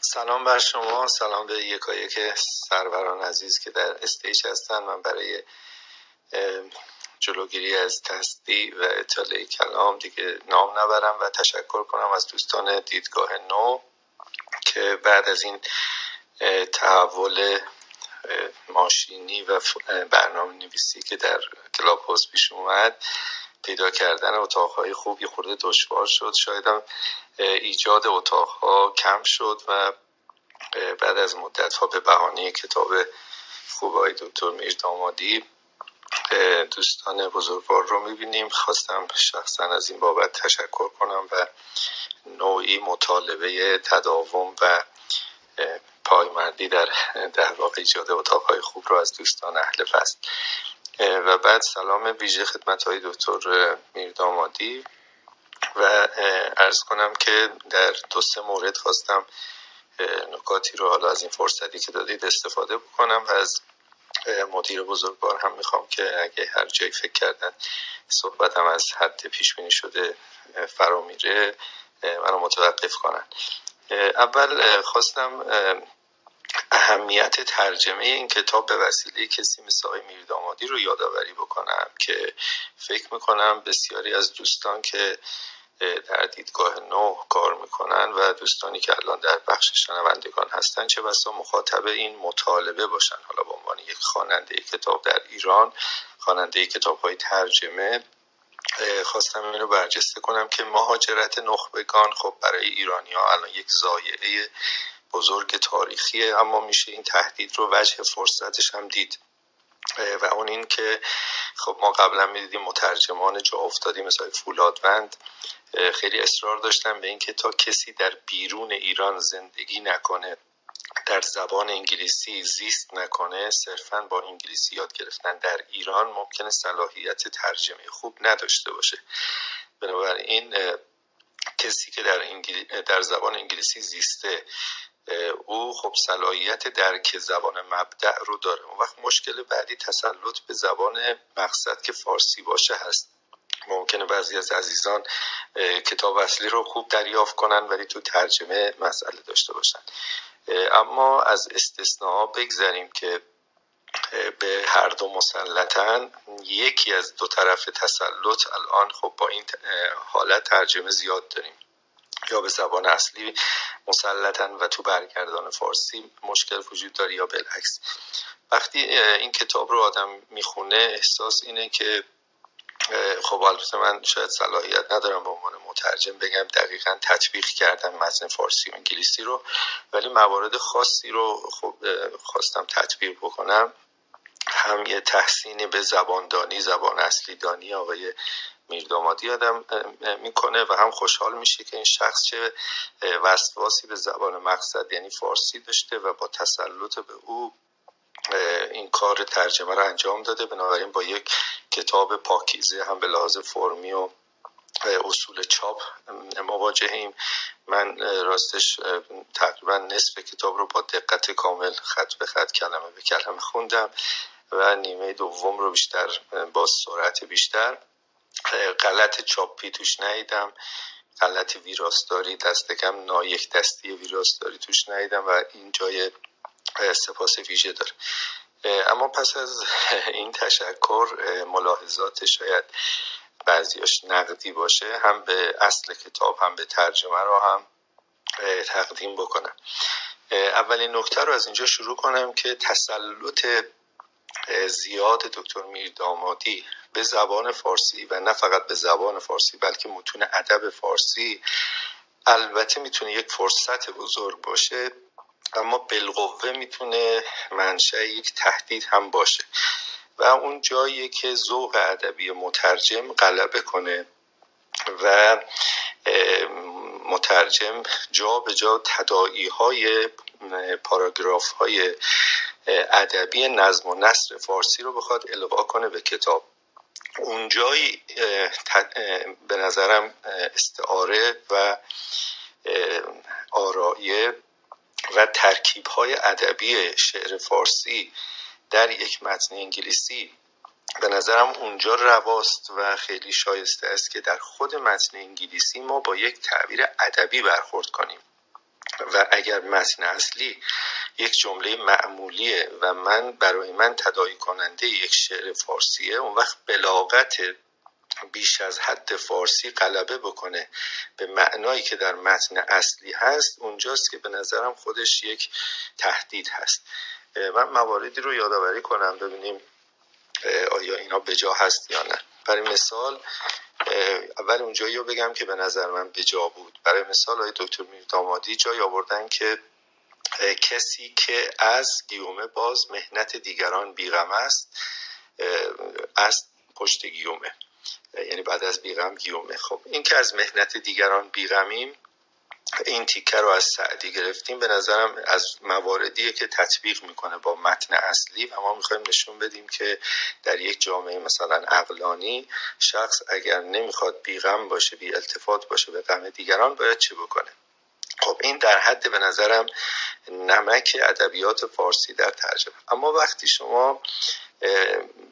سلام بر شما. سلام به یکایی که سروران عزیز که در استیج هستن. من برای جلوگیری از تصدی و اطلاع کلام دیگه نام نبرم و تشکر کنم از دوستان دیدگاه نو که بعد از این تحول ماشینی و برنامه نویسی که در کلاب پیش اومد پیدا کردن اتاقهای خوب یه خورده دشوار شد. شاید هم ایجاد اتاقها کم شد و بعد از مدت ها به بهانه کتاب خوب های دکتر میر دامادی دوستان بزرگوار رو می‌بینیم. خواستم شخصا از این بابت تشکر کنم و نوعی مطالبه تداوم و پایمردی در در واقع ایجاد اتاقهای خوب رو از دوستان اهل فصل و بعد سلام ویژه خدمت های دکتر میردامادی و ارز کنم که در دو سه مورد خواستم نکاتی رو حالا از این فرصتی که دادید استفاده بکنم و از مدیر بزرگوار هم می‌خوام که اگه هر جایی فکر کردن صحبتم از حد پیش بینی شده فرا میره منو متوقف کنن. اول خواستم اهمیت ترجمه این کتاب به وسیله کسی مثل آقای میردامادی رو یادآوری بکنم که فکر می‌کنم بسیاری از دوستان که در دیدگاه نو کار می‌کنن و دوستانی که الان در بخش شنوندگان هستن چه بسا مخاطب این مطالبه باشن. حالا به عنوان یک خواننده کتاب در ایران خواننده کتاب های ترجمه خواستم اینو برجسته کنم که مهاجرت نخبگان خب برای ایرانی ها الان یک زایعه بزرگ تاریخیه اما میشه این تهدید رو وجه فرصتش هم دید. و اون این که خب ما قبلا می‌دیدیم مترجمان جا افتادی مثل فولادوند خیلی اصرار داشتن به اینکه تا کسی در بیرون ایران زندگی نکنه در زبان انگلیسی زیست نکنه صرفا با انگلیسی یاد گرفتن. در ایران ممکنه صلاحیت ترجمه خوب نداشته باشه. بنابراین کسی که در, در زبان انگلیسی زیسته او خب صلاحیت درک زبان مبدع رو داره. اون وقت مشکل بعدی تسلط به زبان مقصد که فارسی باشه هست. ممکنه بعضی از عزیزان کتاب اصلی رو خوب دریافت کنن ولی تو ترجمه مسئله داشته باشن. اما از استثناء بگذاریم که به هر دو مسلطن یکی از دو طرف تسلط الان خب با این حالت ترجمه زیاد داریم. یا به زبان اصلی مسلطن و تو برگردان فارسی مشکل وجود داره یا بالعکس. وقتی این کتاب رو آدم می‌خونه احساس اینه که خب البته من شاید صلاحیت ندارم به عنوان مترجم بگم دقیقا تطبیق کردم متن فارسی و انگلیسی رو ولی موارد خاصی رو خب خواستم تطبیق بکنم. هم یه تحسینی به زباندانی زبان اصلی دانی آقای میردامادی آدم می‌کنه و هم خوشحال میشه که این شخص چه وسواسی به زبان مقصد یعنی فارسی داشته و با تسلط به او این کار ترجمه رو انجام داده. بنابراین با یک کتاب پاکیزه هم به لحاظ فرمی و اصول چاپ مواجهیم. من راستش تقریبا نصف کتاب رو با دقت کامل خط به خط کلمه به کلمه خوندم و نیمه دوم رو بیشتر با سرعت بیشتر. غلط چاپی توش ندیدم غلط ویراستاری دست کم نایک دستی ویراستاری توش ندیدم و این جای سپاس ویژه داره. اما پس از این تشکر ملاحظات شاید بعضیاش نقدی باشه هم به اصل کتاب هم به ترجمه رو هم تقدیم بکنم. اولین نکته رو از اینجا شروع کنم که تسلط زیاد دکتر میر دامادی به زبان فارسی و نه فقط به زبان فارسی بلکه متون ادب فارسی البته می‌تونه یک فرصت بزرگ باشه اما بالقوه می‌تونه منشأ یک تهدید هم باشه. و اون جایی که ذوق ادبی مترجم غلبه کنه و مترجم جا به جا تدائی های پاراگراف های ادبی نظم و نصر فارسی رو بخواد القا کنه به کتاب. اونجایی به نظرم استعاره و آرایه و ترکیب های ادبی شعر فارسی در یک متن انگلیسی به نظرم اونجا رواست و خیلی شایسته است که در خود متن انگلیسی ما با یک تعبیر ادبی برخورد کنیم. و اگر متن اصلی یک جمله معمولیه و من برای من تدایی کننده یک شعر فارسیه اون وقت بلاغت بیش از حد فارسی غلبه بکنه به معنایی که در متن اصلی هست اونجاست که به نظرم خودش یک تهدید هست. من مواردی رو یادآوری کنم ببینیم آیا اینا به جا هست یا نه. برای مثال اول اونجایی رو بگم که به نظر من به بود. برای مثال های دکتر میر دامادی جای آوردن که کسی که از گیومه باز مهنت دیگران بیغم است از پشت گیومه. یعنی بعد از بیغم گیومه. خب این که از مهنت دیگران بیغمیم این تیکه رو از سعدی گرفتیم. به نظرم از مواردیه که تطبیق می‌کنه با متن اصلی و ما می‌خوایم نشون بدیم که در یک جامعه مثلا اقلانی شخص اگر نمی‌خواد بیغم باشه بی التفات باشه به غم دیگران باید چه بکنه؟ خب این در حد به نظرم نمک ادبیات فارسی در ترجمه. اما وقتی شما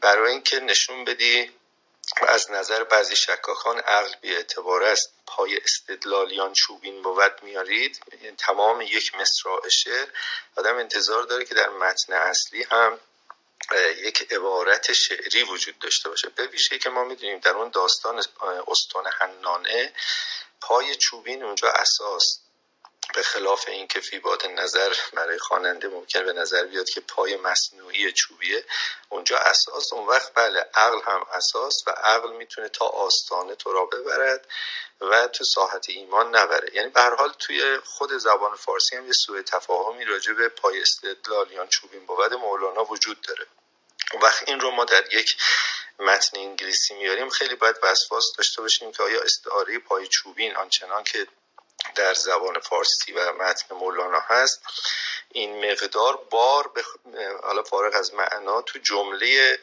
برای اینکه نشون بدی از نظر بعضی شکاکان عقل بی اعتبار است. پای استدلالیان چوبین بود میارید. یعنی تمام یک مصرع شعر آدم انتظار داره که در متن اصلی هم یک عبارت شعری وجود داشته باشه. به ویژه که ما می‌دونیم در اون داستان استون حنانه پای چوبین اونجا اساس به خلاف اینکه فی باد نظر برای خواننده ممکن به نظر بیاد که پای مصنوعی چوبیه اونجا اساس اون وقت بله عقل هم اساس و عقل می‌تونه تا آستانه تو را ببرد و تو ساحت ایمان نبره. یعنی به حال توی خود زبان فارسی هم یه سوء تفاهمی راجع به پای استدلال یا چوبین بود مولانا وجود داره. اون وقت این رو ما در یک متن انگلیسی میاریم. خیلی باید وسواس داشته باشیم که آیا استعاره پای چوبین آنچنان که در زبان فارسی و متن مولانا هست. این مقدار بار بخ... حالا فارغ از معنا تو جمله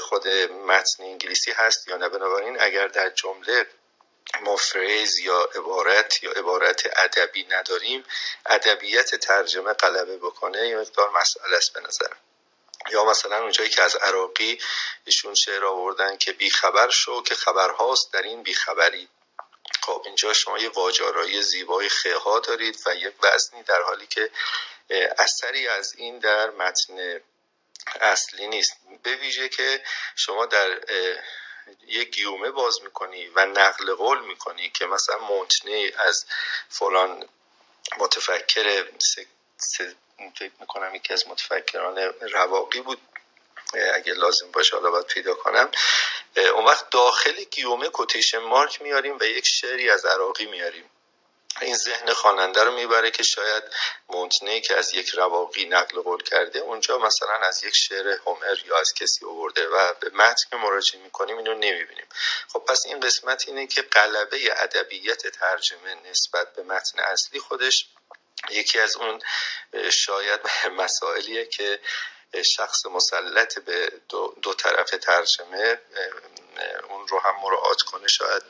خود متن انگلیسی هست یا نه. بنابراین اگر در جمله ما فریز یا عبارت یا عبارت ادبی نداریم ادبیت ترجمه غلبه بکنه یه مقدار مسئله است به نظرم یا مثلا اونجایی که از عراقی ایشون شعر آوردن که بیخبر شو که خبرهاست در این بیخبری. خب اینجا شما یه واجارایی زیبای خیها دارید و یک وزنی در حالی که اثری از این در متن اصلی نیست. به ویژه که شما در یک گیومه باز می‌کنی و نقل قول می‌کنی که مثلا مونتنی از فلان متفکر فکر می‌کنم یکی از متفکران رواقی بود. اگه لازم باشه حالا باید پیدا کنم. اون وقت داخل گیومه کوتیشن مارک میاریم و یک شعری از عراقی میاریم. این ذهن خواننده رو می‌بره که شاید مونتنه که از یک رواقی نقل قول کرده اونجا مثلا از یک شعر هومر یا از کسی آورده و به متن مراجعه می‌کنیم اینو نمی‌بینیم. خب پس این قسمت اینه که قلبه ادبیت ترجمه نسبت به متن اصلی خودش یکی از اون شاید مسائلیه که شخص مسلط به دو, دو طرف ترجمه اون رو هم مراعات کنه شاید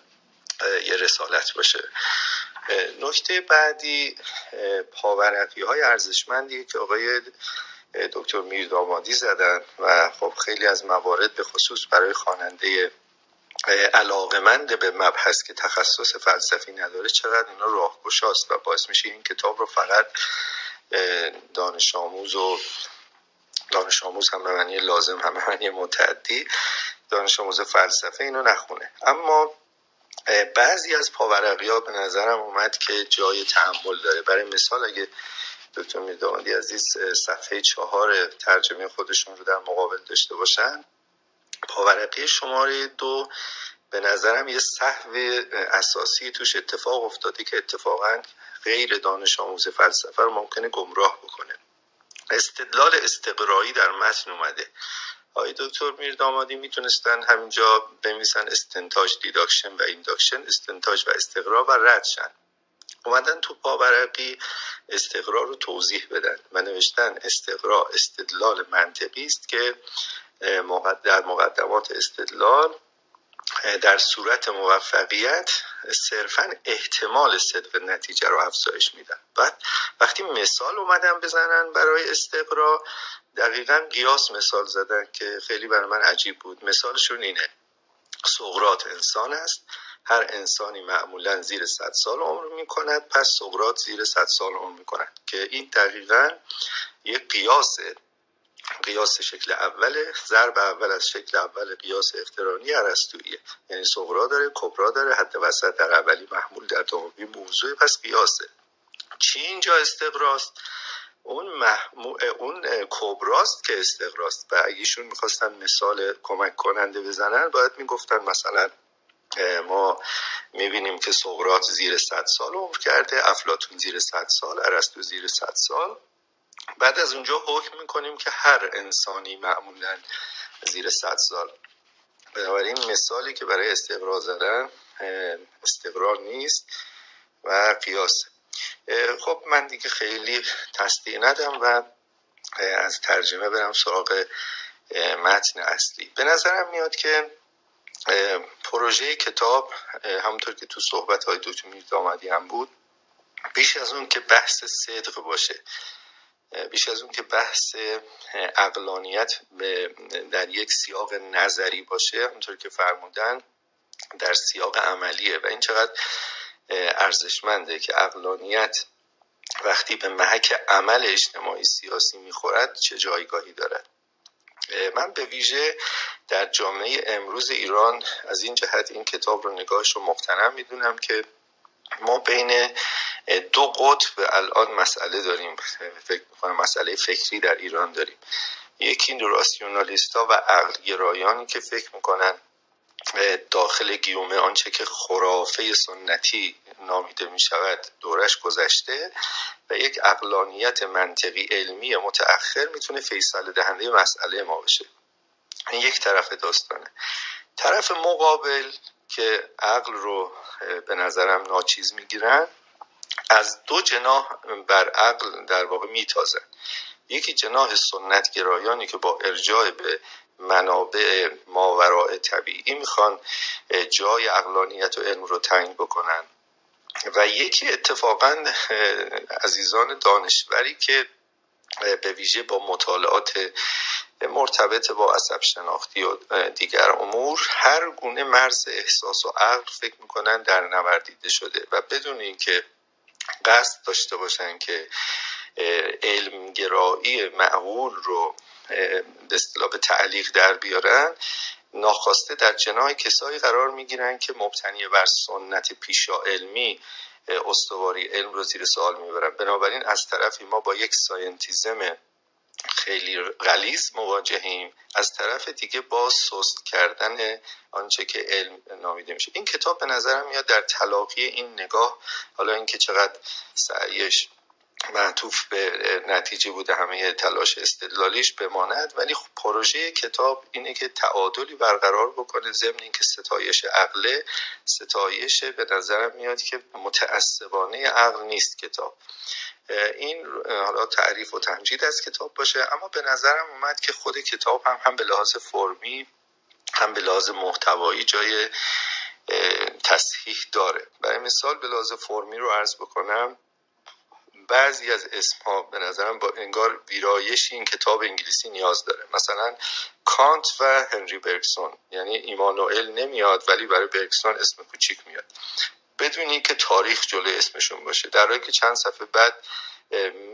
یه رسالت باشه. نکته بعدی پاورقی های ارزشمندی که آقای دکتر میردامادی زدن و خب خیلی از موارد به خصوص برای خواننده علاقمند به مبحث که تخصص فلسفی نداره چقدر اینا راهگشاست و باعث میشه این کتاب رو فقط دانش آموز و دانش آموز هم به معنی لازم هم به معنی متعدی. دانش آموز فلسفه اینو نخونه. اما بعضی از پاورقی ها به نظرم اومد که جای تحمل داره. برای مثال اگه دکتر میردامادی عزیز صفحه چهار ترجمه خودشون رو در مقابل داشته باشن پاورقی شماره دو به نظرم یه صحو اساسی توش اتفاق افتاده که اتفاقا غیر دانش آموز فلسفه رو ممکنه گمراه بکنه. استدلال استقرایی در متن اومده. آقای دکتر میردامادی می‌تونستن همینجا بنویسن استنتاج deduction و induction استنتاج و استقرا و ردشن اومدن تو پاورقی استقرا رو توضیح بدن و نوشتن استقرا استدلال منطقی است که در مقدمات استدلال در صورت موفقیت صرفا احتمال صدق نتیجه رو افزایش میدن. بعد وقتی مثال اومدن بزنن برای استقرا دقیقا قیاس مثال زدن که خیلی برای من عجیب بود. مثالشون اینه. سقرات انسان است. هر انسانی معمولا زیر 100 سال عمر می کند پس سقرات زیر 100 سال عمر می کند که این دقیقا یک قیاسه قیاس شکل اوله ضرب اول از شکل اول قیاس اخترانی عرستویه یعنی صغرا داره کبرا داره حد وسط در اولی محمول در دومی موضوع پس قیاسه. چی اینجا استقراست؟ اون محمو... اون کبراست که استقراست. و ایشون می‌خواستن مثال کمک کننده بزنن باید می‌گفتن مثلا ما می‌بینیم که سقرات زیر صد سال عمر کرده افلاتون زیر صد سال ارسطو زیر صد سال. بعد از اونجا حکم می‌کنیم که هر انسانی معمولا زیر صد سال. بنابراین مثالی که برای استقرار زدن استقرار نیست و قیاس خب من دیگه خیلی تصدیق ندم و از ترجمه برم سراغ متن اصلی. به نظرم میاد که پروژه کتاب همونطور که تو صحبت های دکتر میردامادی هم بود بیش از اون که بحث صدق باشه. بیش از اون که بحث اقلانیت در یک سیاق نظری باشه همونطور که فرمودن در سیاق عملیه و این چقدر ارزشمنده که اقلانیت وقتی به محک عمل اجتماعی سیاسی می‌خورد چه جایگاهی دارد؟ من به ویژه در جامعه امروز ایران از این جهت این کتاب رو نگاهش رو مختنم می‌دونم که ما بین دو قطب الان مسئله داریم. فکر می‌کنم مسئله فکری در ایران داریم. یکی راسیونالیست ها و عقل گرایانی که فکر می‌کنن داخل گیومه آنچه که خرافه سنتی نامیده می شود دورش گذشته و یک اقلانیت منطقی علمی متأخر می‌تونه فیصل دهنده مسئله ما باشه این یک طرف داستانه. طرف مقابل که عقل رو به نظرم ناچیز می‌گیرن از دو جناح بر عقل در واقع میتازن یکی جناح سنت گرایانی که با ارجاع به منابع ماوراء طبیعی می‌خوان جای اقلانیت و علم رو تعیین بکنن. و یکی اتفاقا عزیزان دانشوری که به ویژه با مطالعات مرتبط با عصب شناختی و دیگر امور هر گونه مرز احساس و عقل فکر می‌کنن در نوردیده شده و بدون اینکه قصد داشته باشن که علمگرایی معقول رو به اصطلاح به تعلیق در بیارن ناخواسته در جناه کسایی قرار می‌گیرن که مبتنی بر سنت پیشا علمی استواری علم رو زیر سوال می‌برن. بنابراین از طرفی ما با یک ساینتیزم خیلی غلیز مواجهیم. از طرف دیگه با سست کردن آنچه که علم نامیده میشه. این کتاب به نظرم میاد در تلاقی این نگاه حالا اینکه چقدر سعیش معطوف به نتیجه بوده همه تلاش استدلالیش بماند. ولی خب پروژه کتاب اینه که تعادلی برقرار بکنه ضمن اینکه ستایش عقله ستایش به نظرم میاد که متعصبانه عقل نیست کتاب. این حالا تعریف و تمجید از کتاب باشه. اما به نظرم اومد که خود کتاب هم هم به لحاظ فرمی هم به لحاظ محتوایی جای تصحیح داره. برای مثال به لحاظ فرمی رو عرض بکنم. بعضی از اسمها به نظرم با انگار ویرایش این کتاب انگلیسی نیاز داره. مثلا کانت و هنری برگسون یعنی ایمانوئل نمیاد ولی برای برگسون اسم کوچیک میاد. بدونی که تاریخ جلوی اسمشون باشه. در حالی که چند صفحه بعد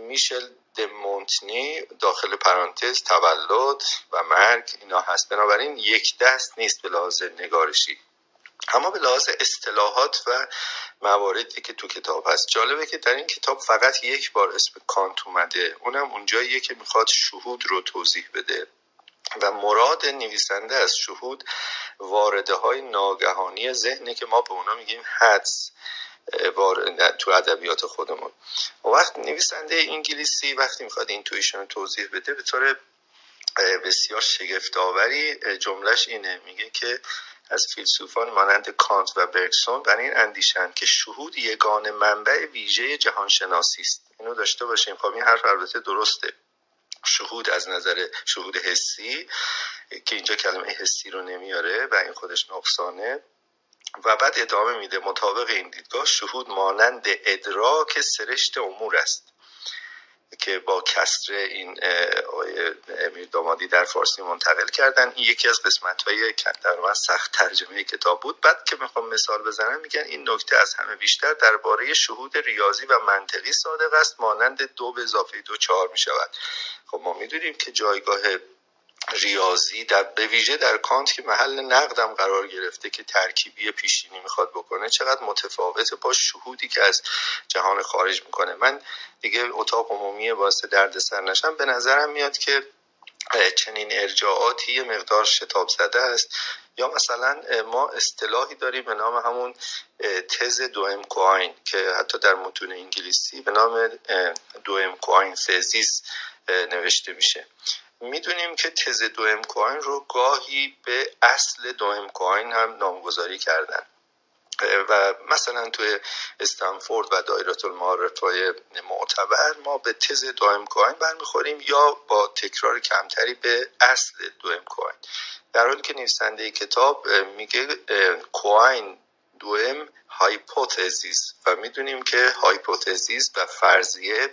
میشل دمونتنی داخل پرانتز تولد و مرگ اینا هست. بنابراین یک دست نیست به لحاظ نگارشی. اما به لحاظ اصطلاحات و مواردی که تو کتاب هست جالبه که در این کتاب فقط یک بار اسم کانت اومده. اونم اونجاییه که می‌خواد شهود رو توضیح بده. و مراد نویسنده از شهود وارده های ناگهانی ذهنه که ما به اونا میگیم حدس تو ادبیات خودمون. و وقت نویسنده انگلیسی وقتی می‌خواد این تویشن توضیح بده به طور بسیار شگفتآوری جملهش اینه. میگه که از فیلسوفان مانند کانت و برگسون بر این اندیشند که شهود یگان منبع ویژه جهانشناسی است. اینو داشته باشیم. خب این حرف البته درسته. شهود از نظر شهود حسی که اینجا کلمه حسی رو نمیاره و این خودش نقصانه. و بعد ادامه میده. مطابق این دیدگاه شهود مانند ادراک سرشت امور است. که با کسر این آیه امیر دامادی در فارسی منتقل کردن. این یکی از قسمت های در سخت ترجمه کتاب بود. بعد که می‌خوام مثال بزنم میگن این نکته از همه بیشتر درباره شهود ریاضی و منطقی صادق است. مانند دو به اضافه دو چهار می‌شود. خب ما می‌دونیم که جایگاه ریاضی در به ویژه در کانت که محل نقدم قرار گرفته که ترکیبی پیشینی می‌خواد بکنه چقدر متفاوته. با شهودی که از جهان خارج می‌کنه. من دیگه اتاق عمومی واسه دردسر نشم. به نظرم میاد که چنین ارجاعاتی یه مقدار شتاب زده است. یا مثلا ما اصطلاحی داریم به نام همون تز دوم کوین که حتی در متون انگلیسی به نام دوم کوین فزیس نوشته میشه. می‌دونیم که تز دوئم کواین رو گاهی به اصل دوئم کواین هم نامگذاری کردن. و مثلا توی استنفورد و دایره المعارف های معتبر ما به تز دوئم کواین برمیخوریم یا با تکرار کمتری به اصل دوئم کواین. در حالی که نویسنده کتاب میگه کواین دوئم hypothesis و می‌دونیم که hypothesis و فرضیه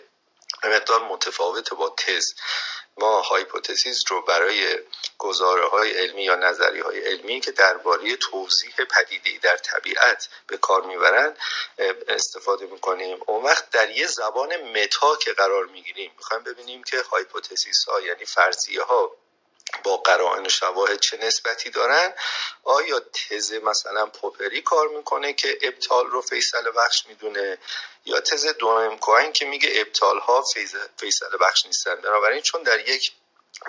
مقدار متفاوت با تز. ما hypothesis رو برای گزاره های علمی یا نظری های علمی که درباره توضیح پدیده در طبیعت به کار می‌برند استفاده می‌کنیم. اون وقت در یه زبان meta که قرار می‌گیریم می‌خوایم ببینیم که hypothesis ها یعنی فرضیه ها با قرائن شواهد چه نسبتی دارن؟ آیا تز مثلا پوپری کار می‌کنه که ابطال رو فیصل بخش می‌دونه؟ یا تز دوم کوین که میگه ابطال ها فیصل بخش نیستن؟ بنابراین چون در یک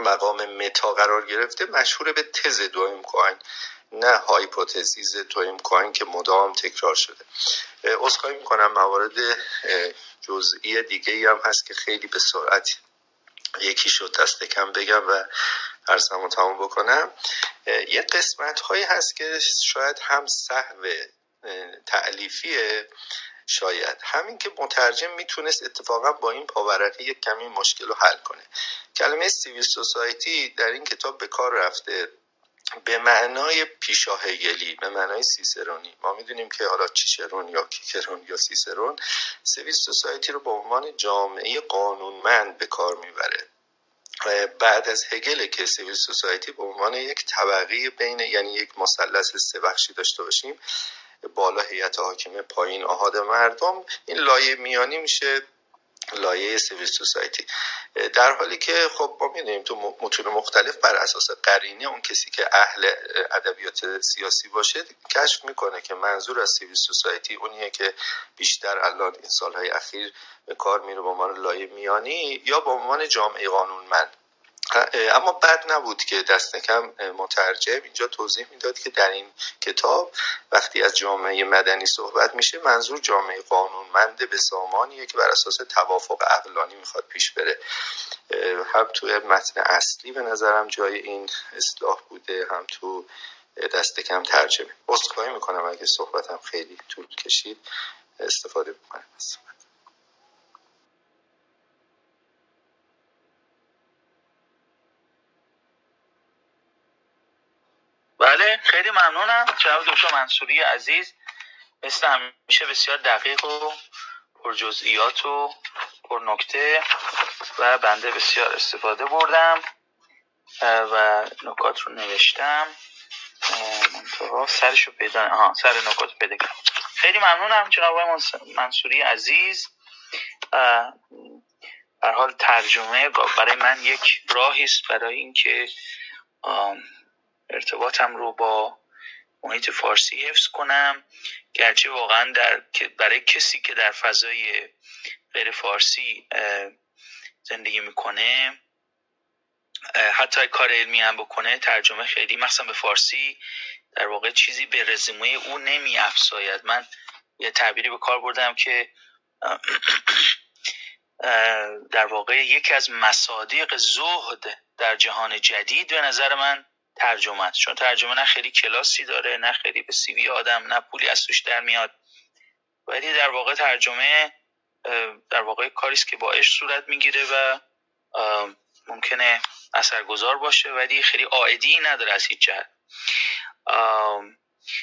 مقام متا قرار گرفته مشهور به تز دوم کوین نه هایپوتزیز دوم کوین که مدام تکرار شده. اصخایی می‌کنم موارد جزئی دیگه هم هست که خیلی به سرعت یکی شد دست کم بگم و ارزمو تمام بکنم. یه قسمت هایی هست که شاید هم سهو تألیفیه شاید. همین که مترجم می‌تونست اتفاقا با این پاورقی یک کمی مشکل رو حل کنه. کلمه civil society در این کتاب به کار رفته. به معنای پیشاهگلی به معنای سیسرونی. ما می‌دونیم که حالا چیچرون یا کیکرون یا سیسرون civil society رو به عنوان جامعه قانونمند به کار می‌بره. بعد از هگل که civil society به عنوان یک طبقه بین یعنی یک مثلث سه بخشی داشته باشیم بالا هیئت حاکمه پایین آهاد مردم این لایه میانی میشه لایه سیویل سوسایتی. در حالی که خب ما می‌دونیم تو متون مختلف بر اساس قرینه اون کسی که اهل ادبیات سیاسی باشه کشف می‌کنه که منظور از سیویل سوسایتی اونیه که بیشتر الان این سالهای اخیر به کار میره به عنوان لایه میانی یا به عنوان جامعه قانونمند. اما بد نبود که دست کم مترجم اینجا توضیح می‌داد که در این کتاب وقتی از جامعه مدنی صحبت میشه منظور جامعه قانونمند به سامانیه که بر اساس توافق عقلانی می‌خواد پیش بره. هم توی متن اصلی به نظرم جای این اصلاح بوده هم تو دست کم ترجمه. عذرخواهی می‌کنم اگه صحبتم خیلی طول کشید. استفاده بکنم بله خیلی ممنونم. جناب دکتر منصوری عزیز مثل همیشه بسیار دقیق و پر جزئیات و پر نکته و بنده بسیار استفاده بردم و نکات رو نوشتم. سرش رو پیدا آها سر نکات پیدا کردم. خیلی ممنونم جناب منصوری عزیز. در حال ترجمه برای من یک راهی است برای اینکه ارتباطم رو با محیط فارسی حفظ کنم. گرچه واقعا در برای کسی که در فضای غیر فارسی زندگی می‌کنه حتی کار علمی هم بکنه ترجمه خیلی مخصوصا به فارسی در واقع چیزی به رزومه او نمی افزاید من یه تعبیری به کار بردم که در واقع یکی از مصادیق زهد در جهان جدید به نظر من ترجمه است. چون ترجمه نه خیلی کلاسی داره نه خیلی به سیوی آدم نه پولی از توش در میاد. ولی در واقع ترجمه در واقع کاری است که با عشق صورت می‌گیره و ممکنه اثرگذار باشه ولی خیلی عائدی نداره از هیچ جهت.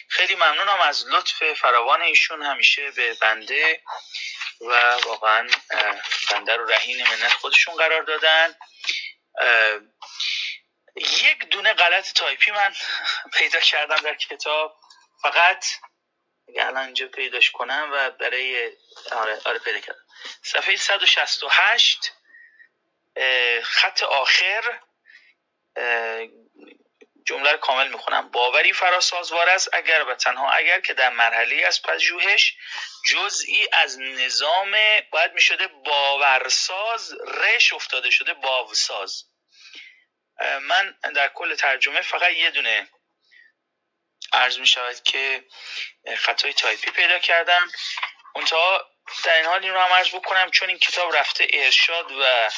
خیلی ممنونم از لطف فراوان ایشون همیشه به بنده و واقعا بنده رو رهین منت خودشون قرار دادن. یک دونه غلط تایپی من پیدا کردم در کتاب. فقط اگر الان اینجا پیداش کنم و برای آره, آره پیدا کردم. صفحه 168 خط آخر جمله کامل می‌خونم. باوری فراسازوار است اگر و تنها اگر که در مرحله از پژوهش جزئی از نظام باید می‌شده باورساز رش افتاده شده باوساز. من در کل ترجمه فقط یه دونه عرض می شود که خطای تایپی پیدا کردم. منتها در این حال این رو هم عرض بکنم چون این کتاب رفته ارشاد و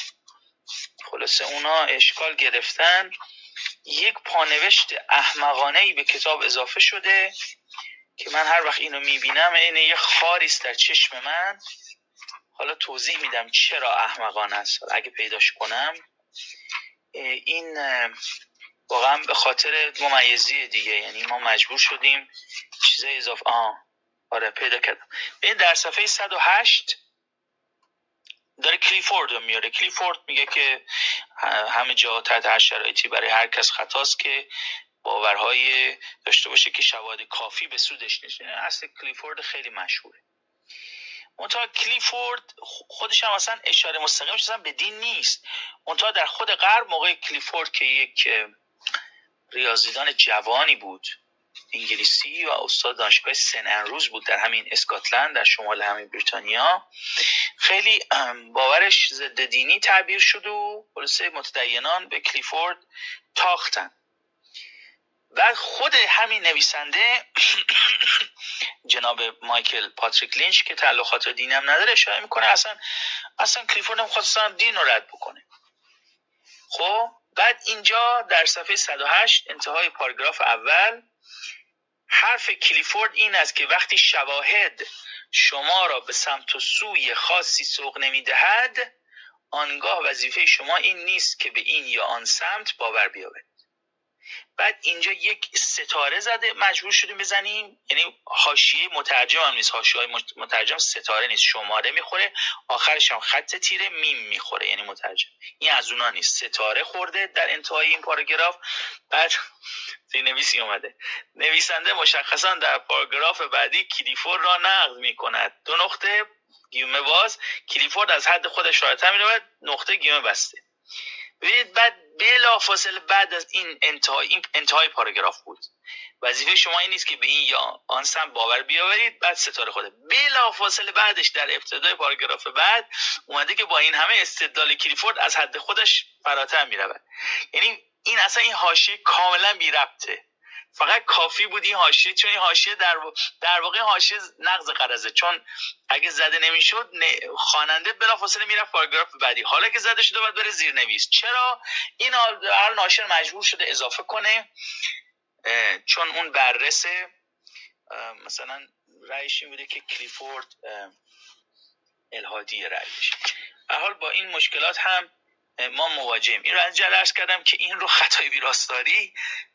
خلاصه اونا اشکال گرفتن یک پانوشت احمقانه ای به کتاب اضافه شده که من هر وقت اینو می‌بینم این یه خاری است در چشم من. حالا توضیح میدم چرا احمقانه است. اگه پیداش کنم. این واقعا به خاطر ممیزی دیگه. یعنی ما مجبور شدیم چیزای اضافه آه آره پیدا کردم. این در صفحه 108 داره کلیفورد رو میاره. کلیفورد میگه که همه جا تحت هر شرایطی برای هر کس خطاست که باورهای داشته باشه که شواهد کافی به سودش نیست. اصل کلیفورد خیلی مشهوره. منتها کلیفورد خودش هم اصلا اشاره مستقیمش به دین نیست. منتها در خود غرب موقع کلیفورد که یک ریاضیدان جوانی بود انگلیسی و استاد دانشگاه سن انروز بود در همین اسکاتلند در شمال همین بریتانیا. خیلی باورش ضد دینی تعبیر شد و خلاصه متدینان به کلیفورد تاختن. بعد خود همین نویسنده جناب مایکل پاتریک لینچ که تعلقات دینی هم نداره اشاره می‌کنه اصلا اصلا کلیفورد هم دین رو رد بکنه. خب؟ بعد اینجا در صفحه 108 انتهای پاراگراف اول حرف کلیفورد این است که وقتی شواهد شما را به سمت و سوی خاصی سوق نمی‌دهد آنگاه وظیفه شما این نیست که به این یا آن سمت باور بیاورید بعد اینجا یک ستاره زده مجبور شدیم بزنیم. یعنی حاشیه مترجم هم نیست. حاشیه مترجم ستاره نیست. شماره می‌خوره آخرش هم خط تیره میم می‌خوره. یعنی مترجم. این از اونا نیست. ستاره خورده در انتهای این پاراگراف. بعد نویسی اومده. نویسنده مشخصا در پاراگراف بعدی کلیفورد را نقد می‌کند. دو نقطه گیومه باز. کلیفورد از حد خودش رایت می نقطه گیومه بسته. ببینید بعد بلا فاصله بعد از این انتهای این انتهای پاراگراف بود. وظیفه شما این نیست که به این یا آن سم باور بیاورید بعد ستاره خوده بلا فاصله بعدش در ابتدای پاراگراف بعد اومده که با این همه استدلال کلیفورد از حد خودش فراتر می‌رود. یعنی این اصلا این حاشیه کاملا بی ربطه. فقط کافی بود این حاشیه چون این حاشیه در, در واقع حاشیه نقض قرضه. چون اگه زده نمی‌شد خواننده بلافاصله می‌رفت پاراگراف بعدی. حالا که زده شده باید بره زیرنویس. چرا؟ این هر ناشر مجبور شده اضافه کنه چون اون بررسه مثلا رأیش این بوده که کلیفورد الهادی رأیش. حال با این مشکلات هم ما مواجهیم. این رو از کردم که این رو خطای ویراستاری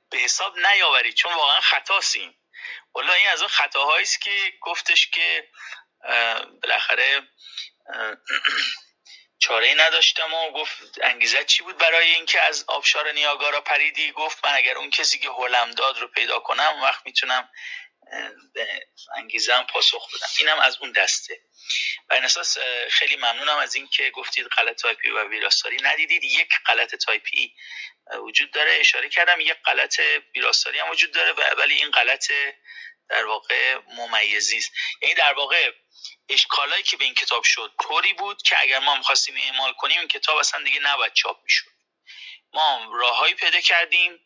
به حساب نیاورید چون واقعا خطاسیم والا این از اون خطاهایی است که گفتش که بالاخره چاره ای نداشتم و گفت انگیزت چی بود برای اینکه از آبشار نیاگارا پریدی؟ گفت من اگر اون کسی که هلم داد رو پیدا کنم وقت می‌تونم به انگیزم پاسخ بدم. اینم از اون دسته. بر این اساس خیلی ممنونم از اینکه گفتید غلط تایپی و ویراستاری. ندیدید یک غلط تایپی وجود داره. اشاره کردم یک غلط ویراستاری هم وجود داره ولی این غلط در واقع ممیزی است. یعنی در واقع اشکالایی که به این کتاب شد طوری بود که اگر ما می‌خواستیم اعمال کنیم این کتاب اصلا دیگه نباید چاپ می‌شد. ما راههایی پیدا کردیم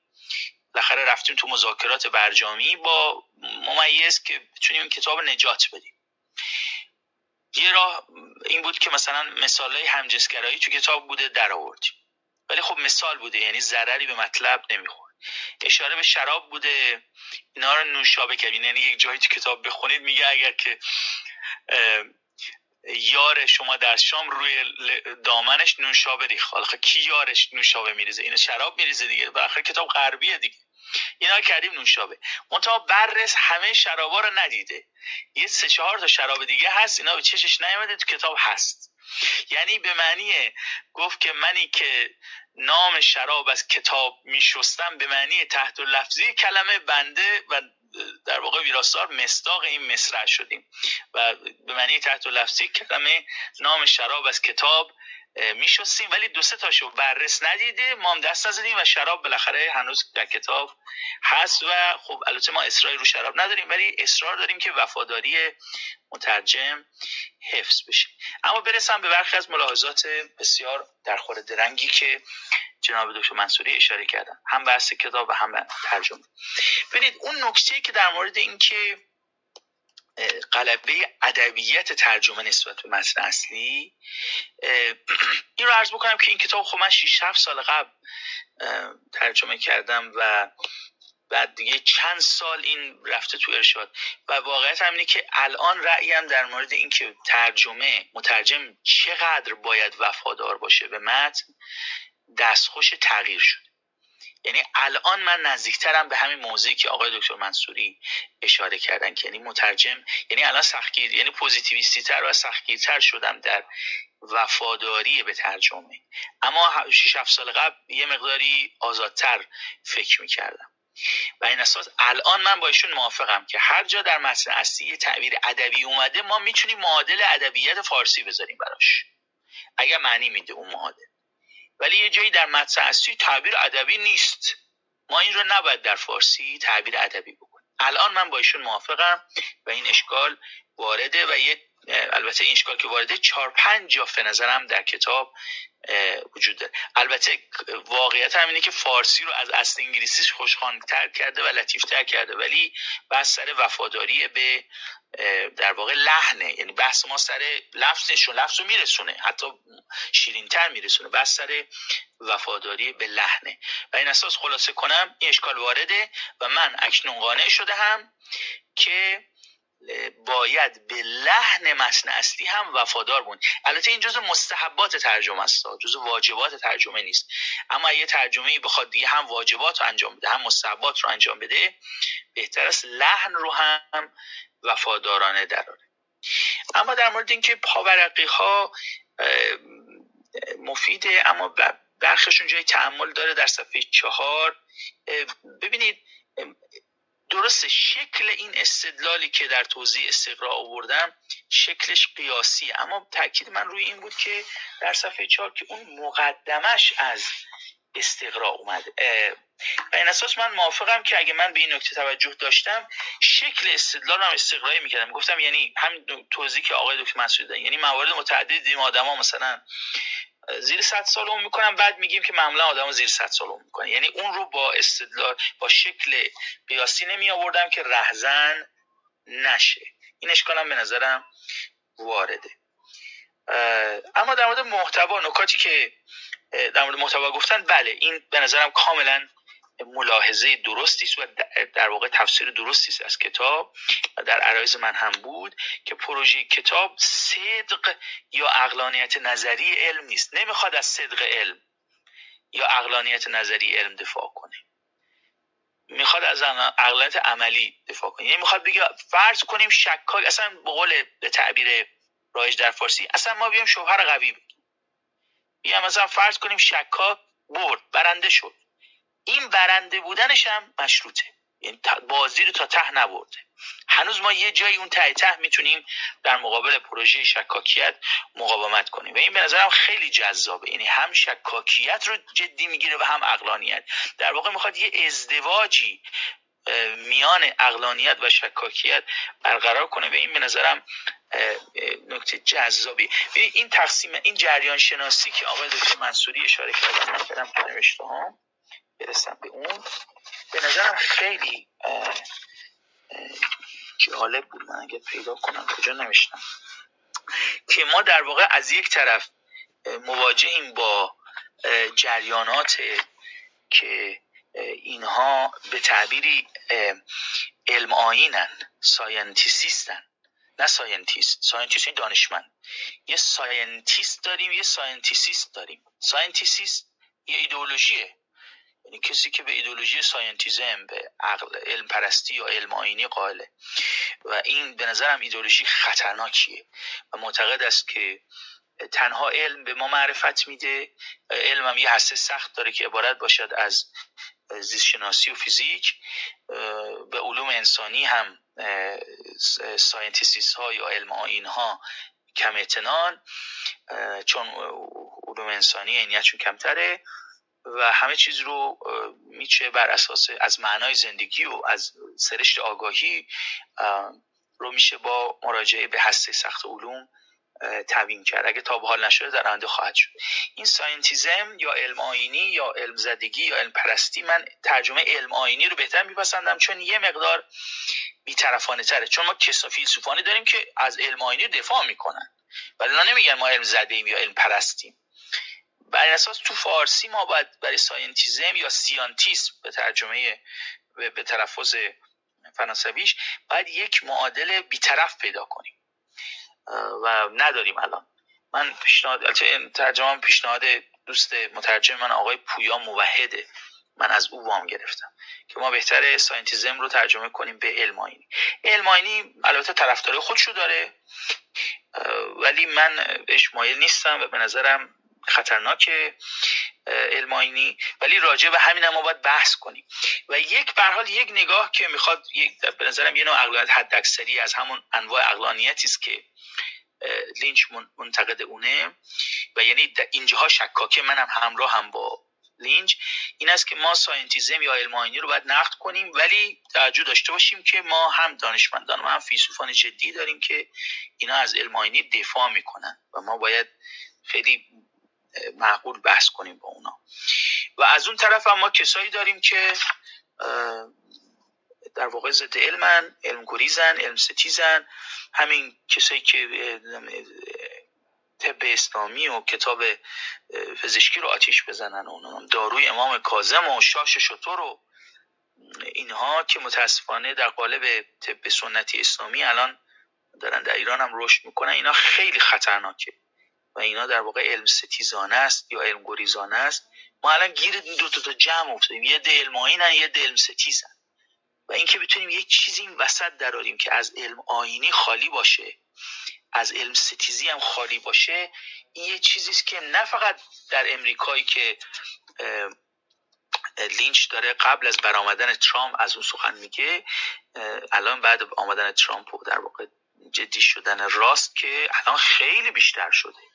بالاخره رفتیم تو مذاکرات برجامی با ممیز که بتونیم کتاب نجات بدیم. یه راه این بود که مثلا مثالای همجنسگرایی تو کتاب بوده در آوردیم. ولی خب مثال بوده یعنی ضرری به مطلب نمی‌خورد. اشاره به شراب بوده اینا رو نوشابه کردیم یعنی یک جایی تو کتاب بخونید میگه اگر که یار شما در شام روی دامنش نوشابه ریخ حالا کی یارش نوشابه میریزه؟ این شراب میریزه دیگه. بالاخره کتاب غربیه دیگه. اینا کردیم نوشابه. منتها بررس همه شرابا رو ندیده. یه سه چهار تا شراب دیگه هست. اینا به چشش نیومده تو کتاب هست. یعنی به معنی گفت که منی که نام شراب از کتاب میشستم به معنی تحت لفظی کلمه بنده و در واقع ویراستار مستاق این مصرع شدیم. و به معنی تحت لفظی کلمه نام شراب از کتاب میشستیم ولی دو سه تاشو بررس ندیده ما هم دست نزدیم و شراب بالاخره هنوز در کتاب هست و خب البته ما اصراری رو شراب نداریم ولی اصرار داریم که وفاداری مترجم حفظ بشه. اما برسم به برخی از ملاحظات بسیار در خور درنگی که جناب دکتر منصوری اشاره کردن. هم بحث کتاب و هم ترجمه. ببینید اون نکته که در مورد اینکه قلبه ادبیت ترجمه نسبت به متن اصلی. این رو عرض بکنم که این کتاب خب من 6 7 سال قبل ترجمه کردم و بعد دیگه چند سال این رفته تو ارشاد. و واقعیت هم اینه که الان رأیم در مورد اینکه ترجمه مترجم چقدر باید وفادار باشه به متن دستخوش تغییر شد یعنی الان من نزدیکترم به همین موضوعی که آقای دکتر منصوری اشاره کردن که یعنی مترجم یعنی الان سختگیر یعنی پوزیتیویستی تر و سختگیرتر شدم در وفاداری به ترجمه. اما 6 7 سال قبل یه مقداری آزادتر فکر می‌کردم. و این اساس الان من با ایشون موافقم که هر جا در متن اصلی یه تعبیر ادبی اومده ما می‌تونیم معادل ادبیات فارسی بذاریم براش. اگر معنی میده اون معادل. ولی یه جایی در متن اصلی تعبیر ادبی نیست. ما این رو نباید در فارسی تعبیر ادبی بکنیم. الان من با ایشون موافقم و این اشکال وارده و یه البته این اشکال که وارده چهار پنج جا به نظرم در کتاب وجود داره. البته واقعیت هم اینه که فارسی رو از اصل انگلیسیش خوشخوانتر کرده و لطیفتر کرده ولی بحث سر وفاداری به در واقع لحنه. یعنی بحث ما سر لفظ نشون لفظ رو میرسونه. حتی شیرینتر میرسونه. بحث سر وفاداری به لحنه. و این اساس خلاصه کنم این اشکال وارده و من اکنون قانع شده هم که باید به لحن متن اصلی هم وفادار بود البته این جزء مستحبات ترجمه است. جزء واجبات ترجمه نیست. اما اگه ترجمه بخواد دیگه هم واجبات رو انجام بده هم مستحبات رو انجام بده بهتر است لحن رو هم وفادارانه دراره اما در مورد اینکه پاورقی ها مفیده اما برخشون جای تعمل داره در صفحه چهار ببینید درست شکل این استدلالی که در توضیح استقرا آوردم شکلش قیاسی اما تاکید من روی این بود که در صفحه چهار که اون مقدمش از استقرا اومده و این اساس من موافقم که اگه من به این نکته توجه داشتم شکل استدلال هم استقرایی می‌کردم. گفتم یعنی همین توضیح که آقای دکتر مسعود یعنی موارد متعددی دیم آدما مثلا زیر 100 سال اون می‌کنن. بعد میگیم که معمولا آدم زیر 100 سال اون می‌کنن. یعنی اون رو با استدلال با شکل قیاسی نمی آوردم که رهزن نشه. این اشکالم به نظرم وارده. اما در مورد محتوا نکاتی که در مورد محتوا گفتن بله این به نظرم کاملا ملاحظه درستی است و در واقع تفسیر درستی است از کتاب در عرایز من هم بود که پروژه کتاب صدق یا اقلانیت نظری علم نیست. نمی‌خواد از صدق علم یا اقلانیت نظری علم دفاع کنه. می‌خواد از اقلانیت عملی دفاع کنه. یعنی می‌خواد بگه فرض کنیم شکاک اصلا به قول به تعبیر رایج در فارسی اصلا ما بیام شوهر قوی بگیم مثلا فرض کنیم شکاک برد برنده شد. این برنده بودنش هم مشروطه. یعنی بازی رو تا ته نبرده. هنوز ما یه جایی اون ته ته می‌تونیم در مقابل پروژه شکاکیت مقاومت کنیم. و این به نظرم خیلی جذابه. یعنی هم شکاکیت رو جدی می‌گیره و هم اقلانیت در واقع می‌خواد یه ازدواجی میان اقلانیت و شکاکیت برقرار کنه. و این به نظرم نکته جذابی این تقسیم این جریان شناسی که آقای دکتر منصوری اشاره کردن من کردم نوشته برسم به اون. به نظرم خیلی جالب بود من اگه پیدا کنم. کجا نمیشنم که ما در واقع از یک طرف مواجهیم با جریانات که اینها به تعبیری علم‌آیینن scientisist ن نه scientist scientist این دانشمند. یه scientist داریم یه scientisist داریم. scientisist یه ایدئولوژیه. یعنی کسی که به ایدولوژی ساینتیزم به قول علم پرستی یا علم آینی قائله. و این به نظرم ایدولوژی خطرناکیه. و معتقد است که تنها علم به ما معرفت میده. علم هم یه هسته سخت داره که عبارت باشد از زیستشناسی و فیزیک. به علوم انسانی هم scientist ها یا علم آین ها کم اعتنان. چون علوم انسانی عینیتشون کمتره. و همه چیز رو میشه بر اساس از معنای زندگی و از سرشت آگاهی رو میشه با مراجعه به هسته سخت علوم تبیین کرد. اگه تا به حال نشده در آینده خواهد شد. این ساینتیزم یا علم آینی یا علم زدگی یا علم پرستی من ترجمه علم آینی رو بهتر میپسندم چون یه مقدار بیطرفانه تره. چون ما کسا فیلسوفانی داریم که از علم آینی دفاع می‌کنن. ولی نمیگن ما علم زده یا علم پرستیم. بر اساس تو فارسی ما باید برای scientism یا fr: scientisme به ترجمه به تلفظ فرانسویش باید یک معادل بیطرف پیدا کنیم. و نداریم الان. من پیشنهاد ترجمه پیشنهاد دوست مترجم من آقای پویا موحده. من از او وام گرفتم که ما بهتره scientism رو ترجمه کنیم به علم آینی علم آینی البته طرفدار خودشو داره ولی من بهش مایل نیستم و به نظرم خطرناک علم آینی. ولی راجع به همین هم باید بحث کنیم. و یک به حال یک نگاه که می‌خواد به نظرم یه نوع حد حداکثری از همون انواع عقلانیتی است که لینچ منتقد اونه. و یعنی اینجاها شکاکه منم همراه هم با لینچ. این است که ما scientism یا علم رو باید نقد کنیم. ولی توجه داشته باشیم که ما هم دانشمندان و هم فیلسوفان جدی داریم که اینا از علم دفاع می‌کنن. و ما باید خیلی معقول بحث کنیم با اونا. و از اون طرف هم ما کسایی داریم که در واقع ضد علمن علم گریزن علم ستیزن همین کسایی که طب اسلامی و کتاب پزشکی رو آتیش بزنن و داروی امام کازم و شاش شطور و اینها که متاسفانه در قالب طب سنتی اسلامی الان دارن در ایران هم رشد می‌کنن. اینا خیلی خطرناکه. و اینا در واقع علم ستیزانه است یا علم گریزانه است. ما الان گیر دو تا جمع افتادیم. یه علم آینن یه علم ستیزن و اینکه بتونیم یک چیزی این وسط دراریم که از علم آینی خالی باشه از علم ستیزی هم خالی باشه این یه چیزی است که نه فقط در امریکایی که لینچ داره قبل از برآمدن ترامپ از اون سخن میگه الان بعد آمدن ترامپ در واقع جدی شدن راست که الان خیلی بیشتر شده.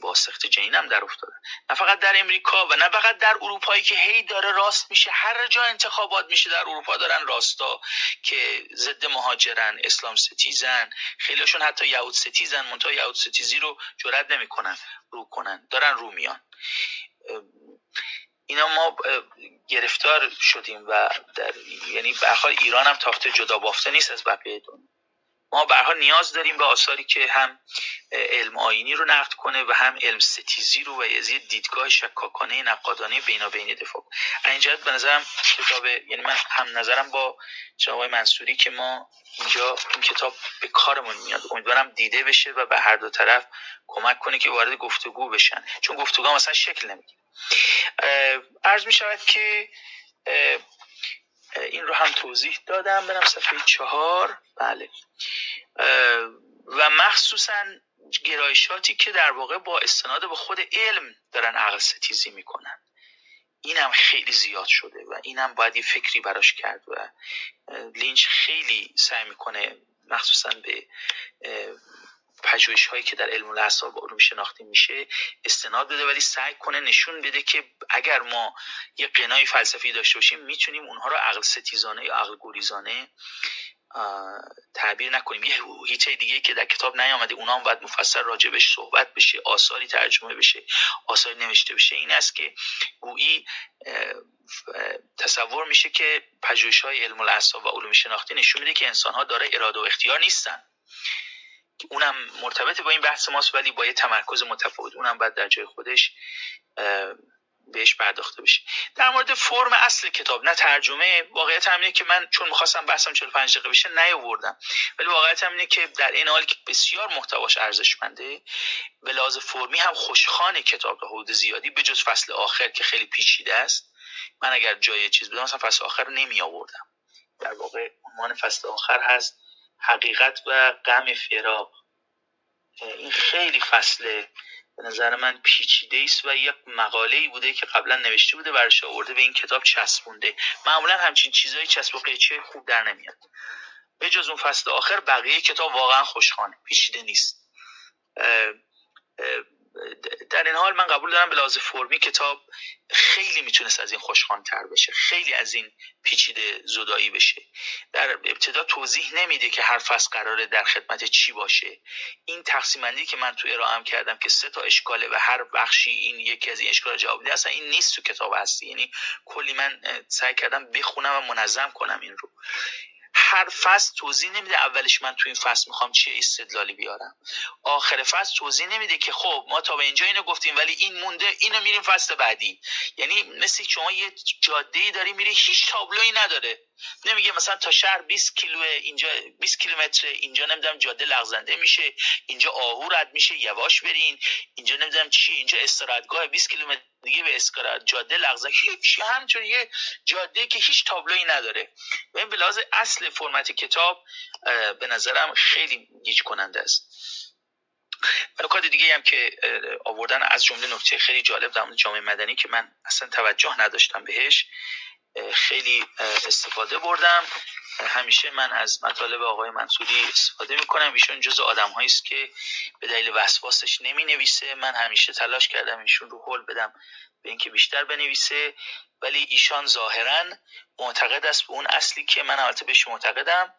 با سخت هم در افتاده. نه فقط در امریکا و نه فقط در اروپایی که هی داره راست میشه هر جا انتخابات میشه در اروپا دارن راستا که ضد مهاجرن اسلام ستیزن خیلیشون حتی یهود ستیزن منتها یهود ستیزی رو جرئت نمی‌کنن رو کنن دارن رو میان. اینا ما گرفتار شدیم و در یعنی به ایران هم تافته جدا بافته نیست از بقیه دنیا. ما بارها نیاز داریم به آثاری که هم علم آینی رو نقد کنه و هم علم ستیزی رو و از دیدگاه شکاکانه نقادانه بینابینی دفاع اینجا به نظرم کتاب یعنی من هم نظرم با جناب منصوری که ما اینجا این کتاب به کارمون میاد. امیدوارم دیده بشه و به هر دو طرف کمک کنه که وارد گفتگو بشن. چون گفتگو مثلا شکل نمی‌گیره. عرض می شود که این رو هم توضیح دادم برم صفحه چهار. بله. و مخصوصا گرایشاتی که در واقع با استناد به خود علم دارن عقل ستیزی می‌کنن. این هم خیلی زیاد شده و این هم باید یه فکری براش کرد و لینچ خیلی سعی می‌کنه مخصوصا به پژوهش هایی که در علم الاعصاب علوم شناختی میشه استناد بده ولی سعی کنه نشون بده که اگر ما یه قنای فلسفی داشته باشیم می‌تونیم اونها رو عقل ستیزانه یا عقل گریزانه تعبیر نکنیم. یه هیچه دیگه که در کتاب نیامده اونا هم باید مفصل راجبش صحبت بشه آثاری ترجمه بشه آثاری نوشته بشه. این است که گویی تصور میشه که پژوهش های علم الاعصاب و علوم شناختی نشون میده که انسان ها داره اراده و اختیار نیستن. اونم مرتبط با این بحث ماست ولی با یه تمرکز متفاوت. اونم باید در جای خودش بهش پرداخته بشه. در مورد فرم اصل کتاب نه ترجمه. واقعیت هم اینه که من چون می‌خواستم بحثم 45 دقیقه بشه نیاوردم. ولی واقعیت هم اینه که در این حال که بسیار محتواش ارزشمنده به لحاظ فرمی هم خوشخانه کتاب تا حدود زیادی به جز فصل آخر که خیلی پیچیده است. من اگر جای چیز بدم مثلا فصل آخر نمی آوردم در واقع عنوان فصل آخر هست. حقیقت و غم فراق. این خیلی فصل به نظر من پیچیده است و یک مقاله ای بوده که قبلا نوشته بوده برش آورده به این کتاب چسبونده. معمولا همچین چیزایی چسب و قیچه خوب در نمیاد. به جز اون فصل آخر بقیه کتاب واقعا خوشخانه پیچیده نیست. حال من قبول دارم به لحاظ فرمی کتاب خیلی می‌تونست از این خوشخوانتر بشه خیلی از این پیچیده زدایی بشه. در ابتدا توضیح نمیده که هر فصل قراره در خدمت چی باشه. این تقسیمندی که من تو ارائه کردم که سه تا اشکاله و هر بخشی این یکی از این اشکال جواب میده اصلا این نیست تو کتاب هستی. یعنی کلی من سعی کردم بخونم و منظم کنم این رو. هر فصل توضیح نمیده اولش من تو این فصل می‌خوام چه استدلالی بیارم. آخر فصل توضیح نمیده که خب ما تا به اینجا اینو گفتیم ولی این مونده اینو میریم فصل بعدی. یعنی مثل شما یه جاده ای داری میری هیچ تابلویی نداره. نمیگه مثلا تا شهر 20 کیلو اینجا 20 کیلومتر اینجا نمی‌دونم جاده لغزنده میشه اینجا آهو رد میشه یواش برین اینجا نمی‌دونم چی اینجا استراحتگاه 20 کیلومتر دیگه به اسکارات جاده لغزن هیچ همچون یه جاده که هیچ تابلویی نداره. و این به اصل فرمت کتاب به نظرم خیلی گیج کننده است. نکات دیگه هم که آوردن از جمله نکته خیلی جالب در جامعه مدنی که من اصلا توجه نداشتم بهش. خیلی استفاده بردم. همیشه من از مطالب آقای منصوری استفاده می‌کنم. ایشون جز آدم است که به دلیل وسواسش نمی نویسه من همیشه تلاش کردم ایشون رو حل بدم به اینکه بیشتر بنویسه. ولی ایشان ظاهرا معتقد است به اون اصلی که من البته بهش معتقدم.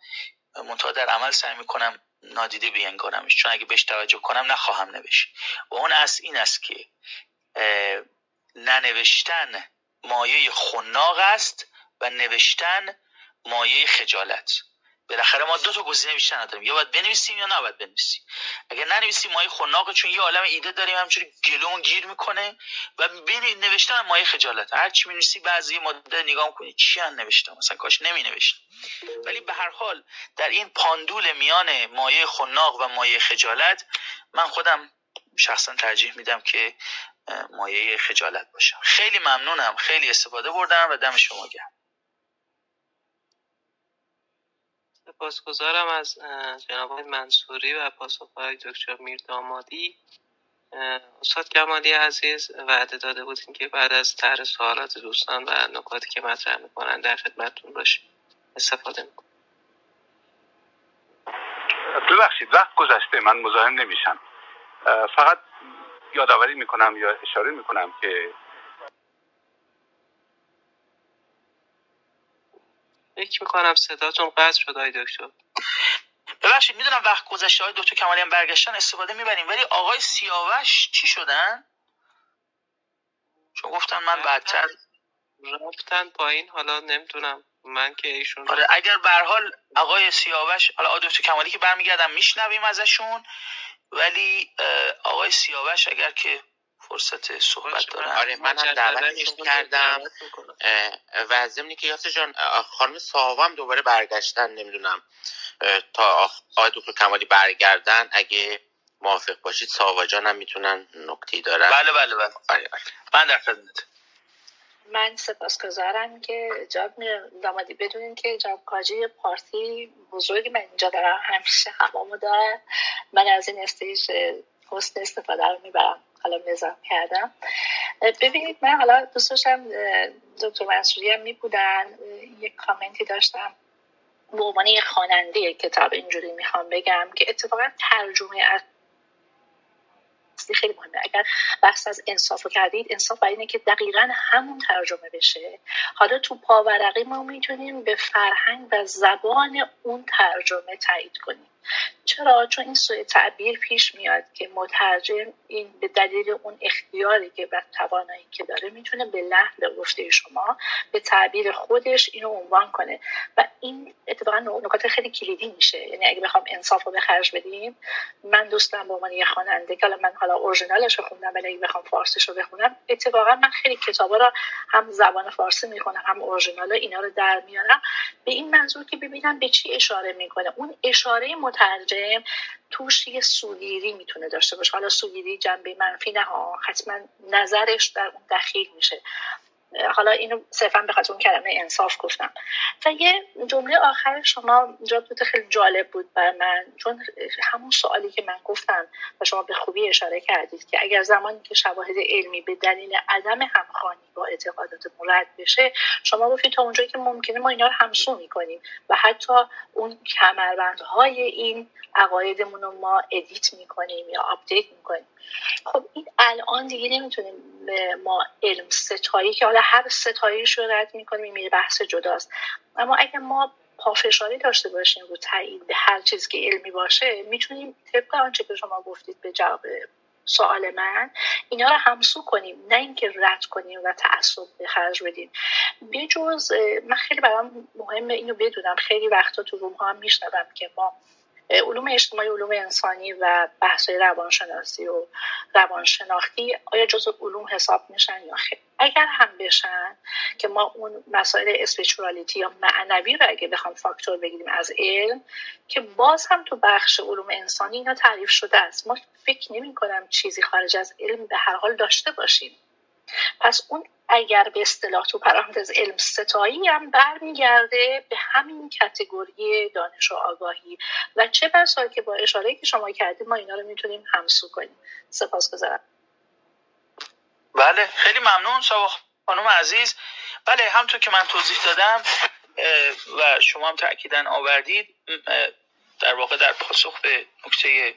منتها در عمل سعی می‌کنم نادیده بینگارمش. چون اگه بهش توجه کنم نخواهم نوشت. و اون اصل این است که ننوشتن مایه خناق است و نوشتن مایه خجالت. بالاخره ما دو تا گزینه بیشتر نداریم. یا باید بنویسیم یا نباید بنویسیم. اگر ننویسیم مایه خناق چون یه عالم ایده داریم همچون گلون گیر می‌کنه و بین نوشتن مایه خجالت. هر چی می‌نویسی بعضی مدت نگاه کنی چی ان نوشتم؟ مثلا کاش نمی نوشتم ولی به هر حال در این پاندول میان مایه خناق و مایه خجالت من خودم شخصا ترجیح میدم که مایه خجالت باشم. خیلی ممنونم. خیلی استفاده بردم و دم شما گرم. سپاسگزارم از جناب منصوری و پاسخهای دکتر میردامادی استاد کمالی عزیز وعده داده بودیم که بعد از طرح سوالات دوستان و نکاتی که مطرح می‌کنن در خدمتتون باشیم. استفاده می‌کنم. ببخشید وقت گذشته. من مزاحم نمیشم. فقط یادآوری می‌کنم یا اشاره می‌کنم که فکر می‌کنم صداتون قطع شد آقای دکتر. ببخشید می‌دونم وقت گذشته های دکتر کمالی هم برگشتن استفاده می‌بریم. ولی آقای سیاوش چی شدن؟ چون گفتن من بعدتر رفتن پایین حالا نمی‌دونم من که ایشون آره اگر به حال آقای سیاوش حالا دکتر کمالی که برمیگردم میشنویم ازشون. ولی آقای سیاوش اگر که فرصت صحبت دارن. آره من هم دعوتشون کردم. و ضمنی که یاسر جان خانم صاحب هم دوباره برگشتن نمی‌دونم. تا آقای دکتر کمالی برگردن اگه موافق باشید صاحب جان هم می‌تونن نکتی دارن. بله بله بله. آره آره. من در خدمت من سپاسگزارم که جاب دامادی بدونین که جاب کاجی پارتی بزرگی من اینجا دارم همیشه هوامو دارم. من از این استیج حسن استفاده رو می‌برم. حالا نظام کردم. ببینید من حالا دوست داشتم دکتر منصوری هم می بودن یک کامنتی داشتم. به عنوان یک خواننده کتاب اینجوری می‌خوام بگم که اتفاقا ترجمه از خیلی مهمه. اگر بحث از انصاف رو کردید انصاف برای اینه که دقیقا همون ترجمه بشه. حالا تو پاورقی ما می‌تونیم به فرهنگ و زبان اون ترجمه تایید کنیم. چرا؟ چون این سوء تعبیر پیش میاد که مترجم این به دلیل اون اختیاری که و توانایی که داره می‌تونه به لحن گفته شما به تعبیر خودش اینو عنوان کنه. و این اتفاقا نکات خیلی کلیدی میشه. یعنی اگه بخوام انصاف به خرج بدیم من دوستم به عنوان یه خواننده که من حالا اورجینالش رو خوندم ولی اگه بخوام فارسیش بخونم اتفاقا من خیلی کتابا رو هم زبان فارسی می‌خونم هم اورجینال اینا رو در میارم. به این منظور که ببینم به چی اشاره می‌کنه. اون اشاره مترجم توش یه سوگیری می‌تونه داشته باشه. حالا سوگیری جنبه منفی نه ها حتما نظرش در اون دخیل میشه. حالا اینو صرفا به خاطر اون کلمه انصاف گفتم. و یه جمله آخر شما چقدر خیلی جالب بود بر من چون همون سوالی که من گفتم و شما به خوبی اشاره کردید که اگر زمانی که شواهد علمی به دلیل عدم همخوانی با اعتقادات رد بشه شما گفتید تا اونجایی که ممکنه ما اینا رو همسو می‌کنیم و حتی اون کمربندهای این عقایدمون رو ما edit می‌کنیم یا update می‌کنیم. خب این الان دیگه نمی‌تونیم ما علم ستایی که حالا هر ستایی رو رد می‌کنیم این بحث جداست. اما اگر ما پافشاری داشته باشیم رو تایید هر چیزی که علمی باشه می‌تونیم طبق آنچه که شما گفتید به جواب سوال من اینا رو همسو کنیم نه اینکه رد کنیم و تعصب به خرج بدیم. بجز من خیلی برام مهمه اینو بدونم. خیلی وقتا تو روم ها هم میشنوم که ما علوم اجتماعی علوم انسانی و بحث روانشناسی و روانشناختی آیا جزو علوم حساب میشن یا خیر؟ اگر هم بشن که ما اون مسائل اسپیچوالیتی یا معنوی رو اگه بخوام فاکتور بگیریم از علم که باز هم تو بخش علوم انسانی اینا تعریف شده است. ما فکر نمی کنم چیزی خارج از علم به هر حال داشته باشیم. پس اون اگر به اصطلاح تو پرانتز علم ستایی هم برمیگرده به همین کتگوری دانش و آگاهی. و چه بسا که با اشاره که شما کردیم ما اینا رو می‌تونیم همسو کنیم. سپاس گذارم. بله خیلی ممنون سوا خانم عزیز. بله همطور که من توضیح دادم و شما هم تاکیدا آوردید در واقع در پاسخ به نکته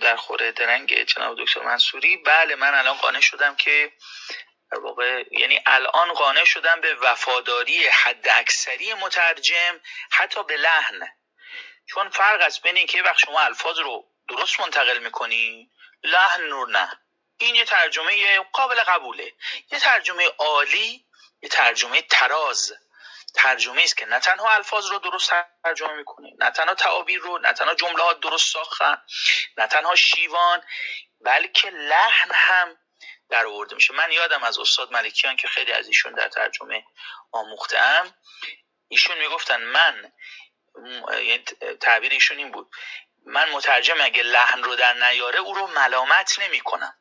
در خوره درنگ جناب دکتر منصوری. بله من الان قانع شدم که واقع یعنی الان قانع شدم به وفاداری حد اکثری مترجم حتی به لحن. چون فرق است بین اینکه وقت شما الفاظ رو درست منتقل می‌کنی لحن نور نه. این یه ترجمه قابل قبوله. یه ترجمه عالی یه ترجمه تراز. ترجمه است که نه تنها الفاظ رو درست ترجمه می‌کنه نه تنها تعابیر رو نه تنها جملات درست ساختن نه تنها شیوان بلکه لحن هم در آورده میشه. من یادم از استاد ملکیان که خیلی از ایشون در ترجمه آموختم ایشون می‌گفتن من یعنی تعبیر ایشون این بود من مترجم اگه لحن رو در نیاره او رو ملامت نمی‌کنم.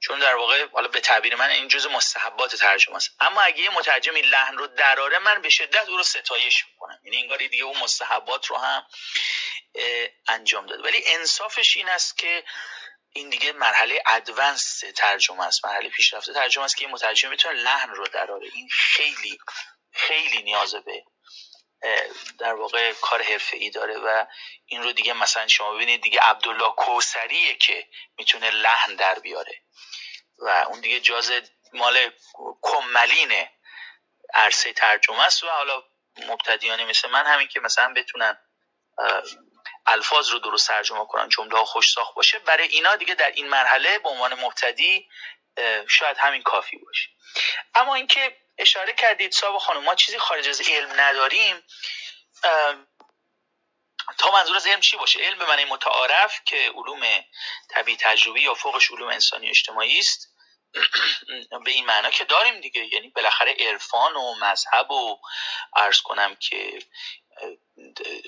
چون در واقع حالا به تعبیر من این جز مستحبات ترجمه است. اما اگه یه مترجمی لحن رو دراره من به شدت او رو ستایش می‌کنم. یعنی انگار دیگه اون مستحبات رو هم انجام داد ولی انصافش این است که این دیگه مرحله ادوانس ترجمه است مرحله پیشرفته ترجمه است که این مترجم می‌تونه لحن رو دراره این خیلی خیلی نیاز به در واقع کار حرفه ای داره و این رو دیگه مثلا شما ببینید دیگه عبدالله کوسریه که می‌تونه لحن در بیاره. و اون دیگه جاز مال کملین عرصه ترجمه است و حالا مبتدیانی مثل من همین که مثلا بتونن الفاظ رو درست ترجمه کنن جمله ها خوش ساخت باشه. برای اینا دیگه در این مرحله به عنوان مبتدی شاید همین کافی باشه. اما اینکه اشاره کردید صاحب خانم ما چیزی خارج از علم نداریم. تا منظور از علم چی باشه؟ علم به معنی متعارف که علوم طبیعی تجربی یا فوقش علوم انسانی اجتماعی است. به این معنا که داریم دیگه. یعنی بالاخره عرفان و مذهب و عرض کنم که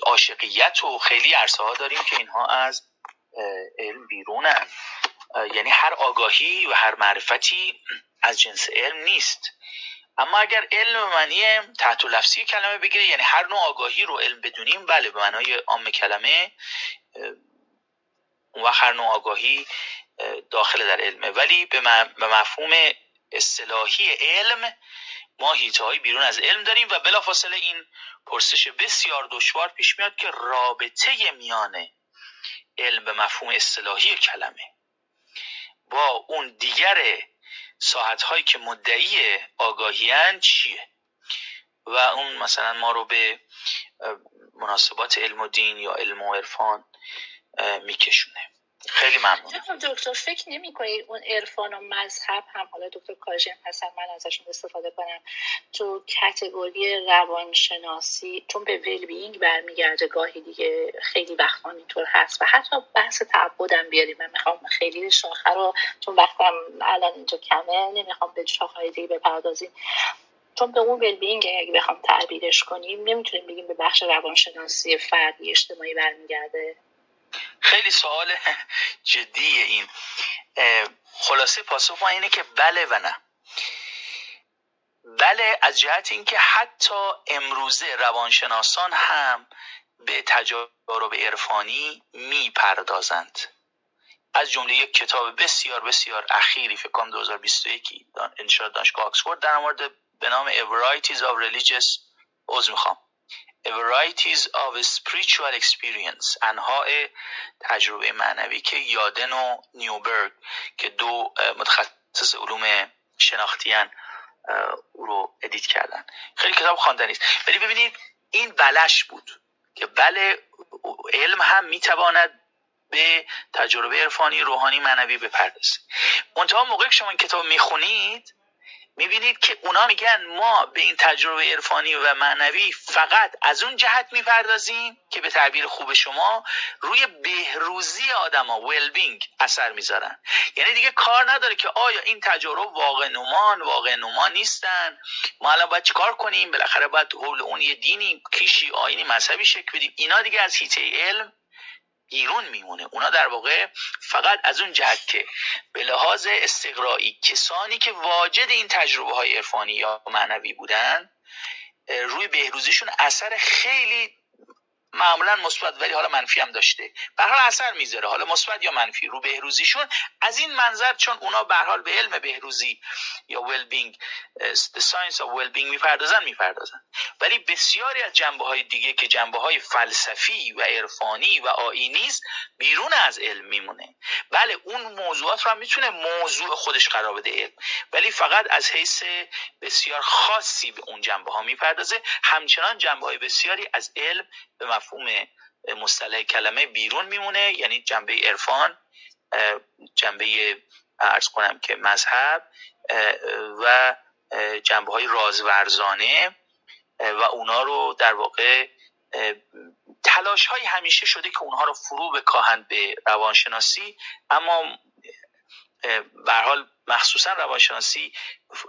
عاشقیت و خیلی عرصه ها داریم که اینها از علم بیرونن. یعنی هر آگاهی و هر معرفتی از جنس علم نیست. اما اگر علم معنی تحت لفظی کلمه بگیره یعنی هر نوع آگاهی رو علم بدونیم بله به معنای عام کلمه اون وقت هر نوع آگاهی داخل در علمه. ولی به مفهوم اصطلاحی علم ما هیته بیرون از علم داریم و بلافاصله این پرسش بسیار دشوار پیش میاد که رابطه میان علم به مفهوم اصطلاحی کلمه با اون دیگر ساعت هایی که مدعی آگاهیان چیه؟ و اون مثلا ما رو به مناسبات علم و دین یا علم و عرفان میکشونه. خیلی ممنون. دکتر فکر نمی کنید اون عرفان و مذهب هم حالا دکتر کاژم هستن من ازشون استفاده کنم تو کتگوری روانشناسی چون به ویل برمیگرده گاهی دیگه خیلی وقتا اینطور هست و حتی بحث تعبدم بیاریم من می‌خوام خیلی شاخه رو چون وقتم الان اینجا کمه نمی‌خوام به شاخه دیگه بپردازیم. چون به اون ویل اگه بخوام تعبیرش کنیم نمی‌تونیم بگیم به بخش روانشناسی فردی اجتماعی برمیگرده. خیلی سوال جدیه این. خلاصه پاسخ ما اینه که بله و نه. بله از جهت اینکه حتی امروزه روانشناسان هم به تجارب عرفانی می‌پردازند. از جمله یک کتاب بسیار بسیار اخیری فکر کنم 2021 انشاء دانشگاه آکسفورد در مورد به نام A Varieties of Religious عوض می‌خوام. A varieties of spiritual experience. انواع تجربه معنوی که یادن و نیوبرگ که دو متخصص علوم شناختیان او رو ادیت کردن. خیلی کتاب خواندنی است ولی ببینید این بلش بود که بله علم هم می‌تواند به تجربه عرفانی روحانی معنوی بپردازه. منتها موقع که شما این کتاب می‌خونید می‌بینید که اونا میگن ما به این تجربه عرفانی و معنوی فقط از اون جهت می‌پردازیم که به تعبیر خوب شما روی بهروزی آدما ویلبینگ اثر می‌ذارن. یعنی دیگه کار نداره که آیا این تجربه واقع نمان واقع نمان نیستن. ما الان باید چیکار کنیم؟ بالاخره باید حول اون یه دینی کیشی آینی مذهبی شکل بدیم. اینا دیگه از هیته علم بیرون میمونه. اونا در واقع فقط از اون جهت که به لحاظ استقرایی کسانی که واجد این تجربه های عرفانی یا معنوی بودن روی بهروزیشون اثر خیلی معمولا مثبت ولی حالا منفی هم داشته. به حال اثر می‌ذاره. حالا مثبت یا منفی؟ رو بهروزیشون. از این منظر چون اونا به حال به علم بهروزی یا ویل بینگ the science of well being می‌پردازن می‌پردازن. ولی بسیاری از جنبه های دیگه که جنبه های فلسفی و عرفانی و آینی است بیرون از علم میمونه. بله اون موضوعات رو هم می‌تونه موضوع خودش قرار بده علم. ولی فقط از حیث بسیار خاصی به اون جنبه ها می‌پردازه. همچنان جنبه های بسیاری از علم به مفهوم مصطلح کلمه بیرون میمونه یعنی جنبه عرفان جنبه ارز کنم که مذهب و جنبه های رازورزانه و اونا رو در واقع تلاش های همیشه شده که اونها رو فرو بکاهند به روانشناسی اما به حال مخصوصا روانشناسی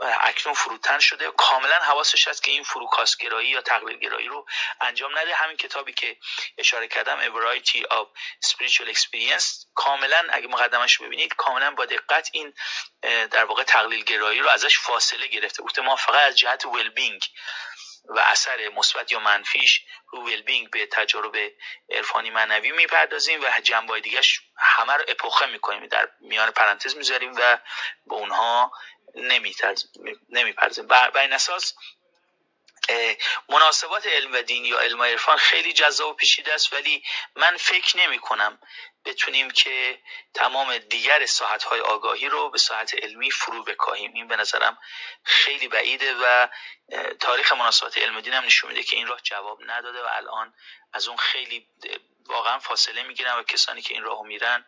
اکنون فروتن شده. و کاملا حواسش هست که این فروکاسگرایی یا تقلیلگرایی رو انجام نده. همین کتابی که اشاره کردم A Variety of Spiritual Experience. کاملا اگه مقدمش رو ببینید کاملا با دقت این در واقع تقلیلگرایی رو ازش فاصله گرفته. گفته ما فقط از جهت ویلبینگ و اثر مثبت یا منفیش رو ویلبینگ به تجارب عرفانی معنوی می‌پردازیم و جنبه دیگهش همه رو اپوخه می‌کنیم. در میان پرانتز می‌ذاریم و به اونها نمی‌پردازیم. بر این اساس مناسبات علم و دین یا علم و عرفان خیلی جذاب و پیچیده است ولی من فکر نمی کنم بتونیم که تمام دیگر ساعت های آگاهی رو به ساعت علمی فرو بکاهیم. این به نظرم خیلی بعیده و تاریخ مناسبات علم دین هم نشون میده که این راه جواب نداده و الان از اون خیلی واقعا فاصله می‌گیرن و کسانی که این راهو میرن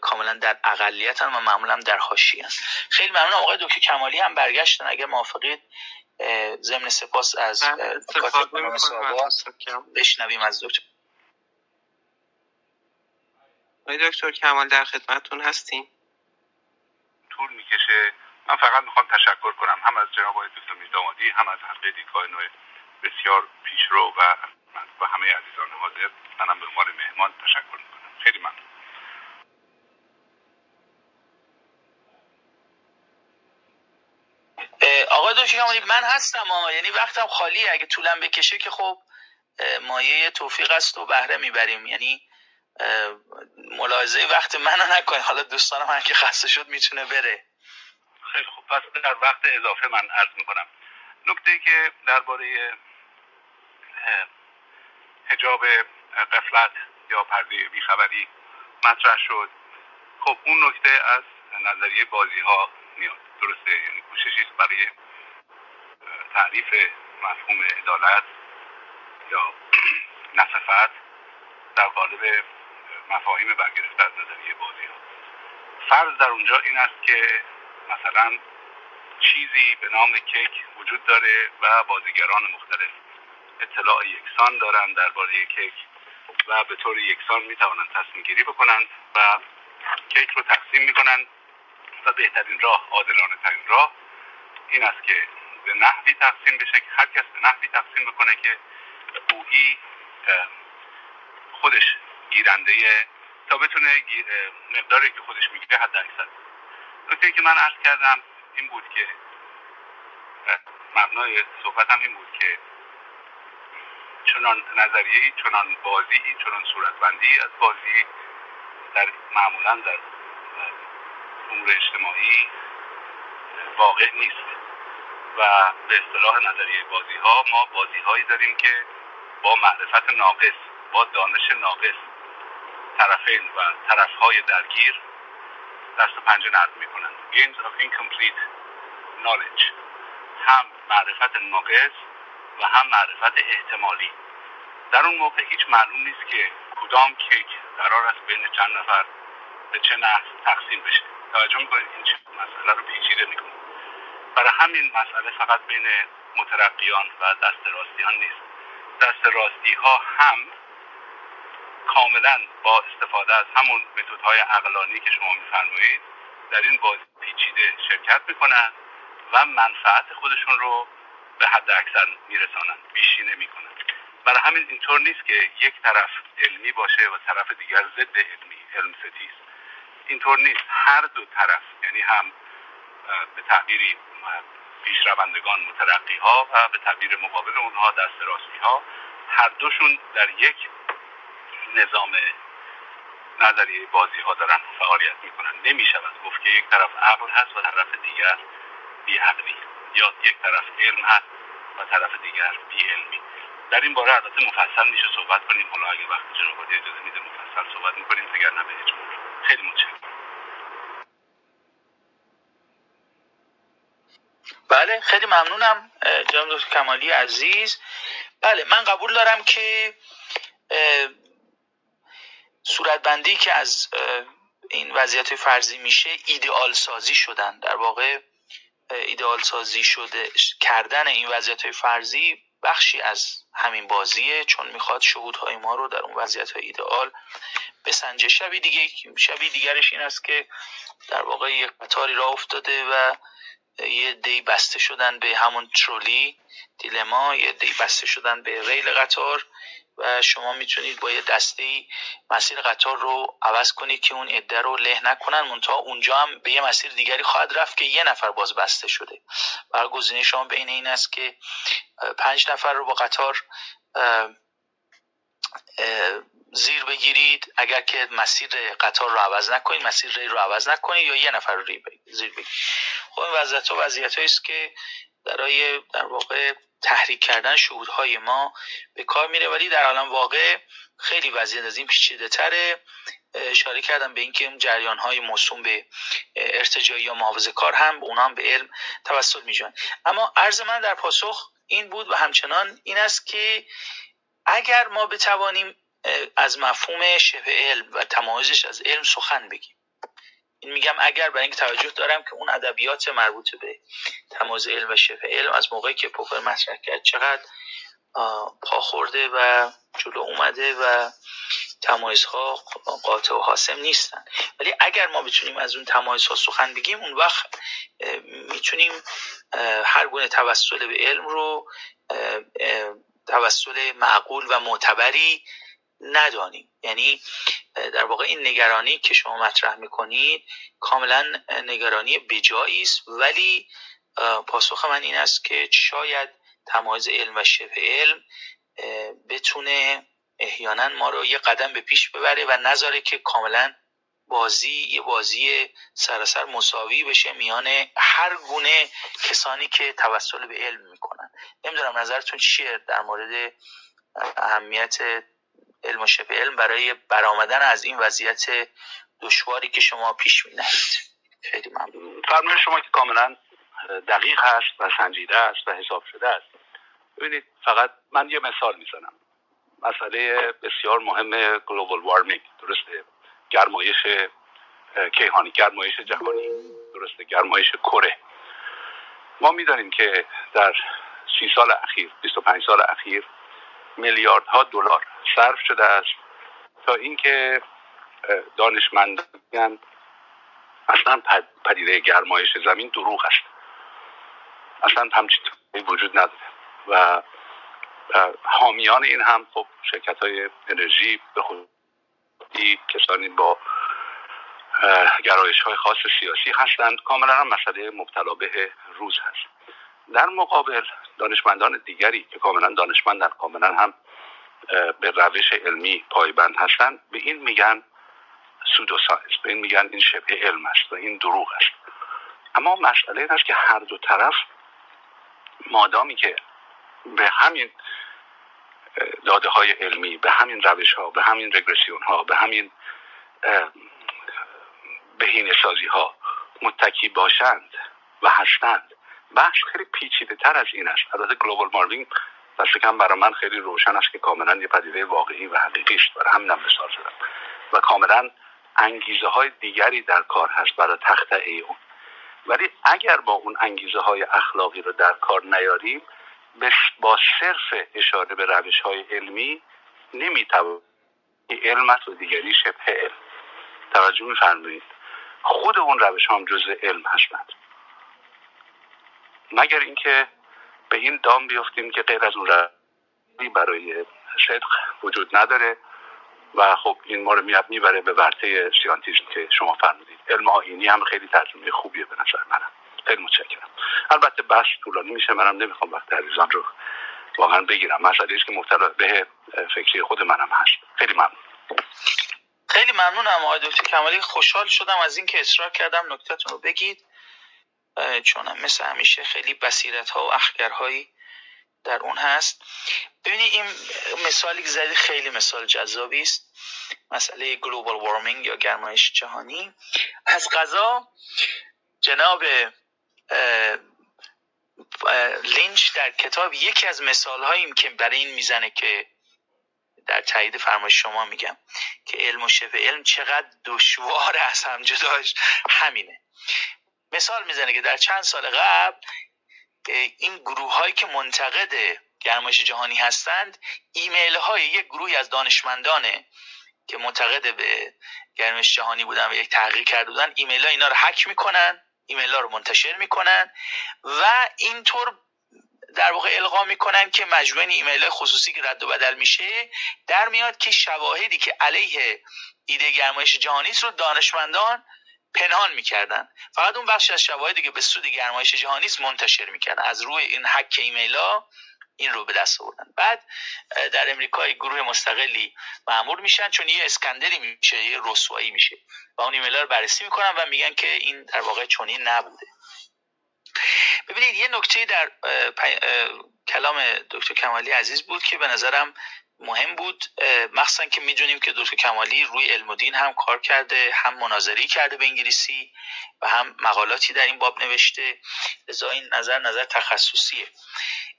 کاملا در اقلیت هم و معمولا در حاشیه خیلی ممنون آقای دکتر کمالی هم برگشتن. اگر موافقید ضمن سپاس از بشنویم از دکتر. دکتر کمال در خدمتتون هستیم. طول می‌کشه. من فقط می‌خوام تشکر کنم هم از جناب آقای دکتر میردامادی هم از حلقه دیدگاه نوع بسیار پیشرو و و همه عزیزان حاضر. منم به عنوان مهمان تشکر می‌کنم. خیلی ممنون. آقای دکتر من هستم ها یعنی وقتم خالی اگه طولم بکشه که خب مایه توفیق است و بهره می‌بریم. یعنی ملاحظه وقت منو نکنید. حالا دوستان من که خسته شد می‌تونه بره. خیلی خوب. پس در وقت اضافه من عرض می‌کنم. نکته که درباره حجاب قفلت یا پرده بیخبری مطرح شد. خب اون نکته از نظریه بازی ها میاد. درسته یعنی کوششی برای تعریف مفهوم عدالت یا نصفت در قالب مفاهیم برگرفته از نظریه بازی ها. فرض در اونجا این است که مثلا چیزی به نام کیک وجود داره و بازیگران مختلف اطلاع یکسان دارند درباره کیک و به طور یکسان می توانند تصمیم گیری بکنند و کیک رو تقسیم می کنند و بهترین راه عادلانه ترین راه این است که به نحوی تقسیم بشه که هر کس به نحوی تقسیم بکنه که گویی خودش گیرنده تا بتونه مقداری که خودش می‌گیره حد اکثر نکته که من عرض کردم این بود که مبنای صحبتم این بود که چنان نظریه چنان بازی چنان صورتبندی از بازی در معمولا در امور اجتماعی واقع نیست. و به اصطلاح نظریه بازی ها ما بازی هایی داریم که با معرفت ناقص با دانش ناقص طرفین و طرفهای درگیر دست و پنجه نرم می‌کنند. Gains of incomplete knowledge. هم معرفت ناقص و هم معرفت احتمالی. در اون موقع هیچ معلوم نیست که کدام کیک قرار است بین چند نفر به چه نحو تقسیم بشه. توجه می‌کنید این چه مسئله رو پیچیده می‌کنه. برای همین مسئله فقط بین مترقیان و دست راستیان نیست. دست راستی ها هم کاملا با استفاده از همون های عقلانی که شما میفرمایید در این بازی پیچیده شرکت می‌کنن و منفعت خودشون رو به حد اکثر میرسانند بیشی نمی‌کنن برای همین اینطور نیست که یک طرف علمی باشه و طرف دیگر ضد علمی علم ستیز. اینطور نیست. هر دو طرف یعنی هم به تعبیری پیشروندگان مترقی ها و به تعبیر مقابل اونها دست راستی ها هر دوشون در یک نظام نظریه بازی ها دارن فعالیت می‌کنن. نمی‌شود گفت که یک طرف عقل هست و طرف دیگر بی عقلی یا یک طرف علم هست و طرف دیگر بی علمی در این باره البته مفصل میشه صحبت کنیم. حالا اگه وقت جناب اجازه میده مفصل صحبت می‌کنیم. اگر نه به خیلی متشکرم. بله خیلی ممنونم جناب دکتر کمالی عزیز. بله من قبول دارم که صورتبندی که از این وضعیت فرضی میشه ایدئال سازی شدن. در واقع ایدئال سازی شده کردن این وضعیت فرضی بخشی از همین بازیه چون می‌خواد شهودهای ما رو در اون وضعیت های ایدئال بسنجه. شبی دیگه شبی دیگرش این است که در واقع یک قطاری را افتاده و یه دی بسته شدن به همون ترولی دیلما یه دی بسته شدن به ریل قطار. و شما می‌تونید با یه دسته ای مسیر قطار رو عوض کنید که اون عده رو له نکنن منتها اونجا هم به یه مسیر دیگری خواهد رفت که یه نفر باز بسته شده. و گزینه شما بین این است که پنج نفر رو با قطار زیر بگیرید. اگر که مسیر قطار رو عوض نکنید مسیر ری رو عوض نکنید یا یه نفر رو زیر بگیرید. خب این وضعیت ها وضعیت است که برای در واقع تحریک کردن شهودهای ما به کار میره ولی در عالم واقع خیلی وضعیت از این پیچیده تره. اشاره کردم به اینکه جریان های موسوم به ارتجایی یا محافظه کار هم به اونها هم به علم توسل میشن اما عرض من در پاسخ این بود و همچنان این است که اگر ما بتوانیم از مفهوم شبه علم و تمایزش از علم سخن بگیم میگم اگر برای اینکه توجه دارم که اون ادبیات مربوط به تمایز علم و شبه علم از موقعی که پوپر مطرح کرد چقدر پا خورده و جلو اومده و تمایزها قاطع و حاسم نیستن. ولی اگر ما بتونیم از اون تمایزها سخن بگیم اون وقت می‌تونیم هر گونه توسل به علم رو توسل معقول و معتبری ندانیم. یعنی در واقع این نگرانی که شما مطرح می‌کنید کاملا نگرانی بجایی است. ولی پاسخ من این است که شاید تمایز علم و شبه علم بتونه احیانا ما رو یه قدم به پیش ببره و نذاره که کاملا بازی یه بازی سراسر مساوی بشه میان هر گونه کسانی که توسل به علم می‌کنن. نمی‌دونم نظرتون چیه در مورد اهمیت علم و شبه علم برای برآمدن از این وضعیت دشواری که شما پیش می نهید خیلی ممنون. شما که کاملا دقیق هست و سنجیده است و حساب شده است. ببینید فقط من یه مثال می‌زنم. مسئله بسیار مهم گلوبال وارمینگ درسته؟ گرمایش کیهانی گرمایش جهانی درسته؟ گرمایش کره. ما می‌دانیم که در سی سال اخیر 25 سال اخیر میلیاردها دلار صرف شده است تا اینکه دانشمندان اصلا پدیده گرمایش زمین دروغ است. اصلا همچین وجود نداره و حامیان این هم خب شرکت های انرژی به خود کسانی با گرایش های خاص سیاسی هستند. کاملا هم مسئله مبتلا به روز هست. در مقابل دانشمندان دیگری که کاملا دانشمندن کاملا هم به روش علمی پایبند هستند به این میگن سودو ساینس به این میگن این شبه علم است و این دروغ است. اما مسئله این است که هر دو طرف مادامی که به همین داده های علمی به همین روش ها به همین رگرسیون ها به همین بهینه سازی ها متکی باشند و هستند بحث خیلی پیچیده تر از این است. البته گلوبال مارمینگ دست کم برای من خیلی روشن است که کاملا یه پدیده واقعی و حقیقی است برای همینم مثال زدم. و کاملا انگیزه های دیگری در کار هست برای ای اون. ولی اگر با اون انگیزه های اخلاقی رو در کار نیاریم با صرف اشاره به روش های علمی نمی‌توان علمت و دیگری شبه علم. توجه میفرمایید. خود اون روش هم جز علم هستند. مگر اینکه به این دام بیفتیم که غیر از اون روشی برای صدق وجود نداره و خب این ما رو می‌بره به ورطه سیانتیزم که شما فرمودید. علم آینی هم خیلی ترجمه خوبیه به نظر منم. خیلی متشکرم. البته بحث طولانی میشه. منم نمی‌خوام وقت عزیزان رو واقعا بگیرم. مسئله که مبتلا به فکری خود منم هست. خیلی ممنون. خیلی ممنونم آقای دکتر کمالی. خوشحال شدم از اینکه اصرار کردم. نکتهتون رو بگید. چون مثل همیشه خیلی بصیرت ها و اخگرهایی در اون هست. ببینید این مثالی که زدی خیلی مثال جذابی است. مسئله گلوبال وارمینگ یا گرمایش جهانی. از غذا جناب لینچ در کتاب یکی از مثال هاییم که برای این می‌زنه که در تایید فرمایش شما میگم که علم و شبه علم چقدر دشوار از هم جداش همینه. مثال می‌زنه که در چند سال قبل این گروه هایی که منتقد گرمایش جهانی هستند ایمیل های یک گروهی از دانشمندانه که منتقد به گرمایش جهانی بودن و یک تحقیق کرده بودن ایمیل ها اینا رو هک می‌کنن ایمیل ها رو منتشر می‌کنن و اینطور در واقع القا می‌کنن که مجموعه ایمیل خصوصی که رد و بدل میشه در میاد که شواهدی که علیه ایده گرمایش جهانی رو دانشمندان پنهان می‌کردن. فقط اون بخش از شواهدی که به سود گرمایش جهانی است منتشر می‌کردن. از روی این هک ایمیل ها این رو به دست آوردن. بعد در امریکا گروه مستقلی معمول میشن چون یه اسکندری میشه یه رسوایی میشه. و اون ایمیل رو بررسی می‌کنن و میگن که این در واقع چنین نبوده. ببینید یه نکته در کلام دکتر کمالی عزیز بود که به نظرم مهم بود مخصوصا که می‌دونیم که دکتر کمالی روی علم و دین هم کار کرده هم مناظری کرده به انگلیسی و هم مقالاتی در این باب نوشته. لذا این نظر نظر تخصصیه.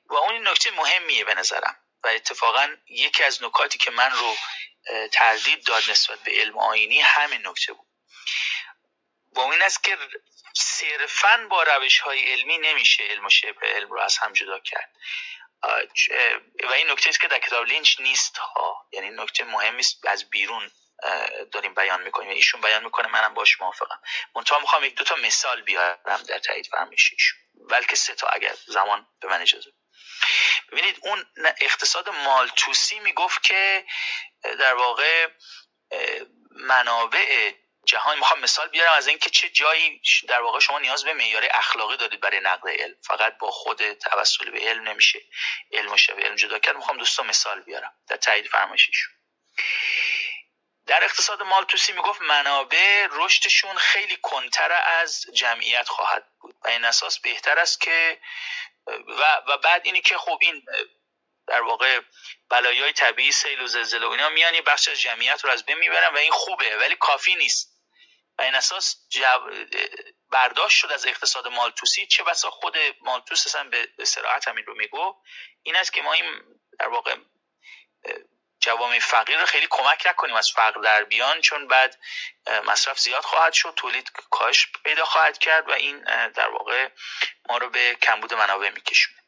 و اون نکته مهمیه به نظرم و اتفاقا یکی از نکاتی که من رو تردید داد نسبت به علم آینی همین نکته بود. و این است که صرفا با روش های علمی نمیشه علم و شبه علم رو از هم جدا کرد. و این نکته است که در کتاب لینچ نیست ها یعنی نکته مهمی است از بیرون داریم بیان می‌کنیم. ایشون بیان می‌کنه منم باش موافقم. منتها می‌خوام یک دو تا مثال بیارم در تایید فرمایش بلکه سه تا اگر زمان به من اجازه ببینید اون اقتصاد مالتوسی می‌گفت که در واقع منابع جهان. می‌خوام مثال بیارم از اینکه چه جایی در واقع شما نیاز به معیار اخلاقی دارید برای نقد علم. فقط با خود توسل به علم نمیشه. علم و شبه علم جدا کرد. می‌خوام دوستا مثال بیارم در تایید فرمایششون. در اقتصاد مالتوسی می‌گفت منابع رشدشون خیلی کنتر از جمعیت خواهد بود و این اساس بهتر است که و, و بعد اینی که خب این در واقع بلایای طبیعی سیل و زلزله و اینا میانی بخش از جمعیت رو از بین می‌برن و این خوبه ولی کافی نیست. و این اساس برداشت شد از اقتصاد مالتوسی چه بسا خود مالتوس اصلا به سراحت همین رو میگو. این است که ما این در واقع جوامع فقیر رو خیلی کمک نکنیم از فقر در بیان چون بعد مصرف زیاد خواهد شد تولید کاهش پیدا خواهد کرد و این در واقع ما رو به کمبود منابع میکشونه.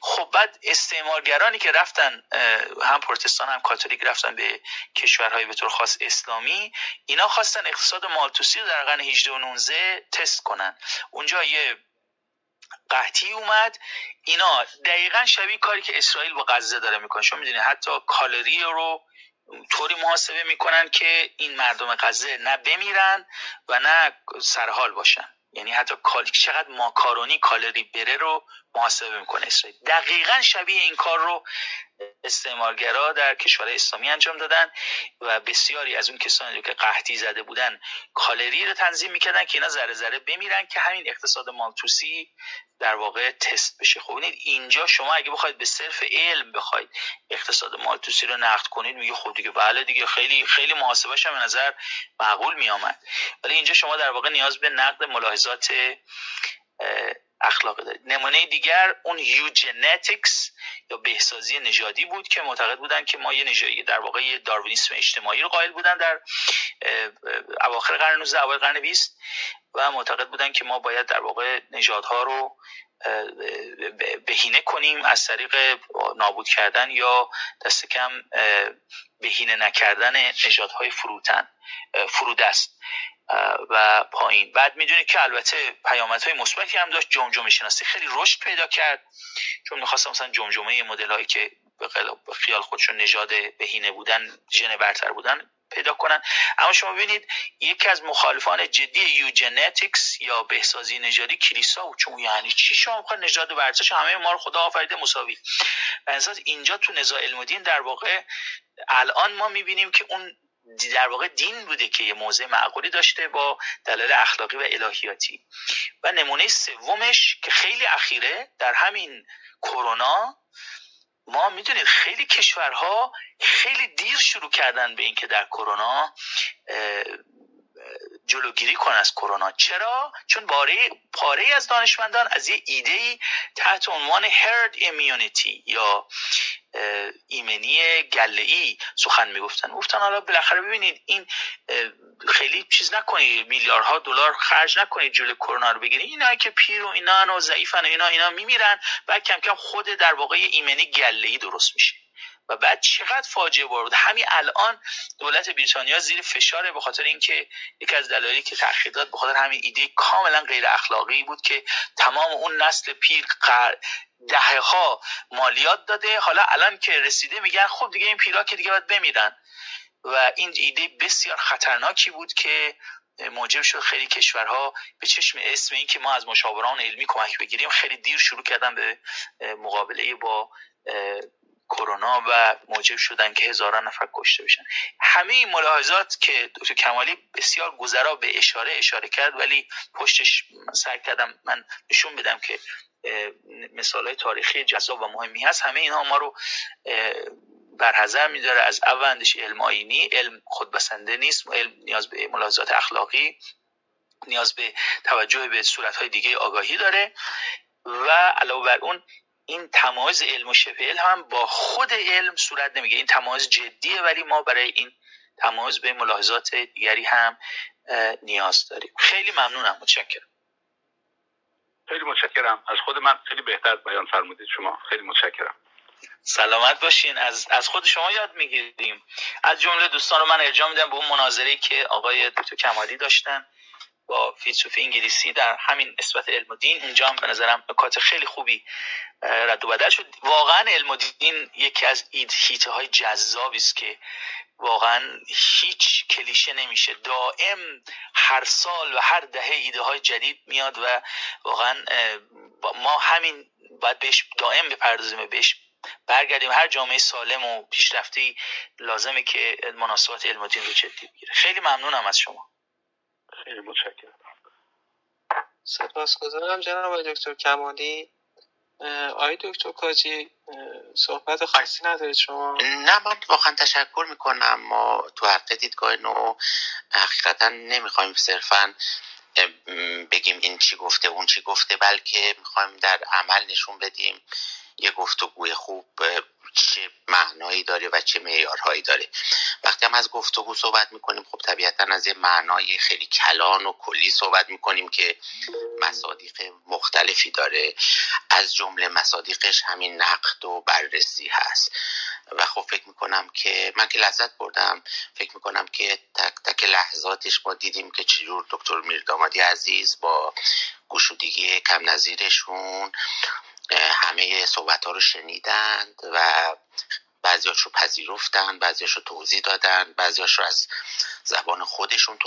خب بعد استعمارگرانی که رفتن هم پروتستان هم کاتولیک رفتن به کشورهای به طور خاص اسلامی اینا خواستن اقتصاد مالتوسی رو در قرن 18 و 19 تست کنن. اونجا یه قحطی اومد. اینا دقیقا شبیه کاری که اسرائیل با غزه داره می‌کنه. شما می‌دونید حتی کالری رو طوری محاسبه می‌کنن که این مردم غزه نه بمیرن و نه سرحال باشن. یعنی حتی چقدر ماکارونی کالری بره رو محاسبه می‌کنه. اسرائیل دقیقا شبیه این کار رو استعمارگرا در کشور اسلامی انجام دادن و بسیاری از اون کسانی که قحطی زده بودن کالری رو تنظیم می‌کردن که اینا ذره ذره بمیرن که همین اقتصاد مالتوسی در واقع تست بشه. خب اینجا شما اگه بخواید به صرف علم بخواید اقتصاد مالتوسی رو نقد کنید میگه خب دیگه بله دیگه خیلی خیلی محاسبش هم به نظر معقول میآمد. ولی اینجا شما در واقع نیاز به نقد ملاحظات اخلاقی دارید. نمونه دیگر اون یوجنتیکس یا بهسازی نژادی بود که معتقد بودن که ما یه نژادی در واقع یه داروینیسم اجتماعی رو قائل بودن در اواخر قرن 19 اوایل قرن 20 و معتقد بودن که ما باید در واقع نژادها رو بهینه کنیم از طریق نابود کردن یا دست کم بهینه نکردن نژادهای فروتن فرودست. و پایین. بعد می‌دونید که البته پیامدهای مثبتی هم داشت جمجمه شناسی خیلی رشد پیدا کرد. چون می‌خواستم مثلا جمجمه مدل هایی که به خیال خودشون نژاد بهینه بودن ژن برتر بودن پیدا کنن. اما شما ببینید یکی از مخالفان جدی یوجنتیکس یا بهسازی نژادی کلیسا بود چون یعنی چی؟ شما می‌خواید نژاد برترش همه ما رو خدا آفریده مساوی. و اینجا تو نزاع علم در واقع الان ما می‌بینیم که اون در واقع دین بوده که یه موضع معقولی داشته با دلایل اخلاقی و الهیاتی. و نمونه سومش که خیلی اخیره در همین کرونا ما می‌دونید خیلی کشورها خیلی دیر شروع کردن به اینکه در کرونا جلوگیری کن از کرونا. چرا؟ چون باره پاره از دانشمندان از یه ایده تحت عنوان هرد ایمیونیتی یا ایمنی گله ای سخن می‌گفتن. گفتن حالا بالاخره ببینید این خیلی چیز نکنید میلیاردها دلار خرج نکنید جلوی کرونا رو بگیرید. اینا که پیر و اینا و ضعیفن و اینا اینا میمیرن و کم کم خود در واقع ایمنی گله ای درست میشه. و بعد چقدر فاجعه بار بود. همین الان دولت بریتانیا زیر فشاره به خاطر اینکه یکی از دلایلی که تاخیر داد به خاطر همین ایده کاملا غیر اخلاقی بود که تمام اون نسل پیر دهه ها مالیات داده. حالا الان که رسیده میگن خب دیگه این پیرا که دیگه باید بمیرن. و این ایده بسیار خطرناکی بود که موجب شد خیلی کشورها به چشم اسم این که ما از مشاوران علمی کمک بگیریم خیلی دیر شروع کردن به مقابله با کرونا و موجب شدن که هزاران نفر کشته بشن. همه این ملاحظات که دکتر کمالی بسیار گذرا به اشاره اشاره کرد ولی پشتش سعی کردم من نشون بدم که مثال های تاریخی جذاب و مهمی هست. همه اینها ما رو برحضر میداره. از اول اندیش علم آینی علم خودبسنده نیست. علم نیاز به ملاحظات اخلاقی نیاز به توجه به صورت دیگه آگاهی داره. و علاوه بر اون این تمایز علم و شبه علم هم با خود علم صورت نمیگه این تمایز جدیه ولی ما برای این تمایز به ملاحظات دیگری هم نیاز داریم. خیلی ممنونم. متشکرم. خیلی متشکرم. از خود من خیلی بهتر بیان فرمودید شما. خیلی متشکرم. سلامت باشین. از از خود شما یاد می‌گیریم. از جمله دوستان رو من ارجاع میدم به اون مناظری که آقای دکتر کمالی داشتن. با فیلسوف انگلیسی در همین نسبت علم و دین. اینجا هم به نظرم نکات خیلی خوبی رد و بدل شد. واقعا علم و دین یکی از ایده های جذابی است که واقعا هیچ کلیشه نمیشه. دائم هر سال و هر دهه ایده های جدید میاد و واقعا ما همین باید بهش دائم بپردازیم بهش برگردیم. هر جامعه سالم و پیشرفتی لازمه که مناسبات علم و دین رو جدی بگیره. خیلی ممنونم از شما. خیلی متشکرم. سپاسگزارم جناب دکتر کمالی. آقای دکتر کاجی صحبت خاصی ندارید شما؟ نه من واقعا تشکر می‌کنم. ما تو حق دیدگاه نو حقیقتا نمی‌خوایم صرفا بگیم این چی گفته اون چی گفته بلکه می‌خوایم در عمل نشون بدیم. یه گفتگوی خوب چه معنایی داره و چه معیارهایی داره. وقتی هم از گفتگو صحبت می‌کنیم خب طبیعتا از یه معنای خیلی کلان و کلی صحبت می‌کنیم که مصادیق مختلفی داره. از جمله مصادیقش همین نقد و بررسی هست. و خب فکر می‌کنم که من که لذت بردم فکر می‌کنم که تک تک لحظاتش ما دیدیم که چجور دکتر میردامادی عزیز با گشودگی کم نظیرشون همه صحبت ها رو شنیدند و بعضیاش رو پذیرفتن بعضیاش رو توضیح دادن بعضیاش رو از زبان خودشون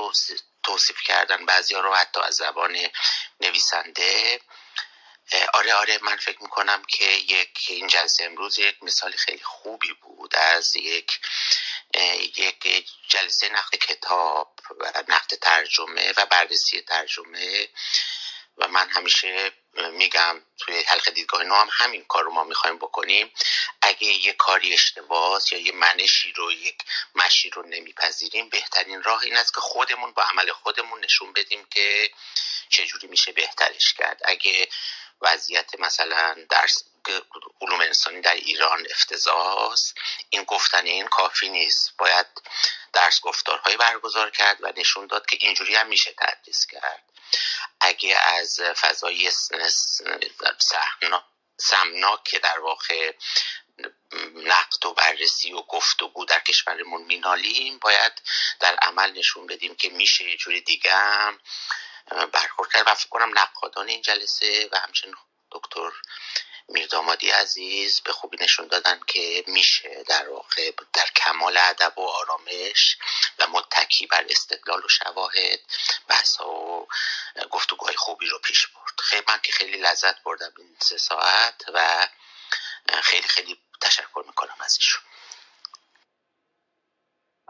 توصیف کردن بعضی رو حتی از زبان نویسنده. آره آره من فکر می‌کنم که یک این جلسه امروز یک مثال خیلی خوبی بود از یک یک جلسه نقد کتاب و نقد ترجمه و بررسی ترجمه و من همیشه میگم توی حلقه دیدگاه نو هم همین کار رو ما می‌خوایم بکنیم. اگه یه کاری اشتباه یا یه منشی رو یک مشی رو نمیپذیریم بهترین راه این است که خودمون با عمل خودمون نشون بدیم که چجوری میشه بهترش کرد. اگه وضعیت مثلا درس علوم انسانی در ایران افتضاح این گفتن این کافی نیست. باید درس گفتارهایی برگزار کرد و نشون داد که اینجوری هم میشه تدریس کرد. اگه از فضای که در واقع نقد و بررسی و گفتگو در کشورمون مینالیم باید در عمل نشون بدیم که میشه یه جوری دیگه برخورد کرد. و فکر کنم نقادان این جلسه و همچنین دکتر میردامادی عزیز به خوبی نشون دادن که میشه در واقع در کمال ادب و آرامش و متکی بر استدلال و شواهد بحث و گفتگوهای خوبی رو پیش برد. خیلی من که خیلی لذت بردم این سه ساعت و خیلی خیلی تشکر می‌کنم از ایشون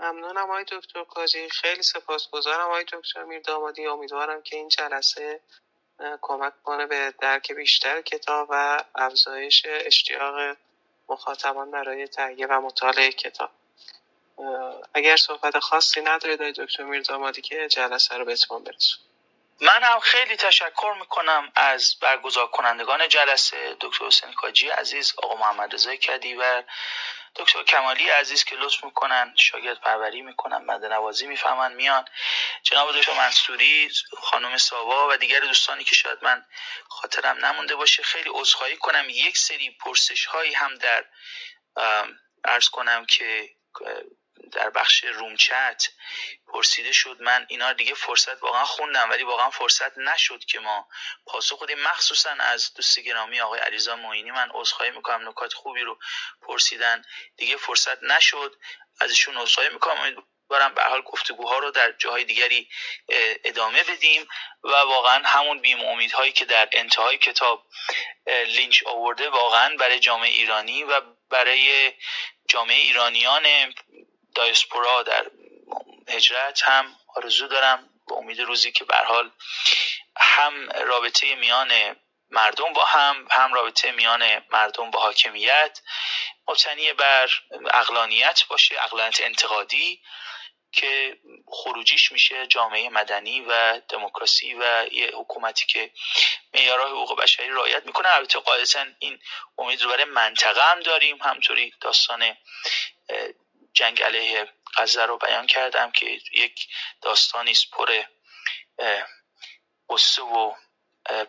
ممنونم آقای دکتر کاجی خیلی سپاسگزارم آقای دکتر میردامادی امیدوارم که این جلسه کمک کنه به درک بیشتر کتاب و افزایش اشتیاق مخاطبان برای تهیه و مطالعه کتاب. اگر صحبت خاصی ندارید دکتر میرزامادی که جلسه رو به اتمام برسون من هم خیلی تشکر می‌کنم از برگزار کنندگان جلسه دکتر حسین کاجی عزیز آقا محمد رضای کدی و دکتر کمالی عزیز که لطف می‌کنن شاگرد پروری می‌کنن بنده نوازی می‌فهمن میان. جناب دکتر منصوری خانم ساوا و دیگر دوستانی که شاید من خاطرم نمونده باشه خیلی عذرخواهی کنم. یک سری پرسش هایی هم در ارز کنم که در بخش رومچت پرسیده شد من اینا دیگه فرصت واقعا خوندم ولی واقعا فرصت نشد که ما پاسخ بدیم. مخصوصا از دوست گرامی آقای علیزا معینی من عذرخواهی می‌کنم نکات خوبی رو پرسیدن دیگه فرصت نشد. ازشون عذرخواهی می‌کنم. برم به حال گفتگوها رو در جاهای دیگری ادامه بدیم و واقعا همون بیم امیدهایی که در انتهای کتاب لینچ آورده واقعا برای جامعه ایرانی و برای جامعه ایرانیان دایسپورا در هجرت هم آرزو دارم با امید روزی که به حال هم رابطه میان مردم با هم هم رابطه میان مردم با حاکمیت مبتنی بر اقلانیت باشه اقلانیت انتقادی که خروجیش میشه جامعه مدنی و دموکراسی و یه حکومتی که معیارهای حقوق بشری رعایت می‌کنه. البته قاعدتا این امید رو برای منطقه هم داریم. همطوری داستان جنگ علیه غزه رو بیان کردم که یک داستانی است پر قصه و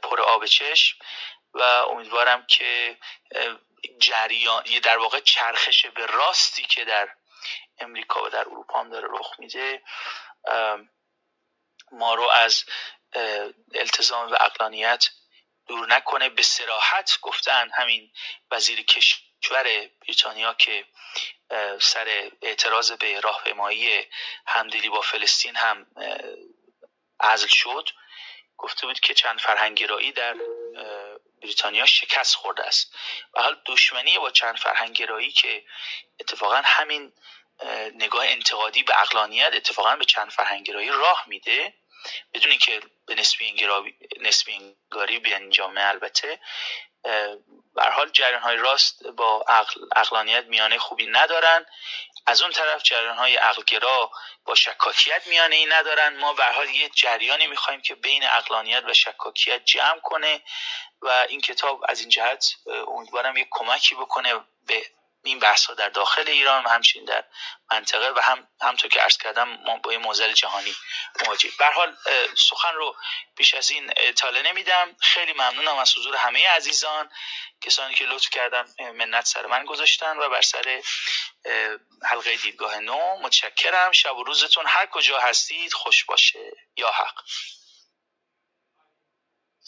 پر آب چشم و امیدوارم که جریان در واقع چرخش به راستی که در امریکا و در اروپا هم داره رخ میده ما رو از التزام و اقلانیت دور نکنه. به سراحت گفتن همین وزیر کشور بریتانیا که سر اعتراض به راهپیمایی همدلی با فلسطین هم عزل شد. گفته بود که چند فرهنگگرایی در بریتانیا شکست خورده است. و حال دشمنی با چند فرهنگگرایی که اتفاقا همین نگاه انتقادی به اقلانیت اتفاقا به چند فرهنگگرایی راه میده. بدونی که به نسبی انگاری به جامعه البته بر حال جریان های راست با عقل، اقلانیت میانه خوبی ندارن. از اون طرف جریان های عقلگرا با شکاکیت میانه ای ندارن. ما به حال یه جریانی می‌خوایم که بین اقلانیت و شکاکیت جمع کنه و این کتاب از این جهت امیدوارم یه کمکی بکنه به این بحث ها در داخل ایران و همچنین در منطقه و هم همطور که عرض کردم ما با این موزل جهانی مواجه. به حال سخن رو بیش از این اطاله نمیدم. خیلی ممنونم از حضور همه عزیزان کسانی که لطف کردن منت سر من گذاشتن و بر سر حلقه دیدگاه نو. متشکرم. شب و روزتون هر کجا هستید خوش باشه یا حق.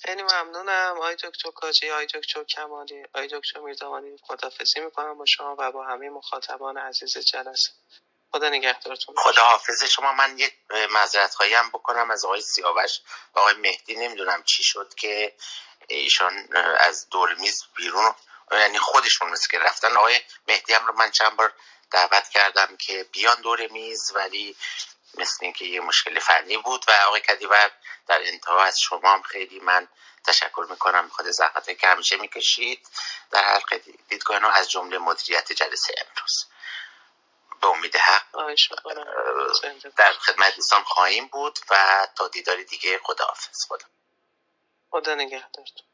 خیلی ممنونم. آی دکتر کاجی آی دکتر کمالی آی دکتر میردامانی خدافزی می‌کنم با شما و با همه مخاطبان عزیز جلسه. خدا نگهدارتون. خدا حافظ شما. من یک معذرت خواهی هم بکنم از آقای سیاوش. و آقای مهدی نمی‌دونم چی شد که ایشان از دور میز بیرون یعنی خودشون مثل که رفتن. آقای مهدی هم رو من چند بار دعوت کردم که بیان دور میز ولی مثل اینکه یه مشکل فنی بود و آقای کدیور در انتها از شما هم خیلی من تشکر می‌کنم خود زحمت که همیشه می‌کشید. در حلقه دیدگاه از جمله مدیریت جلسه امروز. به امید حق در خدمت دوستان خواهیم بود و تا دیداری دیگه خداحافظ. خدا. خدا نگهدارتون.